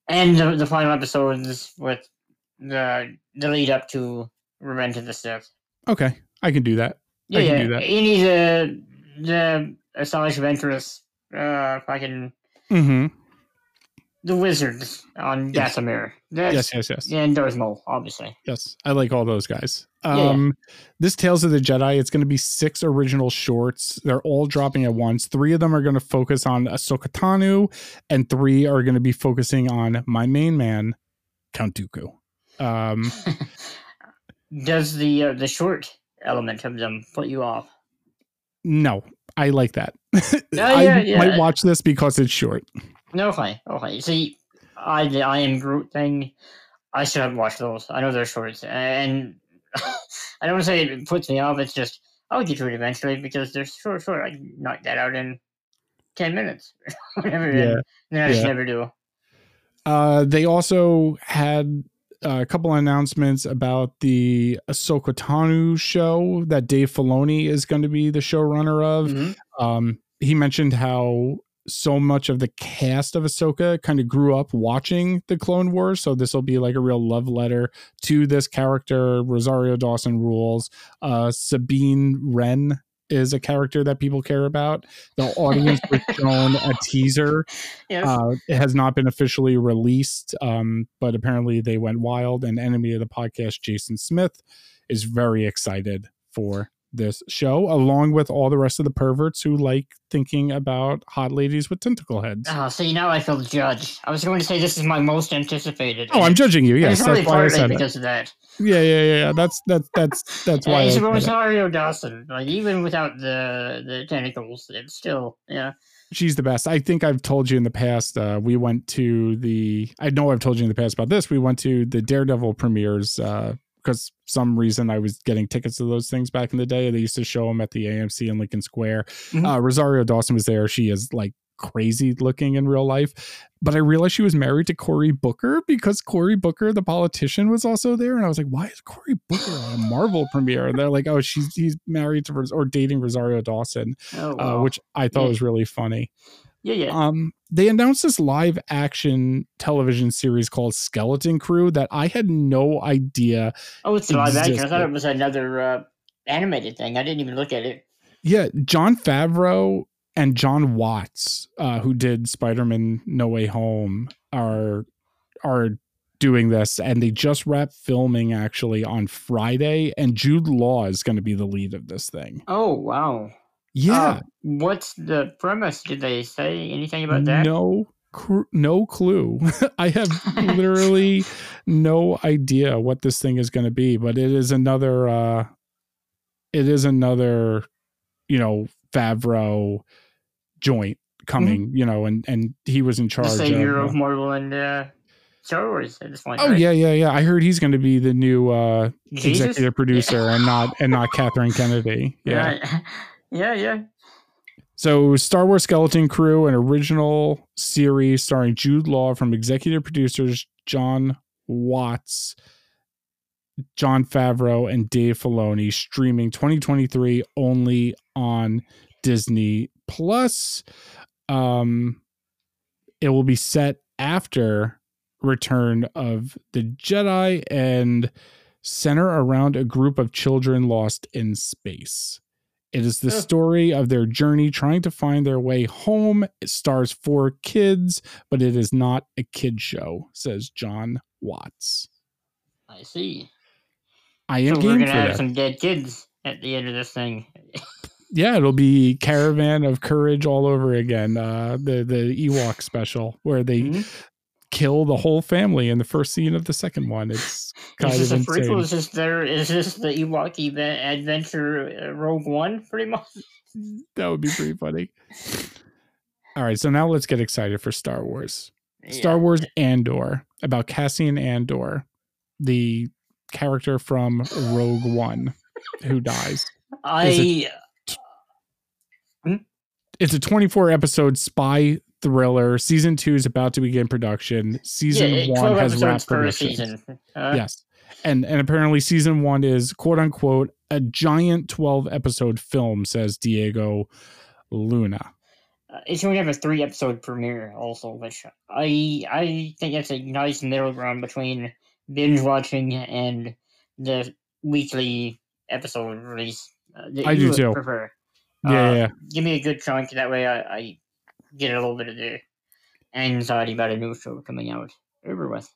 Speaker 2: and the, the final episodes with the the lead up to Revenge of the Sith.
Speaker 1: Okay. I can do that.
Speaker 2: Yeah,
Speaker 1: I can
Speaker 2: yeah.
Speaker 1: do that.
Speaker 2: Need the the Asajj Ventress, uh, fucking
Speaker 1: Mm-hmm.
Speaker 2: The wizards on
Speaker 1: Yes.
Speaker 2: Dathomir.
Speaker 1: Yes, yes, yes.
Speaker 2: And Darth Maul, obviously.
Speaker 1: Yes, I like all those guys.
Speaker 2: Yeah, yeah.
Speaker 1: Um, this Tales of the Jedi, it's going to be six original shorts. They're all dropping at once. Three of them are going to focus on Ahsoka Tano, and three are going to be focusing on my main man, Count Dooku. Um,
Speaker 2: Does the uh, the short element of them put you off?
Speaker 1: no, I like that.
Speaker 2: Oh, yeah,
Speaker 1: I
Speaker 2: yeah.
Speaker 1: might watch this because it's short.
Speaker 2: No, okay, okay. See, I the I am Groot thing. I still haven't watched those. I know they're shorts, and I don't want to say it puts me off. It's just I'll get to it eventually because they're short, short. I can knock that out in ten minutes, whatever.
Speaker 1: Yeah,
Speaker 2: and then I just
Speaker 1: yeah.
Speaker 2: never do.
Speaker 1: Uh, they also had a couple announcements about the Ahsoka Tano show that Dave Filoni is going to be the showrunner of.
Speaker 2: Mhm.
Speaker 1: Um, he mentioned how so much of the cast of Ahsoka kind of grew up watching the Clone Wars. So this will be like a real love letter to this character. Rosario Dawson rules. Uh, Sabine Wren is a character that people care about. The audience was shown a teaser.
Speaker 2: Yes.
Speaker 1: Uh, it has not been officially released, um, but apparently they went wild. And enemy of the podcast, Jason Smith, is very excited for this show, along with all the rest of the perverts who like thinking about hot ladies with tentacle heads.
Speaker 2: Oh, see, now I feel judged. I was going to say this is my most anticipated.
Speaker 1: Oh, I'm judging you. Yes,
Speaker 2: it's
Speaker 1: that's why I said it.
Speaker 2: because of that.
Speaker 1: Yeah, yeah, yeah, yeah. That's that's that's that's why. I
Speaker 2: it's. Rosario Dawson. Like even without the the tentacles, it's still yeah.
Speaker 1: she's the best. I think I've told you in the past. Uh, we went to the. I know I've told you in the past about this. We went to the Daredevil premieres uh, because some reason I was getting tickets to those things back in the day. They used to show them at the AMC in Lincoln Square.
Speaker 2: Mhm.
Speaker 1: Uh, Rosario Dawson was there. She is like crazy looking in real life. But I realized she was married to Cory Booker because Cory Booker, the politician, was also there. And I was like, why is Cory Booker at a Marvel premiere? And they're like, oh, she's he's married to or dating Rosario Dawson,
Speaker 2: Oh,
Speaker 1: uh, which I thought
Speaker 2: Yeah.
Speaker 1: was really funny.
Speaker 2: yeah, yeah.
Speaker 1: Um, they announced this live action television series called Skeleton Crew that I had no idea.
Speaker 2: oh, it's live action. I thought it was another uh, animated thing. I didn't even look at it.
Speaker 1: Yeah, Jon Favreau and Jon Watts, uh, who did Spider-Man No Way Home, are are doing this, and they just wrapped filming actually on Friday, and Jude Law is going to be the lead of this thing.
Speaker 2: Oh, wow.
Speaker 1: Yeah,
Speaker 2: Uh, what's the premise? Did they say anything about that?
Speaker 1: no, cr- no clue. I have literally no idea what this thing is going to be, but it is another. uh It is another, you know, Favreau joint coming. You know, and and he was in charge.
Speaker 2: Mm-hmm. The savior
Speaker 1: of,
Speaker 2: of
Speaker 1: uh,
Speaker 2: Marvel and uh, Star Wars at this point.
Speaker 1: Oh
Speaker 2: right?
Speaker 1: yeah, yeah, yeah. I heard he's going to be the new uh
Speaker 2: Jesus?
Speaker 1: executive producer and not and not Catherine Kennedy. Yeah.
Speaker 2: Right. yeah, yeah.
Speaker 1: So, Star Wars Skeleton Crew, an original series starring Jude Law from executive producers Jon Watts, Jon Favreau, and Dave Filoni, streaming 2023 only on Disney Plus. Um, it will be set after Return of the Jedi and center around a group of children lost in space. It is the story of their journey trying to find their way home. It stars four kids, but it is not a kid show, says Jon Watts.
Speaker 2: I see.
Speaker 1: I am
Speaker 2: So we're gonna have
Speaker 1: that.
Speaker 2: some dead kids at the end of this thing.
Speaker 1: Yeah, it'll be Caravan of Courage all over again. Uh, the the Ewok special where they
Speaker 2: Mhm.
Speaker 1: Kill the whole family in the first scene of the second one. It's kind
Speaker 2: Is this
Speaker 1: of
Speaker 2: a prequel?
Speaker 1: insane.
Speaker 2: Is this there? Is this the Ewok event adventure uh, Rogue One? Pretty much.
Speaker 1: That would be pretty funny. All right, so now let's get excited for Star Wars. Star
Speaker 2: Yeah.
Speaker 1: Wars Andor about Cassian Andor, the character from Rogue One who dies.
Speaker 2: I
Speaker 1: It's a 24 episode spy thriller. Season two is about to begin production. Season
Speaker 2: yeah,
Speaker 1: one
Speaker 2: twelve
Speaker 1: has wrapped production.
Speaker 2: season. Uh,
Speaker 1: yes. And and apparently season one is quote unquote a giant 12 episode film, says Diego Luna.
Speaker 2: Uh, it's going to have a three episode premiere also, which I I think that's a nice middle ground between binge watching and the weekly episode release. Uh, that
Speaker 1: I
Speaker 2: you
Speaker 1: do too.
Speaker 2: Prefer.
Speaker 1: Yeah,
Speaker 2: Uh,
Speaker 1: yeah, yeah.
Speaker 2: Give me a good chunk. That way, I, I get a little bit of the anxiety about a new show coming out over with.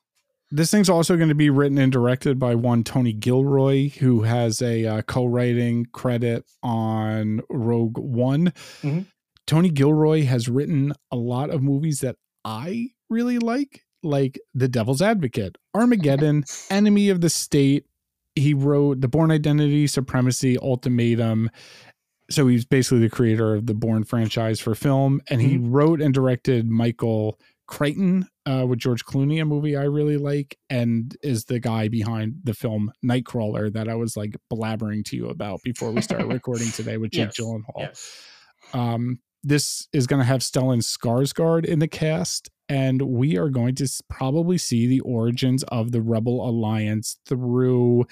Speaker 1: This thing's also going to be written and directed by one Tony Gilroy, who has a uh, co-writing credit on Rogue One.
Speaker 2: Mhm.
Speaker 1: Tony Gilroy has written a lot of movies that I really like, like The Devil's Advocate, Armageddon, Enemy of the State. He wrote The Bourne Identity, Supremacy, Ultimatum. So he's basically the creator of the Bourne franchise for film, and he wrote and directed Michael Clayton uh, with George Clooney, a movie I really like, and is the guy behind the film Nightcrawler that I was like blabbering to you about before we started recording today with Jake
Speaker 2: Yes,
Speaker 1: Gyllenhaal.
Speaker 2: Yes.
Speaker 1: Um, this is going to have Stellan Skarsgård in the cast, and we are going to probably see the origins of the Rebel Alliance through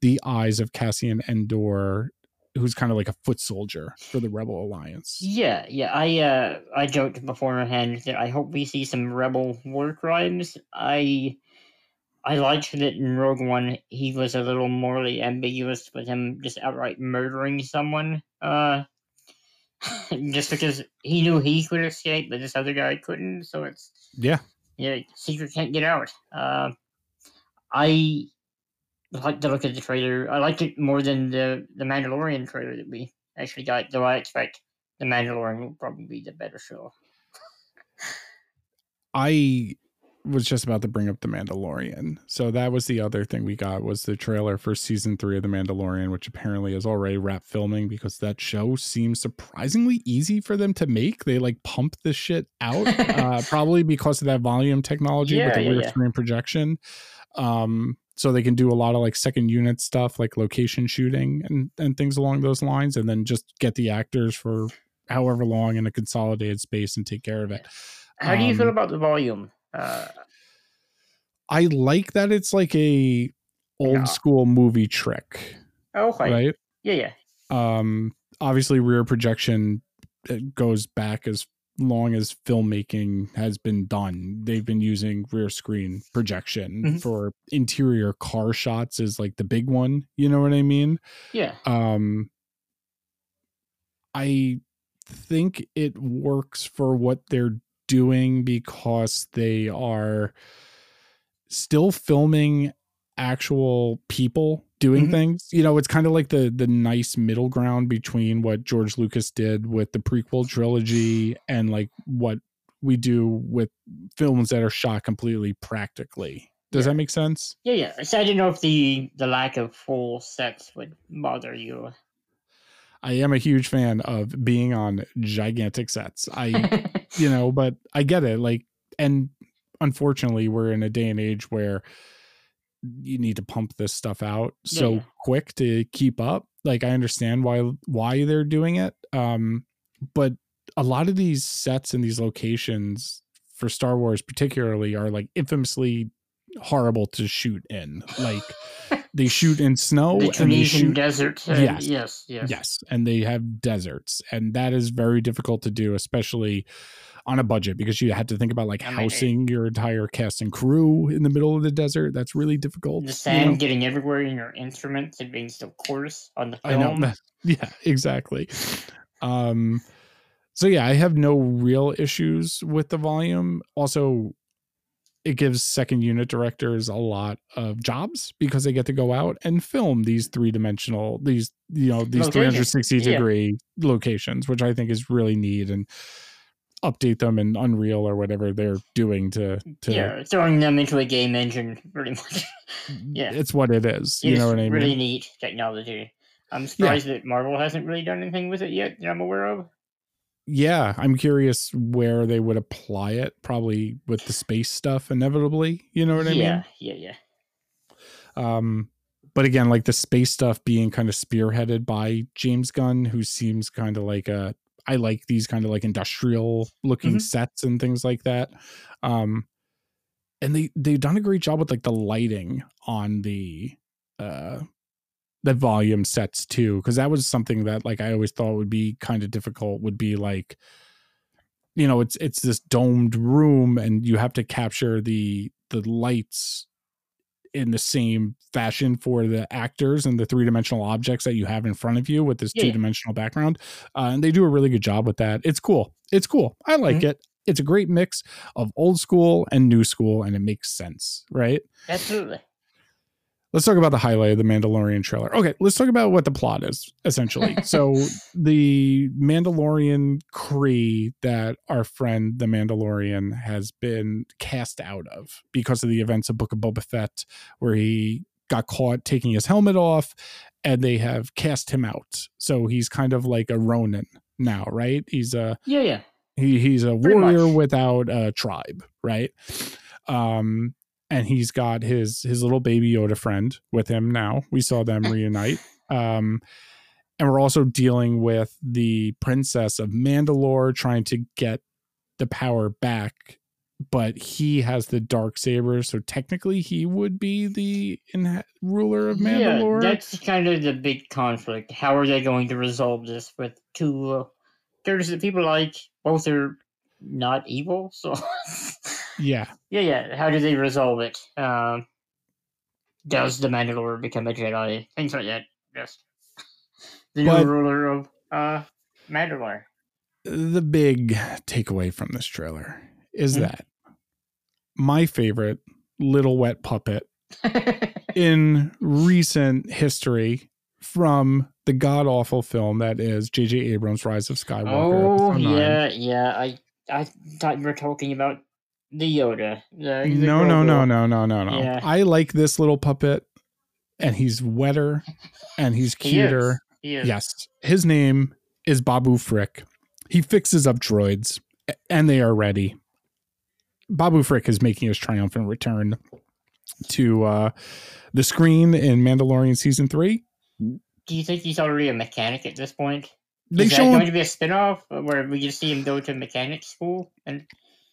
Speaker 1: the eyes of Cassian Andor who's kind of like a foot soldier for the Rebel Alliance.
Speaker 2: Yeah, yeah. I uh I joked beforehand that I hope we see some rebel war crimes. I I liked that in Rogue One he was a little morally ambiguous with him just outright murdering someone. Uh just because he knew he could escape, but this other guy couldn't. So it's
Speaker 1: Yeah.
Speaker 2: yeah, secret can't get out. Uh, I like to look at the trailer. I liked it more than the the Mandalorian trailer that we actually got. Though I expect the Mandalorian will probably be the better show.
Speaker 1: I was just about to bring up the Mandalorian. So that was the other thing we got was the trailer for season three of the Mandalorian, which apparently is already wrapped filming because that show seems surprisingly easy for them to make. They like pump this shit out, uh, probably because of that volume technology with the
Speaker 2: yeah,
Speaker 1: rear
Speaker 2: yeah.
Speaker 1: screen projection. Um, so they can do a lot of like second unit stuff, like location shooting and and things along those lines, and then just get the actors for however long in a consolidated space and take care of it.
Speaker 2: How do you feel
Speaker 1: Um,
Speaker 2: about the volume? Uh,
Speaker 1: I like that it's like a old
Speaker 2: Yeah.
Speaker 1: school movie trick,
Speaker 2: okay,
Speaker 1: right?
Speaker 2: yeah, yeah,
Speaker 1: Um obviously rear projection it goes back as long as filmmaking has been done. They've been using rear screen projection
Speaker 2: Mhm.
Speaker 1: for interior car shots is like the big one, you know what I mean?
Speaker 2: yeah.
Speaker 1: Um I think it works for what they're doing because they are still filming actual people doing
Speaker 2: Mhm.
Speaker 1: things. You know, it's kind of like the the nice middle ground between what George Lucas did with the prequel trilogy and like what we do with films that are shot completely practically. Does
Speaker 2: Yeah.
Speaker 1: that make sense?
Speaker 2: Yeah, yeah. So I didn't know if the the lack of full sets would bother you.
Speaker 1: I am a huge fan of being on gigantic sets. I you know, but I get it. Like, and unfortunately, we're in a day and age where you need to pump this stuff out so
Speaker 2: yeah.
Speaker 1: quick to keep up. Like, I understand why why they're doing it, um, but a lot of these sets and these locations for Star Wars, particularly, are like infamously horrible to shoot in. Like, they shoot in snow
Speaker 2: the Tunisian
Speaker 1: shoot
Speaker 2: desert. uh,
Speaker 1: Yes.
Speaker 2: yes, yes.
Speaker 1: Yes, and they have deserts, and that is very difficult to do, especially on a budget because you had to think about like housing your entire cast and crew in the middle of the desert. That's really difficult.
Speaker 2: The
Speaker 1: you
Speaker 2: sand
Speaker 1: know?
Speaker 2: getting everywhere in your instruments and being so coarse on the
Speaker 1: I know.
Speaker 2: film.
Speaker 1: Yeah, exactly. Um, so yeah, I have no real issues with the volume. Also, it gives second unit directors a lot of jobs because they get to go out and film these three dimensional, these you know these three hundred
Speaker 2: Locations,
Speaker 1: sixty
Speaker 2: yeah.
Speaker 1: degree locations, which I think is really neat and update them in Unreal or whatever they're doing to to.
Speaker 2: yeah, throwing them into a game engine, pretty much. yeah.
Speaker 1: it's what it is.
Speaker 2: It
Speaker 1: You
Speaker 2: is
Speaker 1: know what I mean?
Speaker 2: really neat technology. I'm surprised that Marvel hasn't really done anything with it yet that I'm aware of.
Speaker 1: Yeah i'm curious where they would apply it probably with the space stuff inevitably you know what i
Speaker 2: yeah,
Speaker 1: mean
Speaker 2: yeah, yeah. Yeah.
Speaker 1: Um but again like the space stuff being kind of spearheaded by james gunn who seems kind of like a i like these kind of like industrial looking
Speaker 2: Mhm.
Speaker 1: sets and things like that um and they they've done a great job with like the lighting on the uh the volume sets too because that was something that like i always thought would be kind of difficult would be like you know it's it's this domed room and you have to capture the the lights in the same fashion for the actors and the three-dimensional objects that you have in front of you with this
Speaker 2: Yeah,
Speaker 1: two-dimensional background uh, and they do a really good job with that. It's cool. It's cool. I like
Speaker 2: Mm-hmm.
Speaker 1: it. It's a great mix of old school and new school and it makes sense right?
Speaker 2: Absolutely.
Speaker 1: Let's talk about the highlight of the Mandalorian trailer. Okay, let's talk about what the plot is essentially. so the Mandalorian Cree that our friend the Mandalorian has been cast out of because of the events of Book of Boba Fett, where he got caught taking his helmet off, and they have cast him out. So he's kind of like a Ronin now, right? He's a
Speaker 2: Yeah, yeah.
Speaker 1: he he's a
Speaker 2: Pretty
Speaker 1: warrior
Speaker 2: much.
Speaker 1: without a tribe, right? Um, and he's got his his little baby Yoda friend with him now. We saw them reunite. Um, and we're also dealing with the princess of Mandalore trying to get the power back but he has the dark saber, so technically he would be the inha- ruler of Mandalore.
Speaker 2: Yeah, that's kind of the big conflict. How are they going to resolve this with two uh, characters that people like? Both are not evil, so
Speaker 1: yeah.
Speaker 2: yeah, yeah. How do they resolve it? Um, does the Mandalore become a Jedi? Things like that. Just the
Speaker 1: But-
Speaker 2: new ruler of uh, Mandalore.
Speaker 1: the big takeaway from this trailer is
Speaker 2: Mhm.
Speaker 1: that my favorite little wet puppet in recent history from the god awful film that is J.J. Abrams' Rise of Skywalker.
Speaker 2: oh yeah, yeah. I I thought you were talking about the Yoda. The, the
Speaker 1: No, no,
Speaker 2: Grogu.
Speaker 1: no, no, no, no, no.
Speaker 2: Yeah.
Speaker 1: I like this little puppet, and he's wetter, and he's
Speaker 2: He
Speaker 1: cuter.
Speaker 2: is. He is.
Speaker 1: Yes, his name is Babu Frick. He fixes up droids, and they are ready. Babu Frick is making his triumphant return to uh, the screen in Mandalorian season three.
Speaker 2: Do you think he's already a mechanic at this point?
Speaker 1: They
Speaker 2: is that
Speaker 1: show
Speaker 2: going
Speaker 1: him.
Speaker 2: to be a spin-off where we just see him go to mechanic school and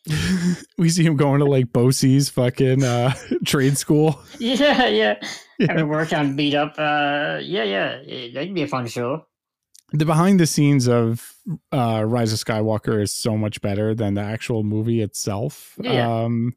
Speaker 1: we see him going to like Bosie's fucking uh, trade school.
Speaker 2: yeah, yeah,
Speaker 1: Yeah.
Speaker 2: having work on beat up. Uh, yeah, yeah, eh, that'd be a fun show.
Speaker 1: the behind the scenes of uh Rise of Skywalker is so much better than the actual movie itself.
Speaker 2: Yeah.
Speaker 1: Um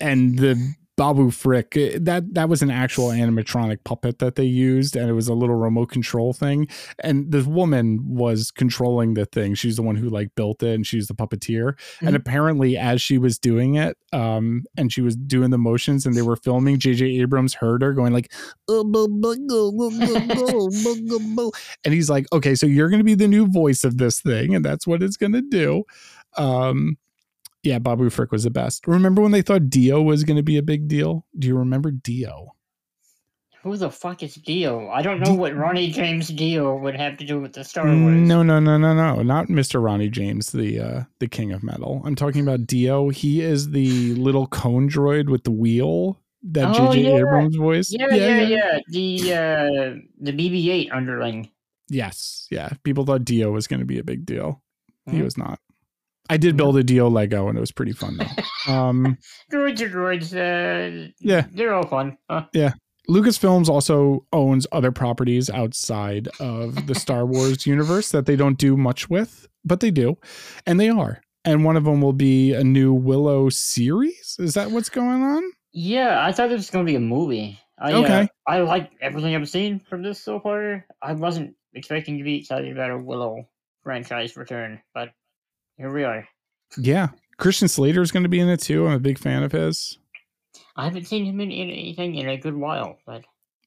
Speaker 1: and the Babu Frick eh, that that was an actual animatronic puppet that they used and it was a little remote control thing. And the woman was controlling the thing. She's the one who like built it and she's the puppeteer. And
Speaker 2: Mhm.
Speaker 1: apparently as she was doing it um and she was doing the motions and they were filming JJ Abrams heard her going like and he's like okay so you're going to be the new voice of this thing and that's what it's going to do. Um yeah babu frick was the best remember when they thought dio was going to be a big deal do you remember dio
Speaker 2: Who the fuck is Dio? I don't know
Speaker 1: D-
Speaker 2: what Ronnie James Dio would have to do with the Star Wars.
Speaker 1: no no no no no not mr ronnie james the uh the king of metal i'm talking about dio he is the little cone droid with the wheel that
Speaker 2: Oh,
Speaker 1: jj
Speaker 2: yeah.
Speaker 1: abrams voice
Speaker 2: Yeah, yeah, yeah. The uh, the BB-8 underling.
Speaker 1: yes yeah people thought dio was going to be a big deal he
Speaker 2: Mhm.
Speaker 1: was not i did build a dio lego and it was pretty fun though um
Speaker 2: Droids are droids. Uh,
Speaker 1: Yeah.
Speaker 2: they're all fun. Huh?
Speaker 1: Lucasfilms also owns other properties outside of the Star Wars universe that they don't do much with, but they do, and they are. And one of them will be a new Willow series. Is that what's going on?
Speaker 2: Yeah, I thought this was going to be a movie. I, uh,
Speaker 1: Okay.
Speaker 2: I like everything I've seen from this so far. I wasn't expecting to be excited about a Willow franchise return, but here we are.
Speaker 1: Yeah, Christian Slater is going to be in it too. I'm a big fan of his.
Speaker 2: I haven't seen him in, in anything in a good while, but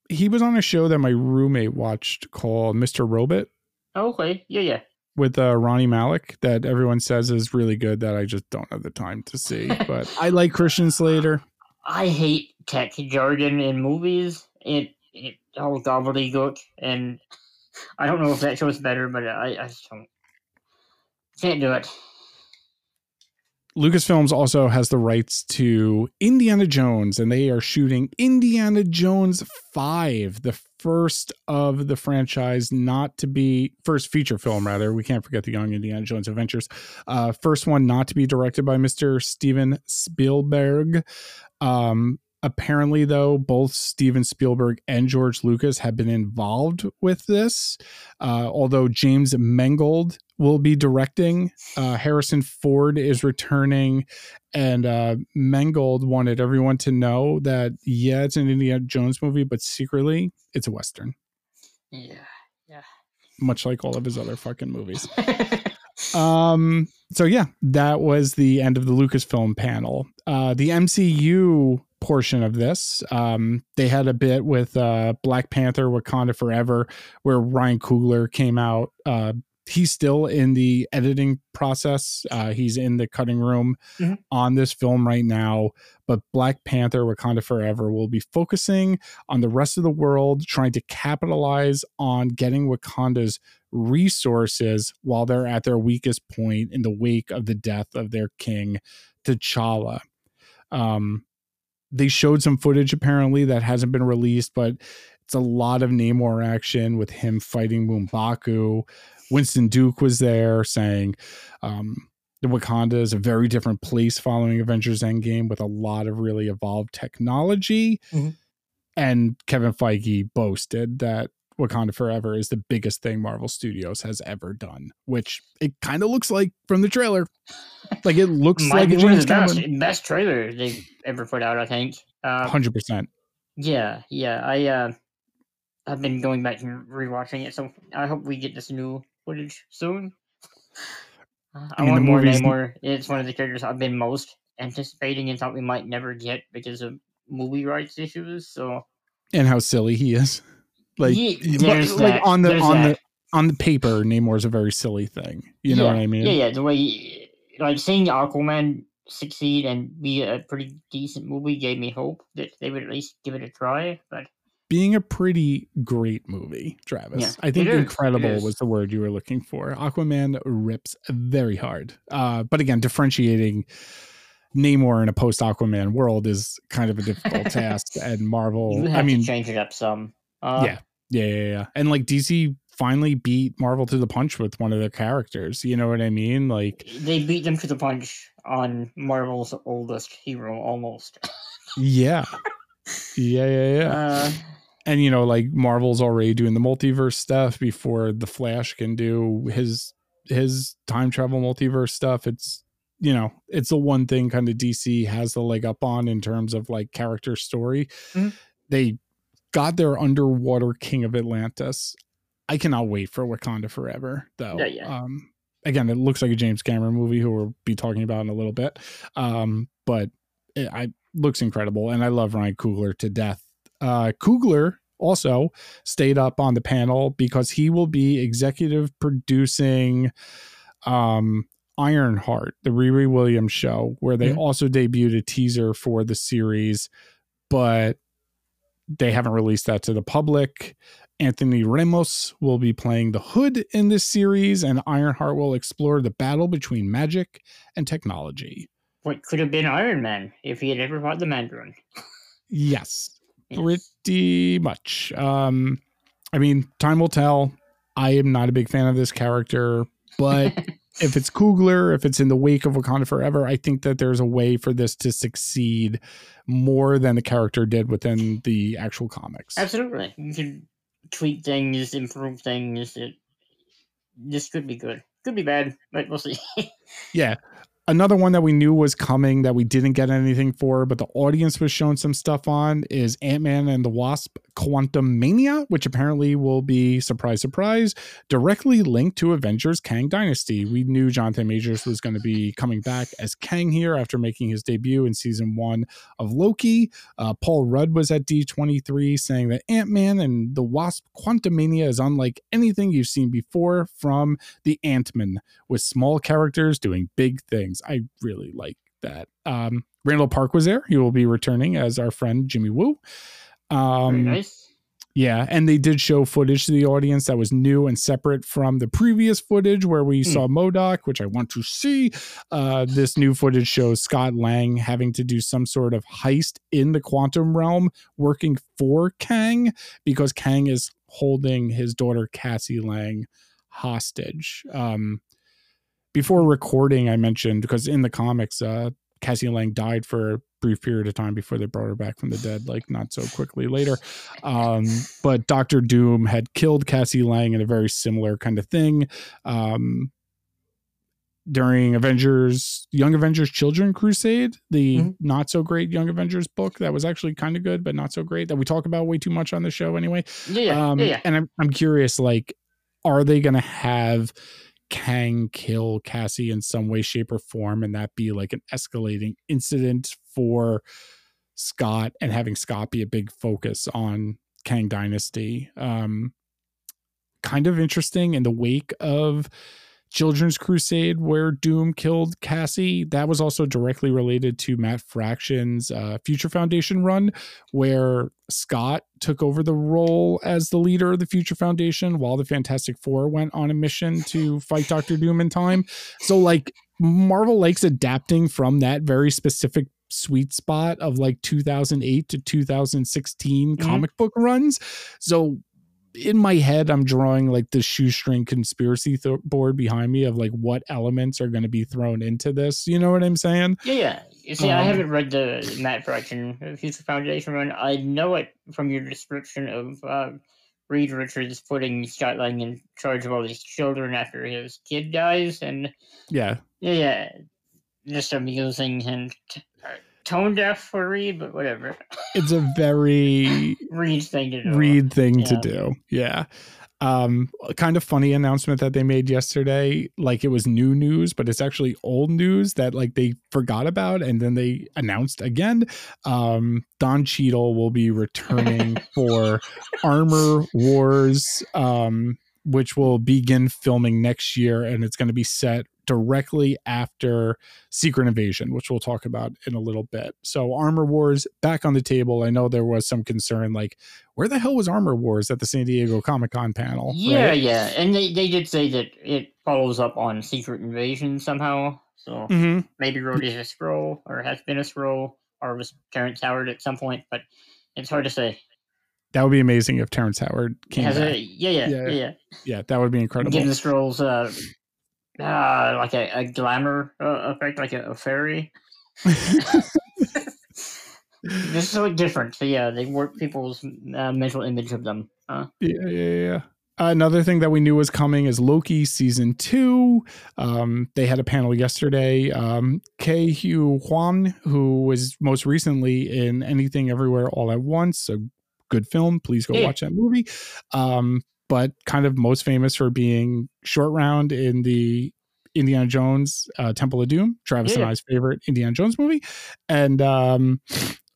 Speaker 1: He was on a show that my roommate watched called Mr. Robot
Speaker 2: okay, yeah, yeah.
Speaker 1: with uh, Rami Malek that everyone says is really good that I just don't have the time to see. But I like Christian Slater.
Speaker 2: I hate tech jargon in movies. It it all gobbledygook, and I don't know if that show's better, but I, I just don't can't do it.
Speaker 1: Lucasfilms also has the rights to Indiana Jones, and they are shooting Indiana Jones 5, the first of the franchise not to be first feature film, rather. We can't forget the Young Indiana Jones Adventures. Uh, first one not to be directed by Mr. Steven Spielberg. Um, apparently, though, both Steven Spielberg and George Lucas have been involved with this. Uh, although James Mangold will be directing, uh, Harrison Ford is returning, and uh, Mangold wanted everyone to know that yeah, it's an Indiana Jones movie, but secretly it's a western,
Speaker 2: Yeah. Yeah.
Speaker 1: Much like all of his other fucking movies. Um, so yeah, that was the end of the Lucasfilm panel. Uh, the MCU portion of this, um, they had a bit with uh, Black Panther: Wakanda Forever, where Ryan Coogler came out. Uh, he's still in the editing process. Uh, he's in the cutting room
Speaker 2: Mhm.
Speaker 1: on this film right now. But Black Panther: Wakanda Forever will be focusing on the rest of the world, trying to capitalize on getting Wakanda's resources while they're at their weakest point in the wake of the death of their king, T'Challa. Um, they showed some footage apparently that hasn't been released, but it's a lot of Namor action with him fighting M'Baku. Winston Duke was there saying, um, the Wakanda is a very different place following Avengers Endgame with a lot of really evolved technology.
Speaker 2: Mhm.
Speaker 1: And Kevin Feige boasted that Wakanda Forever is the biggest thing Marvel Studios has ever done, which it kind of looks like from the trailer. Like it looks like
Speaker 2: one of the best, best trailer they've ever put out. I think. Uh,
Speaker 1: 100%.
Speaker 2: Yeah, yeah. I uh I've been going back and rewatching it, so I hope we get this new footage soon. Uh, I,
Speaker 1: mean, the
Speaker 2: want more Namor. It's one of the characters I've been most anticipating and thought we might never get because of movie rights issues. So
Speaker 1: And how silly he is. Like,
Speaker 2: Ye-
Speaker 1: like- like on the on the on the paper, Namor's a very silly thing. You know what I mean?
Speaker 2: Yeah, yeah. The way, he- like seeing Aquaman succeed and be a pretty decent movie gave me hope that they would at least give it a try. But
Speaker 1: being a pretty great movie, Travis.
Speaker 2: Yeah,
Speaker 1: I think
Speaker 2: it is, it
Speaker 1: incredible was the word you were looking for. Aquaman rips very hard. Uh, but again, differentiating Namor in a post Aquaman world is kind of a difficult task. And Marvel, I mean,
Speaker 2: change it up some. Uh,
Speaker 1: yeah, yeah, yeah, yeah. And like DC finally beat Marvel to the punch with one of their characters. You know what I mean? Like,
Speaker 2: They beat them to the punch on Marvel's oldest hero, almost.
Speaker 1: yeah. Yeah, yeah, yeah.
Speaker 2: Uh,
Speaker 1: and you know like marvel's already doing the multiverse stuff before the flash can do his his time travel multiverse stuff it's you know it's the one thing kind of dc has the leg up on in terms of like character story
Speaker 2: Mhm.
Speaker 1: they got their underwater king of atlantis. I cannot wait for wakanda forever though.
Speaker 2: Yeah, yeah.
Speaker 1: um again it looks like a james cameron movie who we'll be talking about in a little bit. Um but it I, looks incredible and i love ryan coogler to death. Uh, Coogler also stayed up on the panel because he will be executive producing um, Ironheart, the Riri Williams show, where they
Speaker 2: Mhm.
Speaker 1: also debuted a teaser for the series, but they haven't released that to the public. Anthony Ramos will be playing the Hood in this series, and Ironheart will explore the battle between magic and technology.
Speaker 2: what could have been Iron Man if he had ever fought the Mandarin?
Speaker 1: Yes,
Speaker 2: Yes.
Speaker 1: pretty much. Um, I mean, time will tell. I am not a big fan of this character, but if it's Coogler, if it's in the wake of Wakanda Forever, I think that there's a way for this to succeed more than the character did within the actual comics.
Speaker 2: Absolutely. You can tweak things, improve things. It, this could be good. Could be bad, but we'll see.
Speaker 1: Yeah. Another one that we knew was coming that we didn't get anything for, but the audience was shown some stuff on is Ant Man and the Wasp Quantumania, which apparently will be, surprise, surprise, directly linked to Avengers Kang Dynasty. We knew Jonathan Majors was going to be coming back as Kang here after making his debut in season one of Loki. Uh, Paul Rudd was at D23 saying that Ant Man and the Wasp Quantumania is unlike anything you've seen before from the Ant Man with small characters doing big things. I really like that. Um, Randall Park was there. He will be returning as our friend Jimmy Woo.
Speaker 2: Very
Speaker 1: Um,
Speaker 2: nice.
Speaker 1: yeah, and they did show footage to the audience that was new and separate from the previous footage where we
Speaker 2: Hmm.
Speaker 1: saw MODOK, which I want to see. Uh, this new footage shows Scott Lang having to do some sort of heist in the quantum realm, working for Kang because Kang is holding his daughter Cassie Lang hostage. Um, before recording, I mentioned because in the comics, uh, Cassie Lang died for a brief period of time before they brought her back from the dead, like not so quickly later. Um, but Doctor Doom had killed Cassie Lang in a very similar kind of thing. Um, during Avengers, Young Avengers Children Crusade, the
Speaker 2: Mhm.
Speaker 1: not so great Young Avengers book that was actually kind of good, but not so great that we talk about way too much on the show anyway.
Speaker 2: Yeah, yeah,
Speaker 1: Um,
Speaker 2: yeah, yeah.
Speaker 1: And I'm I'm curious, like, are they going to have Kang kill Cassie in some way, shape, or form, and that be like an escalating incident for Scott, and having Scott be a big focus on Kang Dynasty? Um, kind of interesting in the wake of Children's Crusade, where Doom killed Cassie. That was also directly related to Matt Fraction's uh, Future Foundation run, where Scott took over the role as the leader of the Future Foundation while the Fantastic Four went on a mission to fight Doctor Doom in time. So, like, Marvel likes adapting from that very specific sweet spot of like 2008 to 2016
Speaker 2: Mhm.
Speaker 1: comic book runs. So, in my head I'm drawing like the shoestring conspiracy th- board behind me of like what elements are going to be thrown into this. You know what I'm saying?
Speaker 2: Yeah, yeah. You see, I
Speaker 1: Um,
Speaker 2: haven't read the Matt Fraction Future Foundation run. I know it from your description of uh, Reed Richards putting Scott Lang in charge of all these children after his kid dies, and
Speaker 1: Yeah.
Speaker 2: yeah, yeah, just amusing and t- tone deaf for Reed, but whatever.
Speaker 1: It's a very
Speaker 2: Reed thing to do.
Speaker 1: Reed thing to
Speaker 2: Yeah.
Speaker 1: do. Yeah. Um, kind of funny announcement that they made yesterday. Like it was new news, but it's actually old news that like they forgot about and then they announced again. Um, Don Cheadle will be returning for Armor Wars, um, which will begin filming next year, and it's going to be set directly after Secret Invasion, which we'll talk about in a little bit. So, Armor Wars back on the table. I know there was some concern, like, where the hell was Armor Wars at the San Diego Comic Con panel?
Speaker 2: Yeah,
Speaker 1: right?
Speaker 2: yeah, and they, they did say that it follows up on Secret Invasion somehow. So
Speaker 1: Mhm.
Speaker 2: maybe Rhodey's a Skrull or has been a Skrull or was Terrence Howard at some point, but it's hard to say.
Speaker 1: That would be amazing if Terrence Howard came
Speaker 2: has
Speaker 1: back.
Speaker 2: a yeah, yeah,
Speaker 1: Yeah.
Speaker 2: yeah, yeah.
Speaker 1: that would be incredible.
Speaker 2: Give the Skrulls uh, uh like a, a glamour uh, effect, like a, a fairy. this is so different. So yeah, they work people's uh, mental image of them. Uh,
Speaker 1: Yeah, yeah, yeah. Another thing that we knew was coming is Loki season two. Um, they had a panel yesterday. Um, Ke Huy Quan, who was most recently in Anything Everywhere All at Once, a good film. Please go
Speaker 2: Yeah.
Speaker 1: watch that movie. Um, but kind of most famous for being short round in the Indiana Jones uh, Temple of Doom, Travis and I's favorite Indiana Jones movie, and um,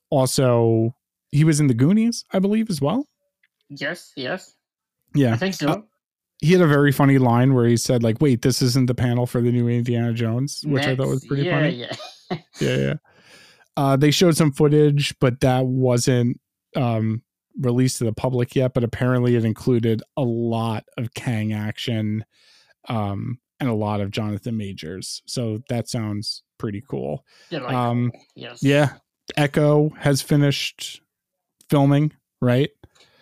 Speaker 1: also he was in the Goonies, I believe, as well.
Speaker 2: yes, yes,
Speaker 1: Yeah,
Speaker 2: I think so.
Speaker 1: Uh, he had a very funny line where he said like wait this isn't the panel for the new indiana jones which i thought was pretty
Speaker 2: yeah,
Speaker 1: funny.
Speaker 2: Yeah,
Speaker 1: yeah yeah. Uh they showed some footage but that wasn't um released to the public yet but apparently it included a lot of kang action um and a lot of jonathan majors so that sounds pretty cool
Speaker 2: yeah,
Speaker 1: Um,
Speaker 2: yes,
Speaker 1: yeah echo has finished filming right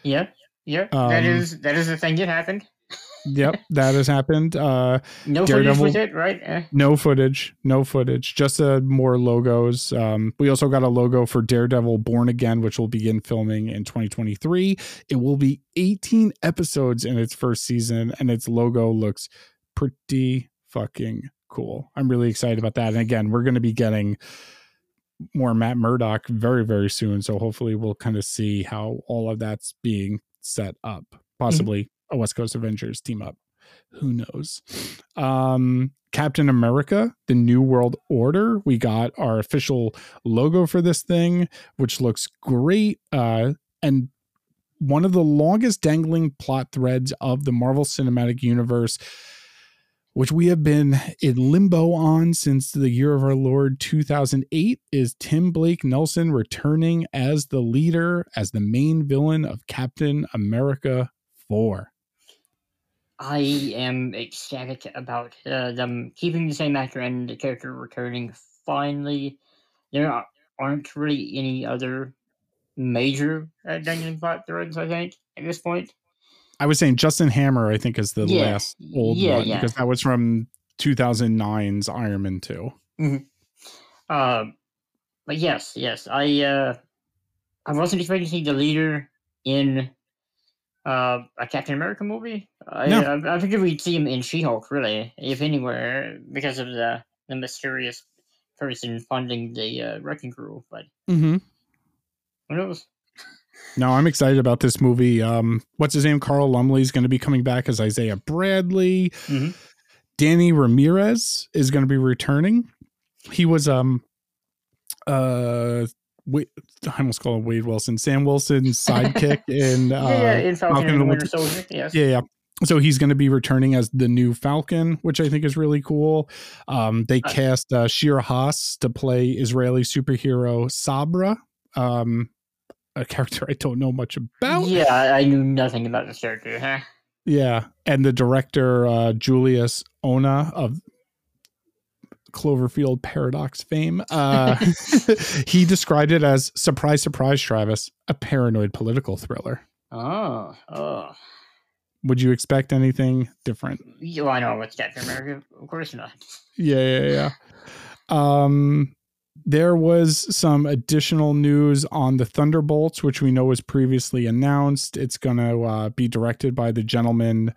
Speaker 2: yeah, yeah. that
Speaker 1: Um,
Speaker 2: is that is the thing that happened.
Speaker 1: Yep that has happened uh
Speaker 2: No footage
Speaker 1: Daredevil-
Speaker 2: with it, right? Eh,
Speaker 1: No footage, no footage, just uh, more logos. Um, we also got a logo for Daredevil Born Again, which will begin filming in 2023. It will be 18 episodes in its first season, and its logo looks pretty fucking cool. I'm really excited about that. And again, we're going to be getting more Matt Murdock very, very soon. So hopefully, we'll kind of see how all of that's being set up. Possibly a West Coast Avengers team up. Who knows? Um captain america the new world order. We got our official logo for this thing which looks great uh and one of the longest dangling plot threads of the marvel cinematic universe which we have been in limbo on since the year of our lord 2008 is tim blake nelson returning as the leader as the main villain of captain america 4
Speaker 2: I am ecstatic about uh, them keeping the same actor and the character returning. Finally, there are- aren't really any other major uh, dangling plot threads. I think at this point.
Speaker 1: I was saying Justin Hammer, I think, is the
Speaker 2: Yeah,
Speaker 1: last old
Speaker 2: yeah,
Speaker 1: one
Speaker 2: yeah.
Speaker 1: because that was from 2009's Iron Man 2.
Speaker 2: Uh, but yes, yes, I uh, I wasn't expecting to see the leader in uh, a Captain America movie. I,
Speaker 1: No.
Speaker 2: I, I figured we'd see him in She-Hulk, really, if anywhere, because of the the mysterious person funding the uh, Wrecking Crew. But
Speaker 1: Mm-hmm.
Speaker 2: who knows?
Speaker 1: No, I'm excited about this movie. Um, what's his name? Carl Lumbly is going to be coming back as Isaiah Bradley.
Speaker 2: Mhm.
Speaker 1: Danny Ramirez is going to be returning. He was um uh I almost call him Wade Wilson, Sam Wilson's sidekick in uh,
Speaker 2: yeah, yeah, in Falcon,
Speaker 1: Falcon
Speaker 2: and the Winter Soldier. Yes.
Speaker 1: Yeah, yeah. So he's going to be returning as the new Falcon, which I think is really cool. Um, they
Speaker 2: Uh,
Speaker 1: cast uh, Shira Haas to play Israeli superhero Sabra, um, a character I don't know much about.
Speaker 2: Yeah, I I knew nothing about this character. Huh?
Speaker 1: Yeah, and the director uh, Julius Onah of Cloverfield Paradox fame, uh, he described it as surprise, surprise, Travis, a paranoid political thriller.
Speaker 2: Oh, oh.
Speaker 1: Would you expect anything different?
Speaker 2: You I know what's Captain America. Of course not.
Speaker 1: Yeah, yeah, yeah. Um, there was some additional news on the Thunderbolts, which we know was previously announced. It's going to uh, be directed by the gentleman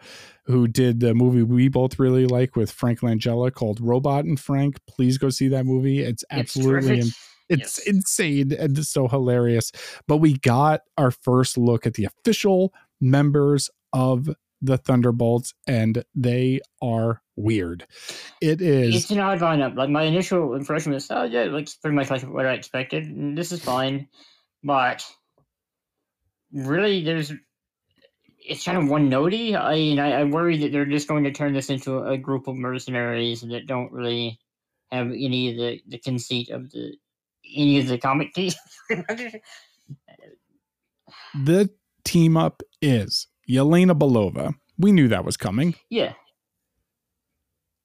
Speaker 1: who did the movie we both really like with Frank Langella called Robot and Frank. Please go see that movie. It's absolutely
Speaker 2: terrific.
Speaker 1: it's
Speaker 2: Yes.
Speaker 1: insane and it's so hilarious. But we got our first look at the official members of the Thunderbolts, and they are weird. It is
Speaker 2: It's an odd lineup. Like my initial impression was, oh yeah, it looks pretty much like what I expected. And this is fine, but really, there's it's kind of one notey. I mean, I, I worry that they're just going to turn this into a group of mercenaries that don't really have any of the the conceit of the any of the comic team.
Speaker 1: the team up is Yelena Belova. We knew that was coming.
Speaker 2: yeah,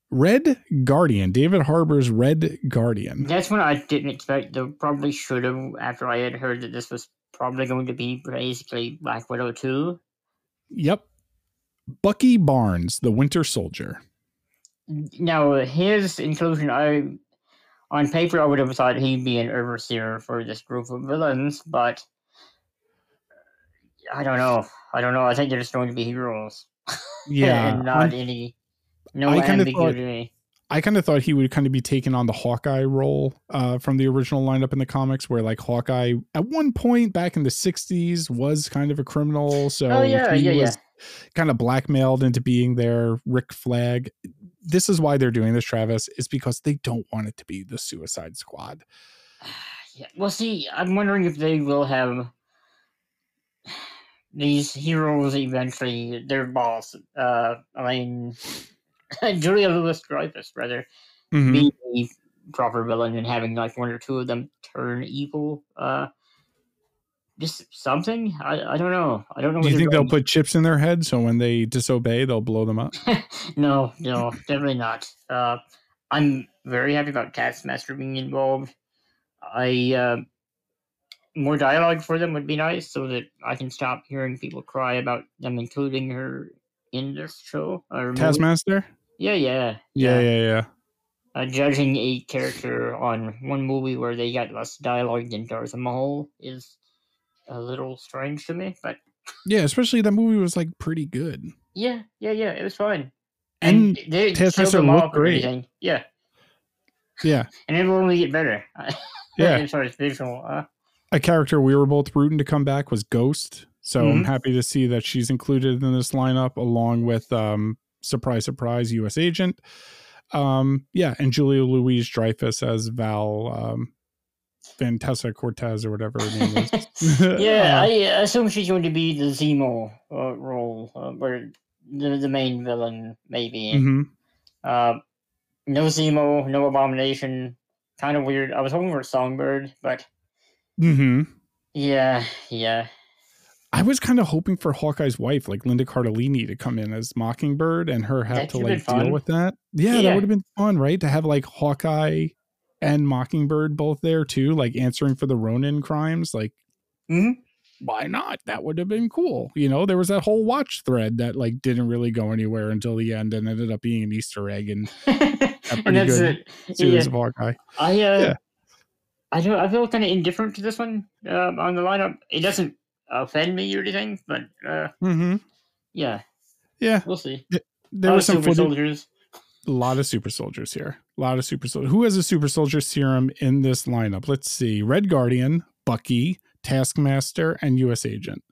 Speaker 1: Red Guardian, David Harbour's Red Guardian.
Speaker 2: that's what I didn't expect. Though probably should have after I had heard that this was probably going to be basically Black Widow two.
Speaker 1: Yep. Bucky Barnes, the Winter Soldier.
Speaker 2: Now his inclusion, I on paper I would have thought he'd be an overseer for this group of villains, but I don't know. I don't know. I think they're just going to be heroes.
Speaker 1: Yeah.
Speaker 2: and not any no
Speaker 1: I kinda thought- I kind of thought he would kind of be taking on the Hawkeye role uh, from the original lineup in the comics, where like Hawkeye at one point back in the '60s was kind of a criminal, so
Speaker 2: oh yeah,
Speaker 1: he
Speaker 2: yeah, yeah.
Speaker 1: was kind of blackmailed into being their Rick Flag. This is why they're doing this, Travis, is because they don't want it to be the Suicide Squad.
Speaker 2: Yeah. Well, see, I'm wondering if they will have these heroes eventually. Their boss, uh, I mean, Julia Louis Dreyfus, rather,
Speaker 1: Mhm.
Speaker 2: be the proper villain and having like one or two of them turn evil. Uh, just something. I, I don't know. I don't know.
Speaker 1: Do you think they'll put chips in their head so when they disobey, they'll blow them up?
Speaker 2: no, no, definitely not. Uh, I'm very happy about Taskmaster being involved. I uh, more dialogue for them would be nice, so that I can stop hearing people cry about them including her in this show. Or movie. Yeah, yeah,
Speaker 1: Yeah, yeah, yeah.
Speaker 2: Uh, judging a character on one movie where they got less dialogue than Darth Maul is a little strange to me, but
Speaker 1: Yeah, especially that movie was like pretty good.
Speaker 2: yeah, yeah, yeah, it was fun.
Speaker 1: And
Speaker 2: they
Speaker 1: Taskmaster
Speaker 2: showed them
Speaker 1: looked
Speaker 2: and
Speaker 1: great.
Speaker 2: everything. Yeah,
Speaker 1: Yeah.
Speaker 2: and it will only get better.
Speaker 1: Yeah.
Speaker 2: as far as visual. Uh,
Speaker 1: a character we were both rooting to come back was Ghost. So I'm
Speaker 2: Mhm.
Speaker 1: happy to see that she's included in this lineup along with um surprise surprise US agent. Um yeah, and Julia Louise Dreyfus as Val um Vantessa Cortez or whatever her name is.
Speaker 2: yeah,
Speaker 1: Uh,
Speaker 2: I assume she's going to be the Zemo uh, role, uh, or the, the main villain, maybe.
Speaker 1: mhm.
Speaker 2: Uh, no Zemo, no Abomination. Kind of weird. I was hoping for Songbird, but
Speaker 1: Mhm.
Speaker 2: yeah, yeah.
Speaker 1: I was kind of hoping for Hawkeye's wife, like Linda Cardellini, to come in as Mockingbird and her have
Speaker 2: That
Speaker 1: to like deal with that. Yeah, that would have been fun, right? To have like Hawkeye and Mockingbird both there too, like answering for the Ronin crimes. Like,
Speaker 2: Mhm.
Speaker 1: why not? That would have been cool. You know, there was that whole watch thread that like didn't really go anywhere until the end and ended up being an Easter egg and
Speaker 2: that's
Speaker 1: good.
Speaker 2: it.
Speaker 1: series
Speaker 2: Yeah.
Speaker 1: of Hawkeye.
Speaker 2: I uh,
Speaker 1: Yeah.
Speaker 2: I don't. I feel kind of indifferent to this one um, on the lineup. It doesn't offend me or anything, but uh,
Speaker 1: Mm-hmm.
Speaker 2: yeah,
Speaker 1: Yeah,
Speaker 2: we'll see.
Speaker 1: there were some
Speaker 2: super
Speaker 1: footage.
Speaker 2: soldiers.
Speaker 1: a lot of super soldiers here. A lot of super soldiers. Who has a super soldier serum in this lineup? Let's see. Red Guardian, Bucky, Taskmaster, and US Agent.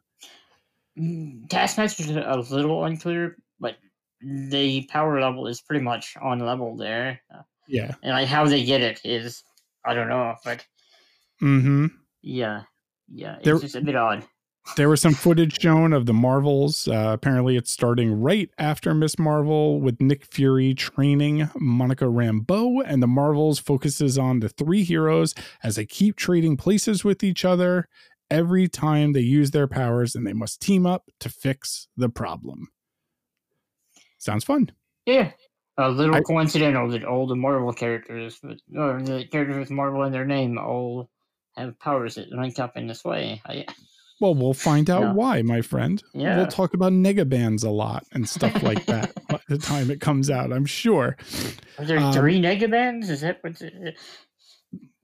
Speaker 2: Mm, Taskmaster's a little unclear, but the power level is pretty much on level there.
Speaker 1: Yeah.
Speaker 2: and like how they get it is, I don't know, but
Speaker 1: Mm-hmm.
Speaker 2: yeah, yeah, it's
Speaker 1: There-
Speaker 2: just a bit odd.
Speaker 1: There was some footage shown of the Marvels. Uh, apparently, it's starting right after Miss Marvel with Nick Fury training Monica Rambeau, and the Marvels focuses on the three heroes as they keep trading places with each other every time they use their powers, and they must team up to fix the problem. Sounds fun.
Speaker 2: Yeah, a little
Speaker 1: I-
Speaker 2: coincidental that all the Marvel characters, or the characters with Marvel in their name, all have powers that link up in this way. I,
Speaker 1: Well, we'll find out
Speaker 2: No.
Speaker 1: why, my friend.
Speaker 2: Yeah.
Speaker 1: We'll talk about negabands a lot and stuff like that by the time it comes out, I'm sure.
Speaker 2: Are there
Speaker 1: Um,
Speaker 2: three negabands? Is that what's it?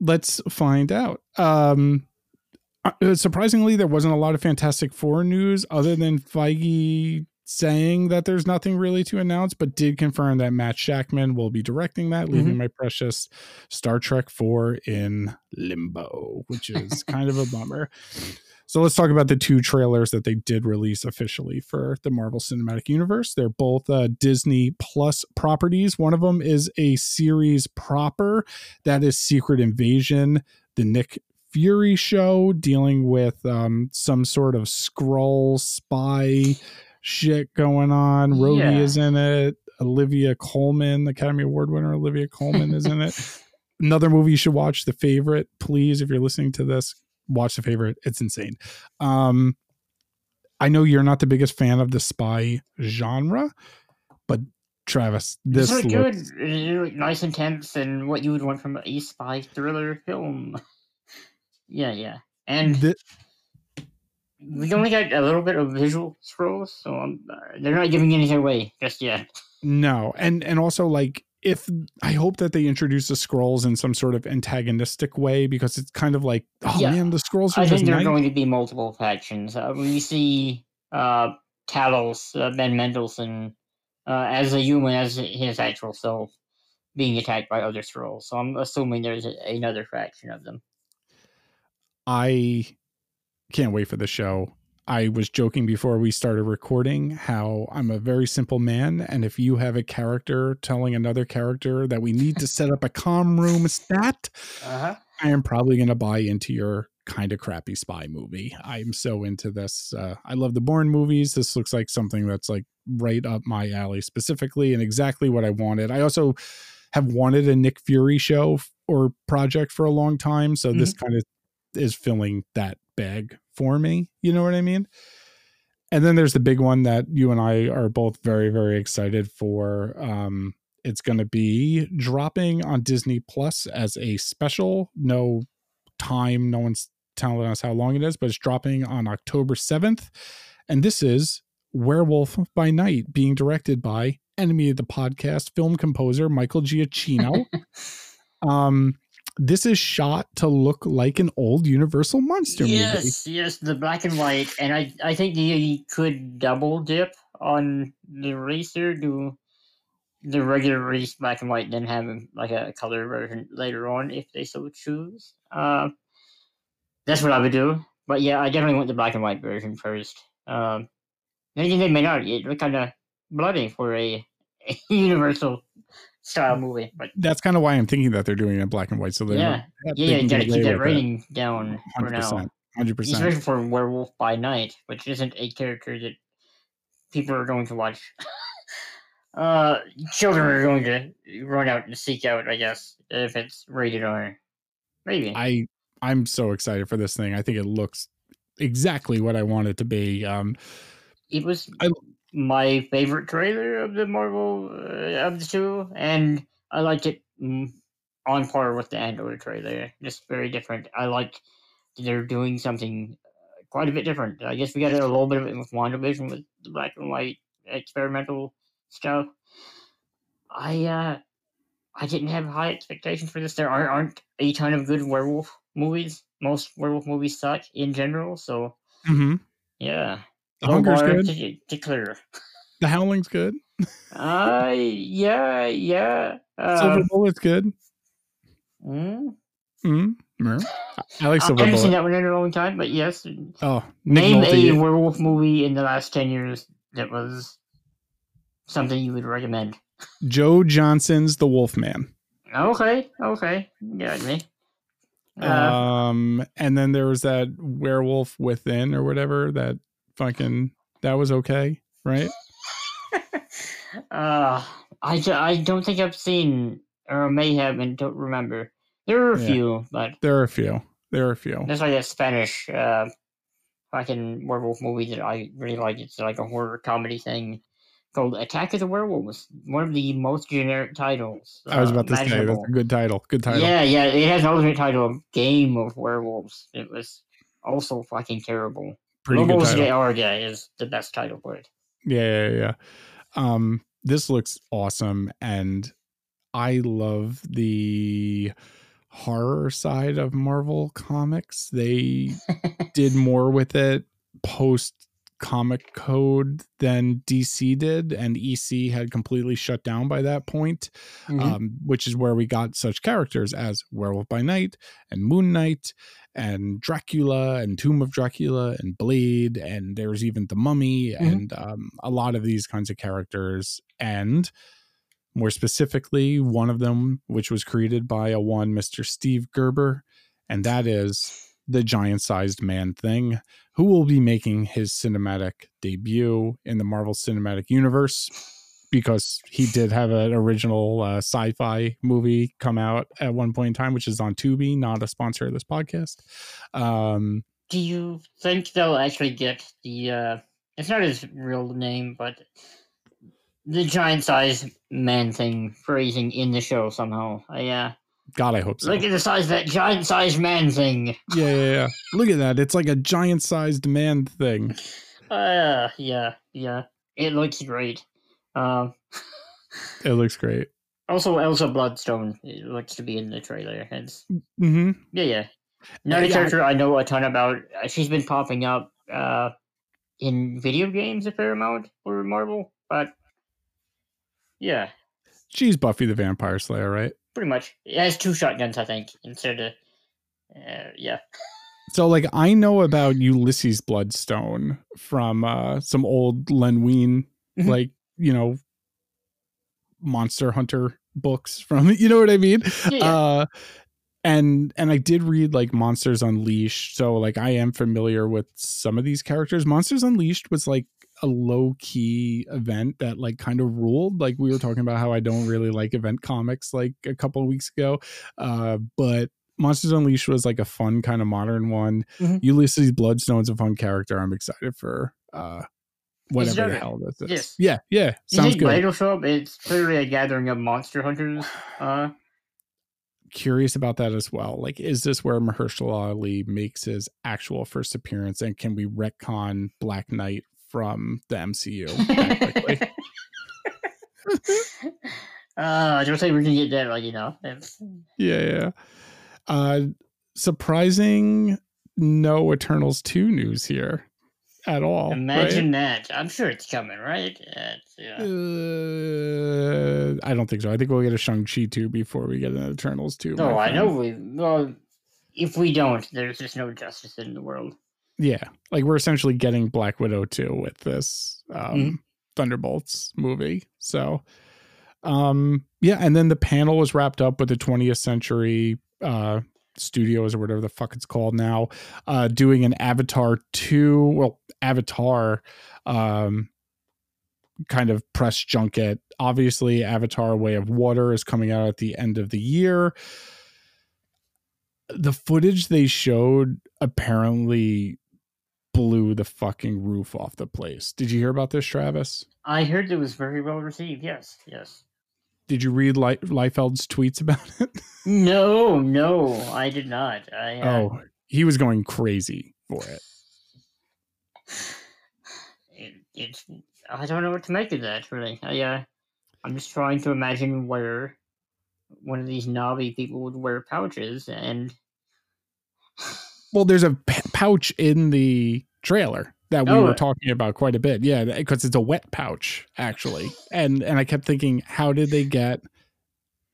Speaker 1: Let's find out. Um, uh, surprisingly, there wasn't a lot of Fantastic Four news other than Feige saying that there's nothing really to announce, but did confirm that Matt Shakman will be directing that, leaving my precious Star Trek 4 in limbo, which is kind of a bummer. So let's talk about the two trailers that they did release officially for the Marvel Cinematic Universe. They're both uh, Disney Plus properties. One of them is a series proper that is Secret Invasion, the Nick Fury show, dealing with um, some sort of Skrull spy shit going on. Rhodey
Speaker 2: Yeah.
Speaker 1: is in it. Olivia Colman, Academy Award winner Olivia Colman, is in it. Another movie you should watch, The Favorite. Please, if you're listening to this, watch The Favorite. It's insane. Um, I know you're not the biggest fan of the spy genre, but Travis, this
Speaker 2: is good,
Speaker 1: looks
Speaker 2: uh, nice, intense, and what you would want from a spy thriller film. yeah, yeah, and
Speaker 1: thi-
Speaker 2: we only got a little bit of visual Skrulls, so um, uh, they're not giving anything away just yet.
Speaker 1: No, and and also like if I hope that they introduce the Skrulls in some sort of antagonistic way because it's kind of like oh
Speaker 2: Yeah.
Speaker 1: man the Skrulls are
Speaker 2: I think there are going to be multiple factions. Uh, we see uh, Talos, uh, Ben Mendelsohn, uh, as a human, as his actual self, being attacked by other Skrulls. So I'm assuming there's a, another faction of them.
Speaker 1: I can't wait for the show. I was joking before we started recording how I'm a very simple man. And if you have a character telling another character that we need to set up a comm room stat,
Speaker 2: Uh huh.
Speaker 1: I am probably going to buy into your kind of crappy spy movie. I'm so into this. Uh, I love the Bourne movies. This looks like something that's like right up my alley specifically and exactly what I wanted. I also have wanted a Nick Fury show or project for a long time. So this kind of is filling that bag for me. You know what I mean? And then there's the big one that you and I are both very, very excited for. Um, it's going to be dropping on Disney Plus as a special. No time, no one's telling us how long it is, but it's dropping on October 7th. And this is Werewolf by Night, being directed by enemy of the podcast film composer Michael Giacchino. um, this is shot to look like an old Universal monster movie.
Speaker 2: Yes, yes, the black and white, and I I think you could double dip on the racer, do the regular race black and white, then have like a color version later on if they so choose. Uh, that's what I would do. But yeah, I definitely want the black and white version first. Um, maybe they may not. It look kind of bloody for a, a Universal style movie, but
Speaker 1: That's kind of why I'm thinking that they're doing it in black and white. So they're
Speaker 2: yeah,
Speaker 1: not,
Speaker 2: yeah, you gotta keep that rating down for now.
Speaker 1: 100%. 100%.
Speaker 2: especially for Werewolf by Night, which isn't a character that people are going to watch. uh, children are going to run out and seek out, I guess, if it's rated R. Maybe.
Speaker 1: I I'm so excited for this thing. I think it looks exactly what I want it to be. Um,
Speaker 2: it was
Speaker 1: I-
Speaker 2: my favorite trailer of the Marvel uh, of the two, and I liked it mm, on par with the Andor trailer. Just very different. I like they're doing something uh, quite a bit different. I guess we got a little bit of it with WandaVision with the black and white experimental stuff. I uh, I didn't have high expectations for this. There aren't, aren't a ton of good werewolf movies. Most werewolf movies suck in general. So
Speaker 1: mhm.
Speaker 2: yeah,
Speaker 1: The
Speaker 2: low
Speaker 1: Hunger's good.
Speaker 2: To, to clear.
Speaker 1: The Howling's good.
Speaker 2: Uh, yeah, yeah.
Speaker 1: Silver
Speaker 2: Um,
Speaker 1: Bullet's good.
Speaker 2: mm,
Speaker 1: Mm. I like Silver I
Speaker 2: haven't seen that one in a long time, but yes.
Speaker 1: Oh, Nick
Speaker 2: Name
Speaker 1: Nolte.
Speaker 2: a werewolf movie in the last 10 years that was something you would recommend.
Speaker 1: Joe Johnston's The Wolfman.
Speaker 2: Okay, okay. Got me. Uh,
Speaker 1: um, and then there was that Werewolf Within or whatever that fucking that was okay, right?
Speaker 2: uh, I, do, I don't think I've seen, or may have and don't remember. There are a
Speaker 1: Yeah.
Speaker 2: few, but
Speaker 1: There are a few. There are a few.
Speaker 2: there's like a Spanish uh, fucking werewolf movie that I really like. It's like a horror comedy thing called Attack of the Werewolves. One of the most generic titles.
Speaker 1: I was
Speaker 2: uh,
Speaker 1: about to say that's a good title. Good title.
Speaker 2: Yeah, yeah. It has an alternate title of Game of Werewolves. It was also fucking terrible.
Speaker 1: Pretty good
Speaker 2: Lobos
Speaker 1: title.
Speaker 2: is the best title for it.
Speaker 1: Yeah, yeah, yeah. Um, this looks awesome, and I love the horror side of Marvel comics. They did more with it post comic code than DC did, and EC had completely shut down by that point.
Speaker 2: Mhm.
Speaker 1: Um, which is where we got such characters as Werewolf by Night and Moon Knight and Dracula and Tomb of Dracula and Blade and there's even the Mummy and um, a lot of these kinds of characters and more specifically one of them which was created by a one Mr. Steve Gerber and that is the giant-sized man thing who will be making his cinematic debut in the Marvel Cinematic Universe because he did have an original uh, sci-fi movie come out at one point in time, which is on Tubi, not a sponsor of this podcast. Um,
Speaker 2: Do you think they'll actually get the? uh It's not his real name, but the giant sized man thing phrasing in the show somehow. Uh,
Speaker 1: God, I hope so.
Speaker 2: look at the size of that giant sized man thing.
Speaker 1: yeah, yeah, yeah. Look at that. It's like a giant-sized man thing.
Speaker 2: Uh, yeah, yeah. It looks great. Um,
Speaker 1: It looks great.
Speaker 2: also Elsa Bloodstone looks to be in the trailer. It's
Speaker 1: hmm
Speaker 2: yeah, yeah. Another
Speaker 1: yeah, I-
Speaker 2: character I know a ton about. uh, She's been popping up uh in video games a fair amount for Marvel, but yeah,
Speaker 1: She's Buffy the Vampire Slayer, right?
Speaker 2: Pretty much. It has two shotguns, I think, instead of uh, yeah.
Speaker 1: So, like, I know about Ulysses Bloodstone from uh, some old Len Wein,
Speaker 2: Mhm.
Speaker 1: like you know, Monster Hunter books from. You know what I mean?
Speaker 2: Yeah, yeah.
Speaker 1: uh and and i did read like monsters unleashed so like i am familiar with some of these characters monsters unleashed was like a low key event that like kind of ruled like we were talking about how i don't really like event comics like a couple of weeks ago uh but monsters unleashed was like a fun kind of modern one
Speaker 2: Mhm.
Speaker 1: ulysses bloodstone's a fun character i'm excited for uh whatever the hell this is
Speaker 2: yes.
Speaker 1: yeah yeah
Speaker 2: you
Speaker 1: sounds
Speaker 2: think
Speaker 1: good
Speaker 2: show up? It's clearly a gathering of monster hunters. Uh,
Speaker 1: curious about that as well. Like, is this where Mahershala Ali makes his actual first appearance, and can we retcon Black Knight from the MCU
Speaker 2: uh, I don't think we can get that, like you know.
Speaker 1: Yeah, yeah. Uh, surprising, no Eternals two news here at all.
Speaker 2: imagine that. I'm sure it's coming, right? Yeah.
Speaker 1: Uh, I don't think so. I think we'll get a Shang Chi two before we get an Eternals two. Oh,
Speaker 2: I know we. Well, if we don't, there's just no justice in the world.
Speaker 1: Yeah, like we're essentially getting Black Widow 2 with this um
Speaker 2: Mhm.
Speaker 1: Thunderbolts movie. So um yeah, and then the panel was wrapped up with the 20th century uh studios or whatever the fuck it's called now uh doing an Avatar 2, well Avatar um kind of press junket. Obviously Avatar Way of Water is coming out at the end of the year. The footage they showed apparently blew the fucking roof off the place. Did you hear about this, Travis?
Speaker 2: I heard it was very well received. Yes, yes.
Speaker 1: Did you read Le- Liefeld's tweets about it?
Speaker 2: No, no, I did not. I uh,
Speaker 1: oh, he was going crazy for it.
Speaker 2: it, it's I don't know what to make of that. Really, I uh, I'm just trying to imagine where one of these knobby people would wear pouches, and
Speaker 1: Well, there's a p- pouch in the trailer that we
Speaker 2: Oh.
Speaker 1: were talking about quite a bit. Yeah, because it's a wet pouch actually. And and I kept thinking, how did they get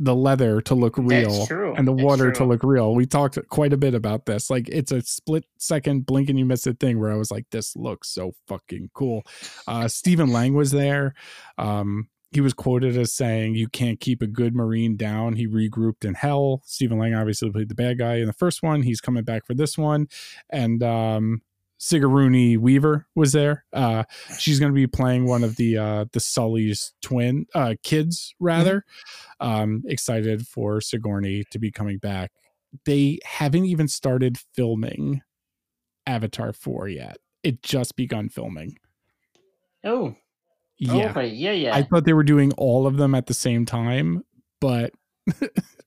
Speaker 1: the leather to look real and the
Speaker 2: That's
Speaker 1: water to look real? We talked quite a bit about this. Like it's a split second blink and you miss it thing where I was like, this looks so fucking cool. Uh Stephen Lang was there. Um he was quoted as saying, You can't keep a good Marine down. He regrouped in hell. Stephen Lang obviously played the bad guy in the first one. He's coming back for this one. And um Sigourney Weaver was there. Uh she's gonna be playing one of the uh the Sully's twin uh kids rather. Um excited for Sigourney to be coming back. They haven't even started filming Avatar 4 yet. It just begun filming.
Speaker 2: oh,
Speaker 1: Yeah.
Speaker 2: okay, yeah, yeah.
Speaker 1: I thought they were doing all of them at the same time, but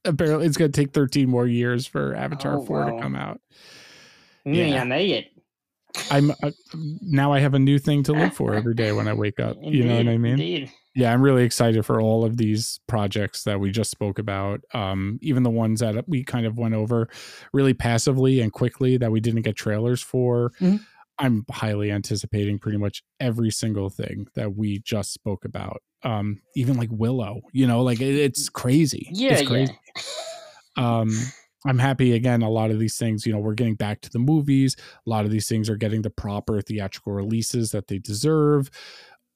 Speaker 1: apparently it's going to take 13 more years for Avatar
Speaker 2: Oh,
Speaker 1: 4
Speaker 2: wow.
Speaker 1: to come out.
Speaker 2: yeah,
Speaker 1: yeah.
Speaker 2: I made it.
Speaker 1: I'm uh, now I have a new thing to look for every day when I wake up. you know what I mean?
Speaker 2: Indeed.
Speaker 1: Yeah, I'm really excited for all of these projects that we just spoke about. Um, even the ones that we kind of went over really passively and quickly that we didn't get trailers for.
Speaker 2: Mhm.
Speaker 1: I'm highly anticipating pretty much every single thing that we just spoke about. Um, even like Willow, you know, like it, it's crazy.
Speaker 2: Yeah,
Speaker 1: it's
Speaker 2: yeah.
Speaker 1: crazy. um i'm happy again a lot of these things you know we're getting back to the movies a lot of these things are getting the proper theatrical releases that they deserve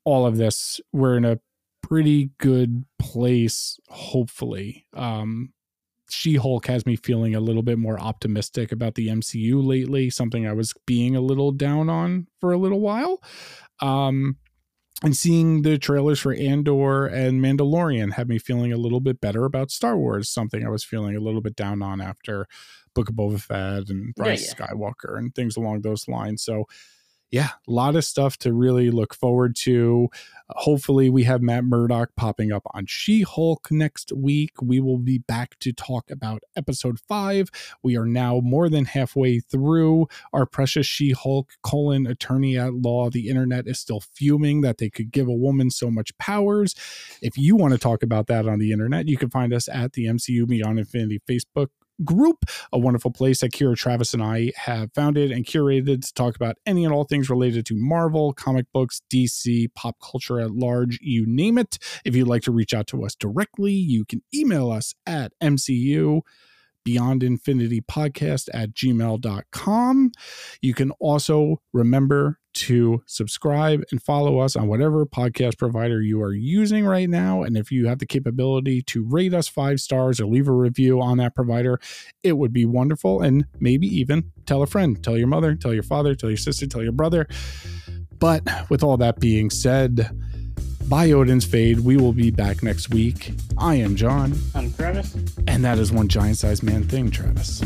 Speaker 1: all of this we're in a pretty good place hopefully um she-hulk has me feeling a little bit more optimistic about the mcu lately something i was being a little down on for a little while um and seeing the trailers for Andor and Mandalorian had me feeling a little bit better about Star Wars, something I was feeling a little bit down on after Book of Boba Fett and
Speaker 2: Yeah,
Speaker 1: Rise of Skywalker and things along those lines. So, yeah, a lot of stuff to really look forward to. Hopefully, we have Matt Murdock popping up on She Hulk next week. We will be back to talk about episode five. We are now more than halfway through our precious She Hulk colon attorney at law. The internet is still fuming that they could give a woman so much powers. If you want to talk about that on the internet, you can find us at the MCU Beyond Infinity Facebook group, a wonderful place that Kira Travis and I have founded and curated to talk about any and all things related to Marvel, comic books, DC, pop culture at large, you name it. If you'd like to reach out to us directly, you can email us at MCU beyond infinity podcast at gmail.com you can also remember to subscribe and follow us on whatever podcast provider you are using right now and if you have the capability to rate us five stars or leave a review on that provider it would be wonderful and maybe even tell a friend tell your mother tell your father tell your sister tell your brother but with all that being said by Odin's Fade, we will be back next week. I am John,
Speaker 2: I'm Travis.
Speaker 1: and that is one giant sized man thing, Travis.